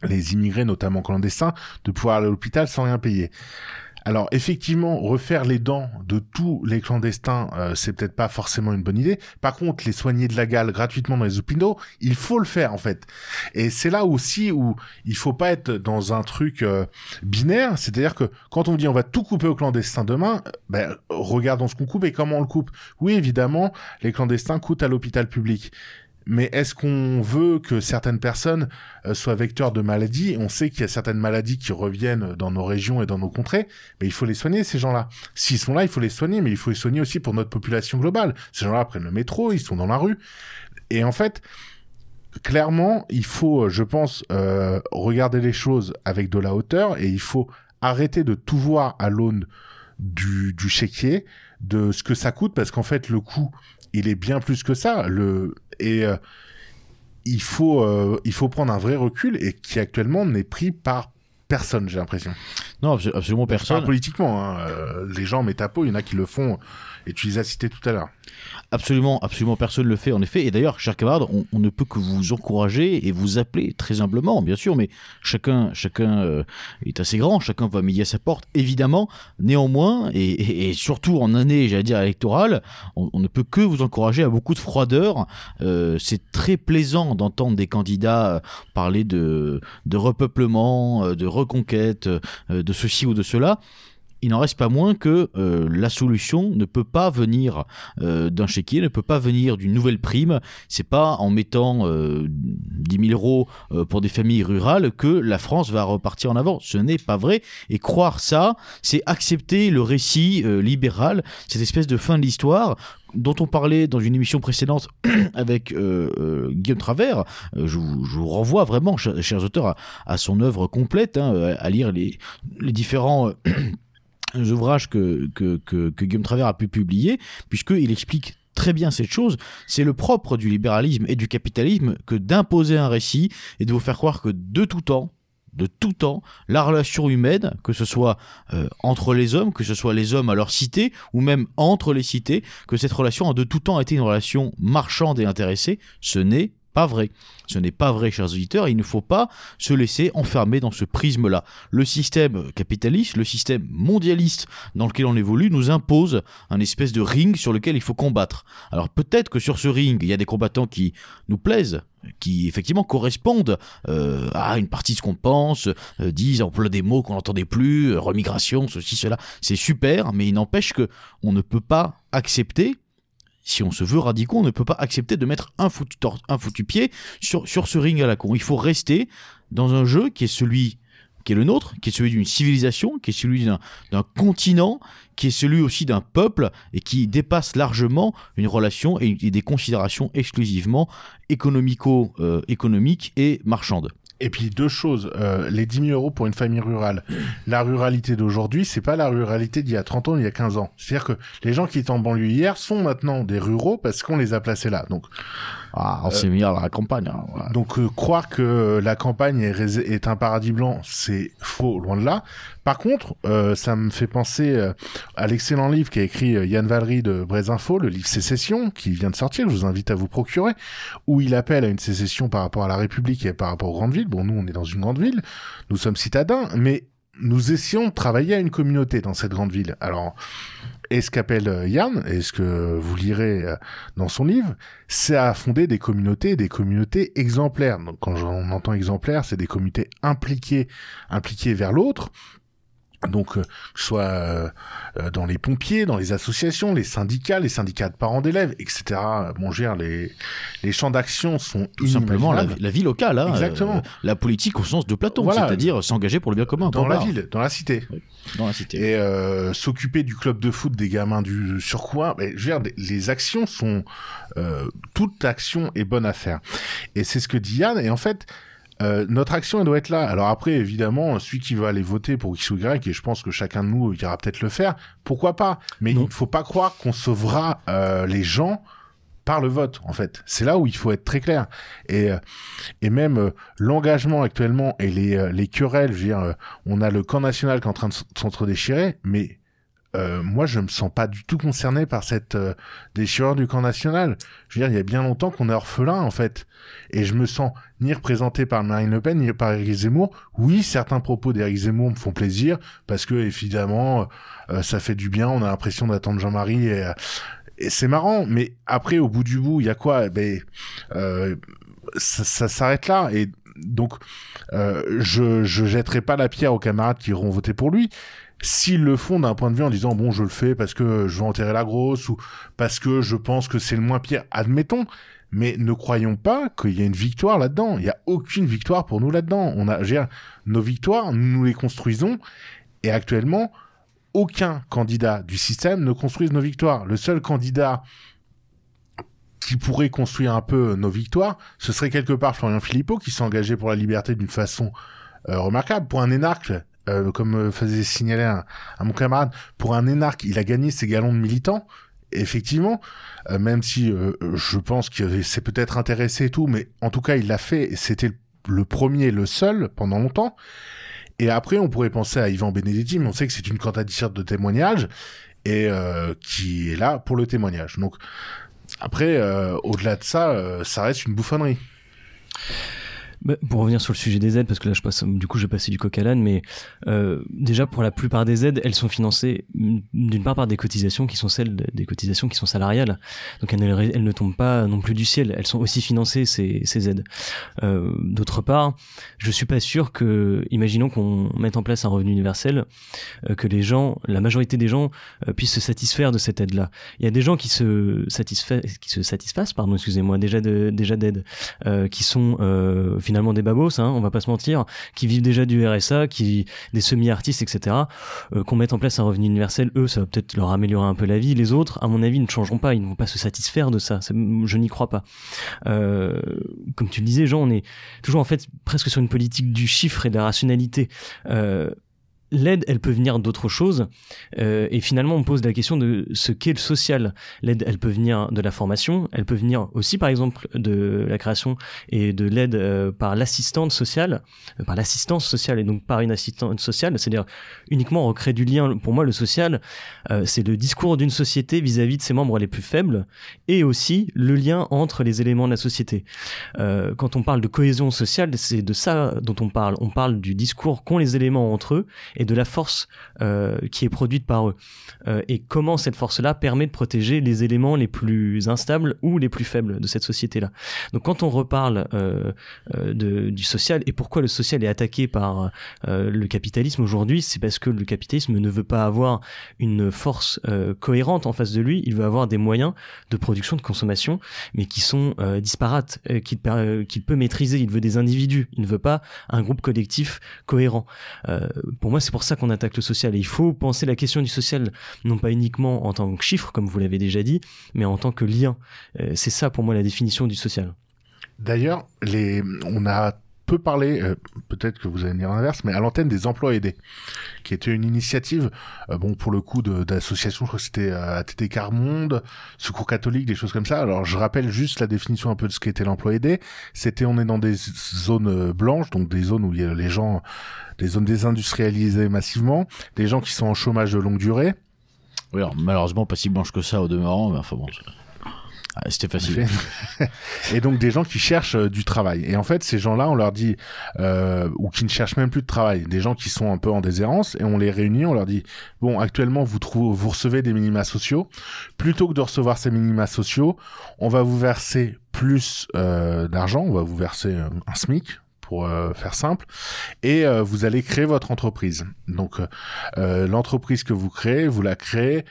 les immigrés, notamment clandestins, de pouvoir aller à l'hôpital sans rien payer. Alors effectivement, refaire les dents de tous les clandestins, euh, c'est peut-être pas forcément une bonne idée. Par contre, les soigner de la gale gratuitement dans les hôpitaux, il faut le faire en fait. Et c'est là aussi où il faut pas être dans un truc euh, binaire, c'est-à-dire que quand on dit on va tout couper aux clandestins demain, ben regardons ce qu'on coupe et comment on le coupe. Oui, évidemment, les clandestins coûtent à l'hôpital public mais est-ce qu'on veut que certaines personnes euh, soient vecteurs de maladies? On sait qu'il y a certaines maladies qui reviennent dans nos régions et dans nos contrées, mais il faut les soigner, ces gens-là. S'ils sont là, il faut les soigner, mais il faut les soigner aussi pour notre population globale. Ces gens-là prennent le métro, ils sont dans la rue. Et en fait, clairement, il faut, je pense, euh, regarder les choses avec de la hauteur et il faut arrêter de tout voir à l'aune du, du chéquier, de ce que ça coûte, parce qu'en fait, le coût, il est bien plus que ça. Et euh, il faut euh, il faut prendre un vrai recul et qui actuellement n'est pris par personne, j'ai l'impression. Non, absolument personne. Pas politiquement. Hein. Euh, les gens peau, il y en a qui le font, et tu les as cités tout à l'heure. Absolument, absolument personne ne le fait, en effet. Et d'ailleurs, chers camarades, on, ne peut que vous encourager et vous appeler très humblement, bien sûr, mais chacun, chacun euh, est assez grand, chacun va midi à sa porte, évidemment. Néanmoins, et, surtout en année, j'allais dire, électorale, on, ne peut que vous encourager à beaucoup de froideur. Euh, c'est très plaisant d'entendre des candidats parler de, de repeuplement, de reconquête, de ceci ou de cela il n'en reste pas moins que euh, la solution ne peut pas venir euh, d'un chéquier, ne peut pas venir d'une nouvelle prime. C'est pas en mettant euh, 10 000 euros euh, pour des familles rurales que la France va repartir en avant. Ce n'est pas vrai. Et croire ça, c'est accepter le récit libéral, cette espèce de fin de l'histoire dont on parlait dans une émission précédente avec Guillaume Travers. Je vous, renvoie vraiment, chers, auteurs, à, son œuvre complète, hein, à lire les différents ouvrages que, que, Guillaume Travers a pu publier, puisqu'il explique très bien cette chose, c'est le propre du libéralisme et du capitalisme que d'imposer un récit et de vous faire croire que de tout temps, de tout temps, la relation humaine, que ce soit euh, entre les hommes, que ce soit les hommes à leur cité, ou même entre les cités, que cette relation a de tout temps été une relation marchande et intéressée, ce n'est pas vrai. Ce n'est pas vrai, chers auditeurs, il ne faut pas se laisser enfermer dans ce prisme-là. Le système capitaliste, le système mondialiste dans lequel on évolue nous impose un espèce de ring sur lequel il faut combattre. Alors peut-être que sur ce ring, il y a des combattants qui nous plaisent, qui effectivement correspondent euh, à une partie de ce qu'on pense, euh, disent, emploi des mots qu'on n'entendait plus, remigration, ceci, cela. C'est super, mais il n'empêche que on ne peut pas accepter si on se veut radicaux, on ne peut pas accepter de mettre un foutu, pied sur, sur ce ring à la con. Il faut rester dans un jeu qui est celui qui est le nôtre, qui est celui d'une civilisation, qui est celui d'un continent, qui est celui aussi d'un peuple et qui dépasse largement une relation et, des considérations exclusivement économico-économiques euh, et marchandes. Et puis deux choses, euh, les 10 000 euros pour une famille rurale. La ruralité d'aujourd'hui, c'est pas la ruralité d'il y a 30 ans, il y a 15 ans. C'est-à-dire que les gens qui étaient en banlieue hier sont maintenant des ruraux parce qu'on les a placés là. Donc ah, on s'est mis à la campagne. Hein, Donc euh, croire que la campagne est, est un paradis blanc, c'est faux, loin de là. Par contre, euh, ça me fait penser euh, à l'excellent livre qu'a écrit Yann Valery de Brésinfo, le livre Sécession, qui vient de sortir, je vous invite à vous procurer, où il appelle à une sécession par rapport à la République et par rapport aux grandes villes. Bon, nous, on est dans une grande ville, nous sommes citadins, mais nous essayons de travailler à une communauté dans cette grande ville. Alors, et ce qu'appelle euh, Yann, et ce que vous lirez euh, dans son livre, c'est à fonder des communautés, des communautés exemplaires. Donc quand on entend exemplaire, c'est des communautés impliquées, impliquées vers l'autre, donc, euh, que ce soit euh, euh, dans les pompiers, dans les associations, les syndicats, les syndicats de parents d'élèves, etc. Bon, gère les, les champs d'action sont tout simplement la, vie locale, hein, exactement. la politique au sens de Platon, c'est-à-dire s'engager pour le bien commun. Dans la ville, dans la cité. Dans la cité. Et s'occuper du club de foot des gamins du surcoin. Mais, je veux dire, les actions sont toute action est bonne à faire. Et c'est ce que dit Yann. Et en fait, euh, notre action, elle doit être là. Alors après, évidemment, celui qui va aller voter pour X ou Y, et je pense que chacun de nous ira peut-être le faire, pourquoi pas? Mais il ne faut pas croire qu'on sauvera euh, les gens par le vote, en fait. C'est là où il faut être très clair. Et, euh, et même l'engagement actuellement et les, les querelles, je veux dire, on a le camp national qui est en train de s'entre-déchirer, mais euh, moi, je me sens pas du tout concerné par cette euh, déchirure du camp national. Je veux dire, il y a bien longtemps qu'on est orphelin, en fait. Et je me sens ni représenté par Marine Le Pen, ni par Éric Zemmour. Oui, certains propos d'Éric Zemmour me font plaisir, parce que, évidemment, euh, ça fait du bien, on a l'impression d'attendre Jean-Marie, et, c'est marrant. Mais après, au bout du bout, il y a quoi? Ben, ça, ça s'arrête là. Et donc, je, je jetterai pas la pierre aux camarades qui auront voté pour lui, s'ils le font d'un point de vue en disant bon je le fais parce que je veux enterrer la grosse ou parce que je pense que c'est le moins pire, admettons. Mais ne croyons pas qu'il y a une victoire là-dedans. Il n'y a aucune victoire pour nous là-dedans. On a, nos victoires, nous les construisons. Et actuellement, aucun candidat du système ne construise nos victoires. Le seul candidat qui pourrait construire un peu nos victoires, ce serait quelque part Florian Philippot qui s'est engagé pour la liberté d'une façon euh, remarquable. Pour un énarque, euh, comme faisait signaler à, mon camarade, pour un énarque, il a gagné ses galons de militant. Effectivement, euh, même si euh, je pense qu'il s'est peut-être intéressé et tout, mais en tout cas, il l'a fait. C'était le premier, le seul pendant longtemps. Et après, on pourrait penser à Yvan Benedetti, mais on sait que c'est une candidature de témoignage et qui est là pour le témoignage. Donc après, au-delà de ça, ça reste une bouffonnerie. Bah, pour revenir sur le sujet des aides, parce que là, je passe, du coup, je vais passer du coq à l'âne, mais euh, déjà, pour la plupart des aides, elles sont financées d'une part par des cotisations qui sont celles des cotisations qui sont salariales. Donc, elles, ne tombent pas non plus du ciel. Elles sont aussi financées, ces, aides. Euh, D'autre part, je suis pas sûr que, imaginons qu'on mette en place un revenu universel, euh, que les gens, la majorité des gens, euh, puissent se satisfaire de cette aide-là. Il y a des gens qui se qui se satisfassent, pardon, excusez-moi, déjà de, déjà d'aide, euh, qui sont finalement des babos, hein, on va pas se mentir, qui vivent déjà du RSA, qui des semi-artistes, etc. Euh, qu'on mette en place un revenu universel, eux, ça va peut-être leur améliorer un peu la vie. Les autres, à mon avis, ne changeront pas, ils ne vont pas se satisfaire de ça. Je n'y crois pas. Euh, comme tu le disais, Jean, on est toujours en fait presque sur une politique du chiffre et de la rationalité. Euh, l'aide, elle peut venir d'autres choses. Euh, et finalement, on pose la question de ce qu'est le social. L'aide, elle peut venir de la formation, elle peut venir aussi, par exemple, de la création et de l'aide euh, par l'assistante sociale, euh, par l'assistance sociale et donc par une assistante sociale, c'est-à-dire uniquement recréer du lien. Pour moi, le social, c'est le discours d'une société vis-à-vis de ses membres les plus faibles et aussi le lien entre les éléments de la société. quand on parle de cohésion sociale, c'est de ça dont on parle. On parle du discours qu'ont les éléments entre eux et de la force euh, qui est produite par eux. Euh, et comment cette force-là permet de protéger les éléments les plus instables ou les plus faibles de cette société-là. Donc quand on reparle euh, du social et pourquoi le social est attaqué par le capitalisme aujourd'hui, c'est parce que le capitalisme ne veut pas avoir une force cohérente en face de lui, il veut avoir des moyens de production, de consommation, mais qui sont disparates, qu'il peut maîtriser. Il veut des individus, il ne veut pas un groupe collectif cohérent. Pour moi, c'est pour ça qu'on attaque le social. Et il faut penser la question du social non pas uniquement en tant que chiffre, comme vous l'avez déjà dit, mais en tant que lien. Euh, c'est ça pour moi la définition du social. D'ailleurs, on a peu parlé, euh, peut-être que vous allez me dire l'inverse, mais à l'antenne des emplois aidés, qui était une initiative, euh, bon pour le coup d'association, je crois que c'était euh, ATT Carmonde, Secours catholique, des choses comme ça. Alors je rappelle juste la définition un peu de ce qu'était l'emploi aidé. C'était on est dans des zones euh, blanches, donc des zones où il y a les gens, des zones désindustrialisées massivement, des gens qui sont en chômage de longue durée. Oui, alors, malheureusement pas si blanche que ça au demeurant, mais enfin bon. Ah, C'était facile. et donc des gens qui cherchent euh, du travail. Et en fait, ces gens-là, on leur dit, euh, ou qui ne cherchent même plus de travail, des gens qui sont un peu en déshérence, et on les réunit, on leur dit, bon, actuellement, vous, trouvez, vous recevez des minima sociaux. Plutôt que de recevoir ces minima sociaux, on va vous verser plus euh, d'argent, on va vous verser euh, un SMIC, pour euh, faire simple, et euh, vous allez créer votre entreprise. Donc euh, l'entreprise que vous créez, vous la créez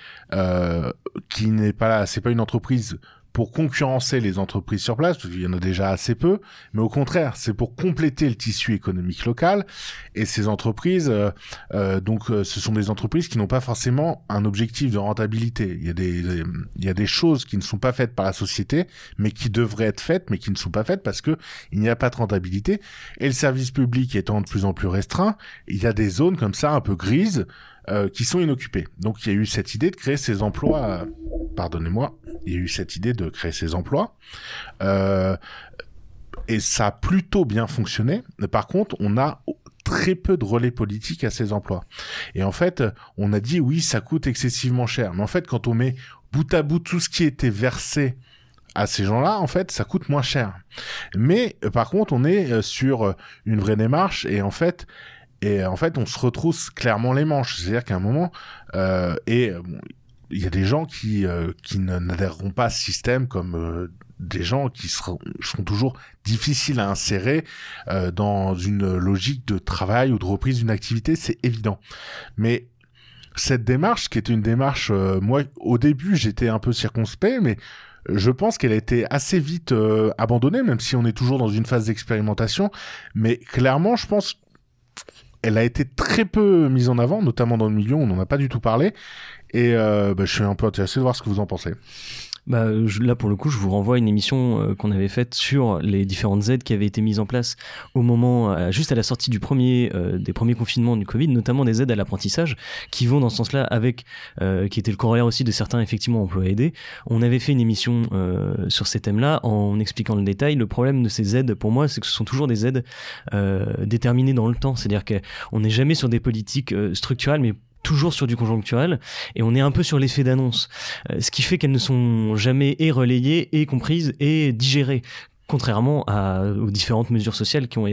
qui n'est pas là, c'est pas une entreprise pour concurrencer les entreprises sur place, parce qu'il y en a déjà assez peu, mais au contraire, c'est pour compléter le tissu économique local. Et ces entreprises, euh, euh, donc, euh, ce sont des entreprises qui n'ont pas forcément un objectif de rentabilité. Il y a des, il y a des choses qui ne sont pas faites par la société, mais qui devraient être faites, mais qui ne sont pas faites parce que il n'y a pas de rentabilité. Et le service public étant de plus en plus restreint, il y a des zones comme ça un peu grises euh, qui sont inoccupés. Donc il y a eu cette idée de créer ces emplois. Euh, pardonnez-moi, il y a eu cette idée de créer ces emplois. Euh, et ça a plutôt bien fonctionné. Par contre, on a très peu de relais politiques à ces emplois. Et en fait, on a dit oui, ça coûte excessivement cher. Mais en fait, quand on met bout à bout tout ce qui était versé à ces gens-là, en fait, ça coûte moins cher. Mais par contre, on est sur une vraie démarche et en fait, et en fait, on se retrousse clairement les manches. C'est-à-dire qu'à un moment, euh, et bon, il y a des gens qui euh, qui n'adhéreront pas à ce système comme euh, des gens qui seront, seront toujours difficiles à insérer euh, dans une logique de travail ou de reprise d'une activité, c'est évident. Mais cette démarche, qui est une démarche, euh, moi, au début, j'étais un peu circonspect, mais je pense qu'elle a été assez vite euh, abandonnée, même si on est toujours dans une phase d'expérimentation. Mais clairement, je pense elle a été très peu mise en avant, notamment dans le milieu, on n'en a pas du tout parlé. Et euh, bah, je suis un peu intéressé de voir ce que vous en pensez. Bah, je, là, pour le coup, je vous renvoie à une émission euh, qu'on avait faite sur les différentes aides qui avaient été mises en place au moment, euh, juste à la sortie du premier, euh, des premiers confinements du Covid, notamment des aides à l'apprentissage, qui vont dans ce sens-là avec, euh, qui était le corollaire aussi de certains, effectivement, emplois aidés. On avait fait une émission sur ces thèmes-là en expliquant le détail. Le problème de ces aides, pour moi, c'est que ce sont toujours des aides déterminées dans le temps. C'est-à-dire qu'on n'est jamais sur des politiques structurelles, mais toujours sur du conjoncturel et on est un peu sur l'effet d'annonce, euh, ce qui fait qu'elles ne sont jamais et relayées et comprises et digérées contrairement aux différentes mesures sociales qui ont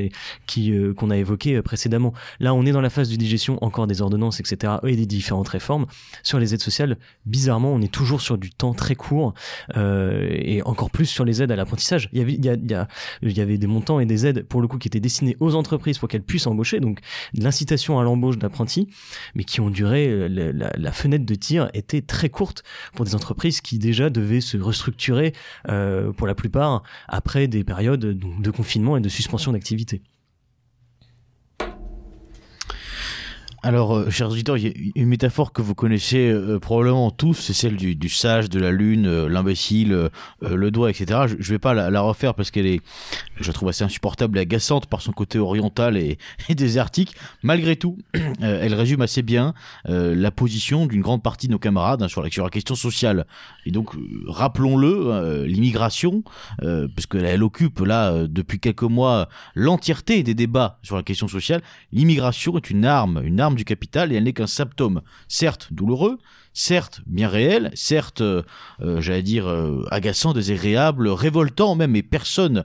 qui euh, qu'on a évoquées euh, précédemment. Là, on est dans la phase de digestion encore des ordonnances, etc. et des différentes réformes sur les aides sociales. Bizarrement, on est toujours sur du temps très court euh, et encore plus sur les aides à l'apprentissage. Il y avait des montants et des aides pour le coup qui étaient destinés aux entreprises pour qu'elles puissent embaucher, donc l'incitation à l'embauche d'apprentis, mais qui ont duré la, fenêtre de tir était très courte pour des entreprises qui déjà devaient se restructurer pour la plupart après des périodes de confinement et de suspension d'activité. Alors, euh, chers auditeurs, il y a une métaphore que vous connaissez euh, probablement tous, c'est celle du, sage, de la lune, euh, l'imbécile, euh, le doigt, etc. Je, je vais pas la, refaire parce qu'elle est, je trouve assez insupportable et agaçante par son côté oriental et, désertique. Malgré tout, elle résume assez bien la position d'une grande partie de nos camarades hein, sur, la, sur la question sociale. Et donc, rappelons-le, l'immigration, parce qu'elle elle occupe là depuis quelques mois l'entièreté des débats sur la question sociale. L'immigration est une arme, une arme du capital et elle n'est qu'un symptôme, certes douloureux, certes bien réel, certes, euh, euh, j'allais dire, euh, agaçant, désagréable, révoltant même, et personne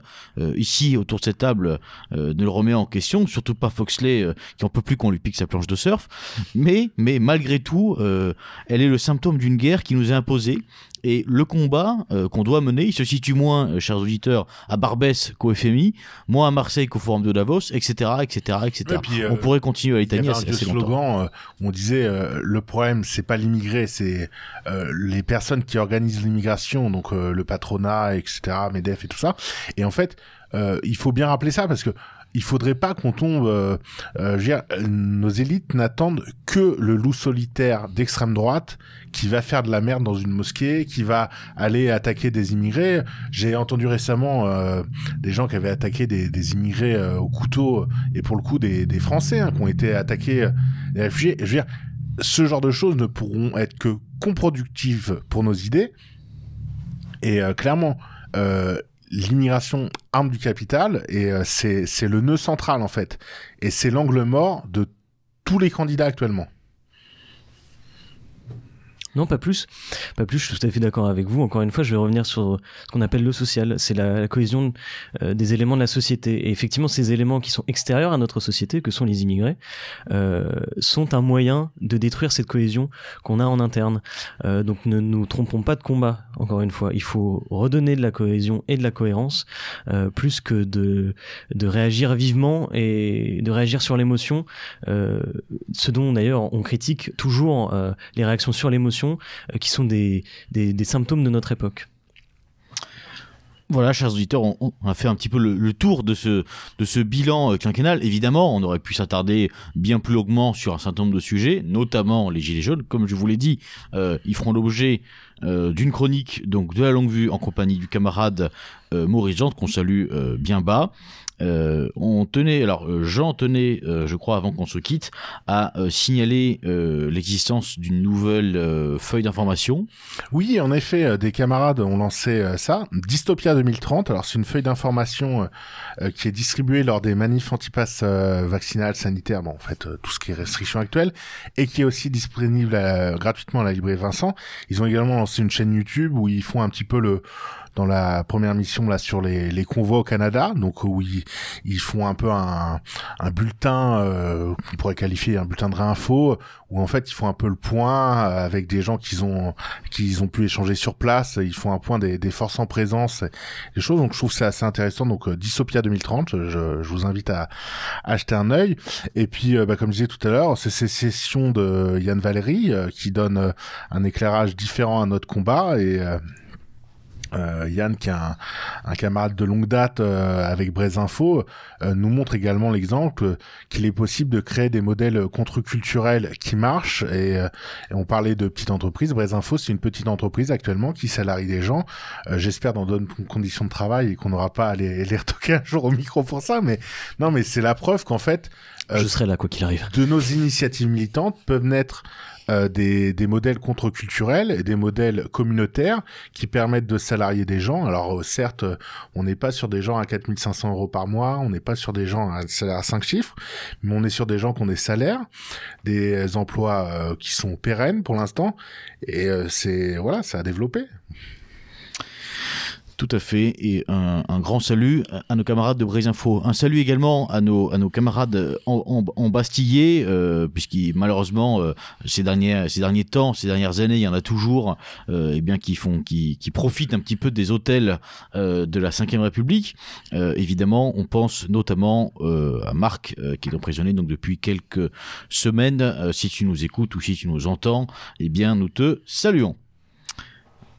ici autour de cette table ne le remet en question, surtout pas Foxley qui en peut plus qu'on lui pique sa planche de surf. Mais, mais malgré tout, elle est le symptôme d'une guerre qui nous est imposée et le combat euh, qu'on doit mener, il se situe moins, euh, chers auditeurs, à Barbès qu'au FMI, moins à Marseille qu'au Forum de Davos, etc., etc., etc. on pourrait continuer à l'étagner assez, slogan on disait le problème c'est pas l'immigré, c'est les personnes qui organisent l'immigration, donc le patronat, etc., Medef et tout ça. Et en fait, il faut bien rappeler ça parce que il faudrait pas qu'on tombe. Euh, euh, dire, nos élites n'attendent que le loup solitaire d'extrême droite qui va faire de la merde dans une mosquée, qui va aller attaquer des immigrés. J'ai entendu récemment euh, des gens qui avaient attaqué des, immigrés euh, au couteau et pour le coup des, Français hein, qui ont été attaqués, euh, des réfugiés. Je veux dire, ce genre de choses ne pourront être que contre-productives pour nos idées. Et clairement, euh, l'immigration arme du capital et euh, c'est le nœud central en fait. Et c'est l'angle mort de tous les candidats actuellement. Non, pas plus. Pas plus, je suis tout à fait d'accord avec vous. Encore une fois, je vais revenir sur ce qu'on appelle le social. C'est la, cohésion euh, des éléments de la société. Et effectivement, ces éléments qui sont extérieurs à notre société, que sont les immigrés, euh, sont un moyen de détruire cette cohésion qu'on a en interne. Euh, donc ne nous trompons pas de combat, encore une fois. Il faut redonner de la cohésion et de la cohérence, plus que de, réagir vivement et de réagir sur l'émotion. Ce dont d'ailleurs on critique toujours les réactions sur l'émotion euh, qui sont des, symptômes de notre époque. Voilà, chers auditeurs, on, a fait un petit peu le, tour de ce, bilan euh, quinquennal. Évidemment, on aurait pu s'attarder bien plus longuement sur un certain nombre de sujets, notamment les Gilets jaunes. Comme je vous l'ai dit, euh, ils feront l'objet d'une chronique donc de la longue vue en compagnie du camarade Maurice Jean, qu'on salue bien bas. Euh, on tenait, alors euh, Jean tenait, euh, je crois, avant qu'on se quitte, à signaler l'existence d'une nouvelle feuille d'information. Oui, en effet, des camarades ont lancé ça, Dystopia 2030. Alors c'est une feuille d'information qui est distribuée lors des manifs anti-pass vaccinales sanitaires, bon, en fait tout ce qui est restriction actuelle, et qui est aussi disponible gratuitement à la librairie Vincent. Ils ont également lancé une chaîne YouTube où ils font un petit peu le dans la première mission là sur les, les convois au Canada, donc où ils, font un peu un, un bulletin euh, qu'on pourrait qualifier un bulletin de réinfo, où en fait ils font un peu le point avec des gens qu'ils ont qu'ils ont pu échanger sur place, ils font un point des, des forces en présence, des choses. Donc je trouve c'est assez intéressant. Donc euh, Dystopia 2030, je, je, vous invite à, acheter un œil. Et puis euh, bah, comme je disais tout à l'heure, c'est ces sessions de Yann Valéry qui donnent un éclairage différent à notre combat et euh, Yann, qui est un, un, camarade de longue date euh, avec Braise Info, euh, nous montre également l'exemple qu'il est possible de créer des modèles contre-culturels qui marchent. Et, et, on parlait de petite entreprise. Braise Info, c'est une petite entreprise actuellement qui salarie des gens. J'espère dans de bonnes conditions de travail et qu'on n'aura pas à les, les retoquer un jour au micro pour ça. Mais non, mais c'est la preuve qu'en fait, je serai là quoi qu'il arrive. De nos initiatives militantes peuvent naître euh, des, des, modèles contre-culturels et des modèles communautaires qui permettent de salarier des gens. Alors euh, certes, on n'est pas sur des gens à 4500 euros par mois, on n'est pas sur des gens à salaire à 5 chiffres, mais on est sur des gens qui ont des salaires, des emplois euh, qui sont pérennes pour l'instant, et c'est voilà, ça a développé. Tout à fait. Et un, grand salut à nos camarades de Brésil Info. Un salut également à nos, à nos camarades en, en, Bastillé, euh, malheureusement euh, ces derniers ces derniers temps, ces dernières années, il y en a toujours, euh, eh bien qui font qui, qui profitent un petit peu des hôtels euh, de la Ve République. Euh, évidemment, on pense notamment à Marc qui est emprisonné donc depuis quelques semaines. si tu nous écoutes ou si tu nous entends, eh bien nous te saluons.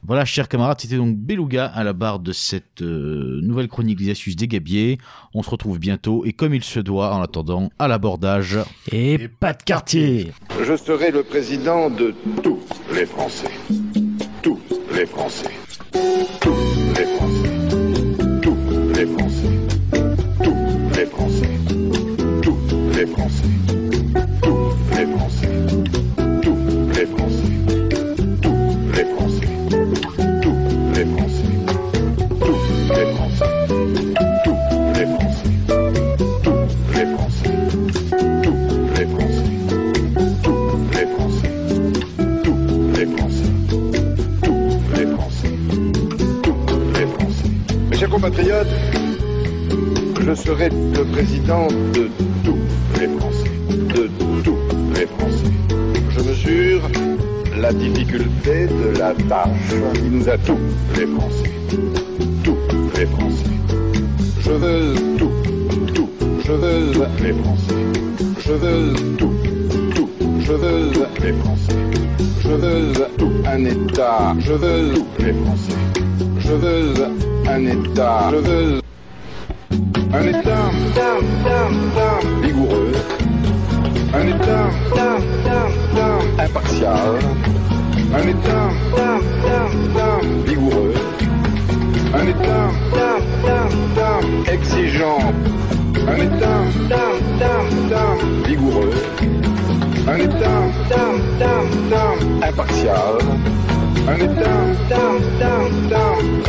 Voilà, chers camarades, c'était donc Beluga à la barre de cette euh, nouvelle chronique des des Gabiers. On se retrouve bientôt et comme il se doit, en attendant, à l'abordage. Et, pas de quartier. Je serai le président de tous les Français. Tous les Français. Tous les Français. Tous les Français. Tous les Français. Tous les Français. Compatriotes, je serai le président de tous les Français. De tous les Français. Je mesure la difficulté de la tâche qui nous a tous les Français. Tous les Français. Je veux tout, tout. Je veux les Français. Je veux tout, tout. Je veux les Français. Je veux tout un État. Je veux tous les Français. Je veux un État. Je veux un État vigoureux. Un État impartial. Un État vigoureux. Un État exigeant. Un État vigoureux. Un État impartial. Un État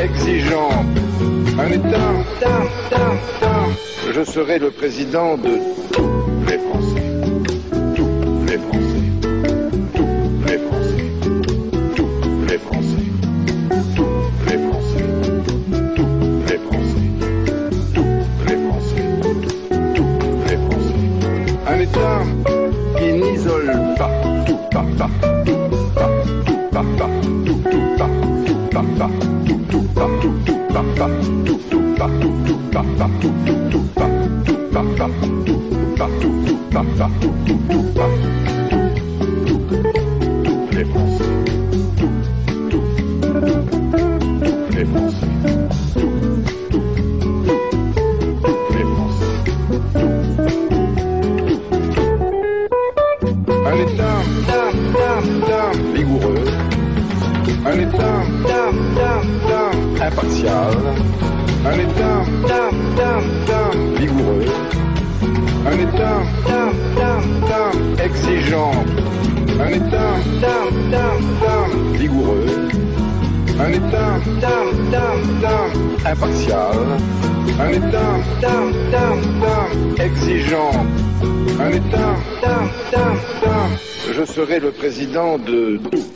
exigeant. Un État. Je serai le président de de.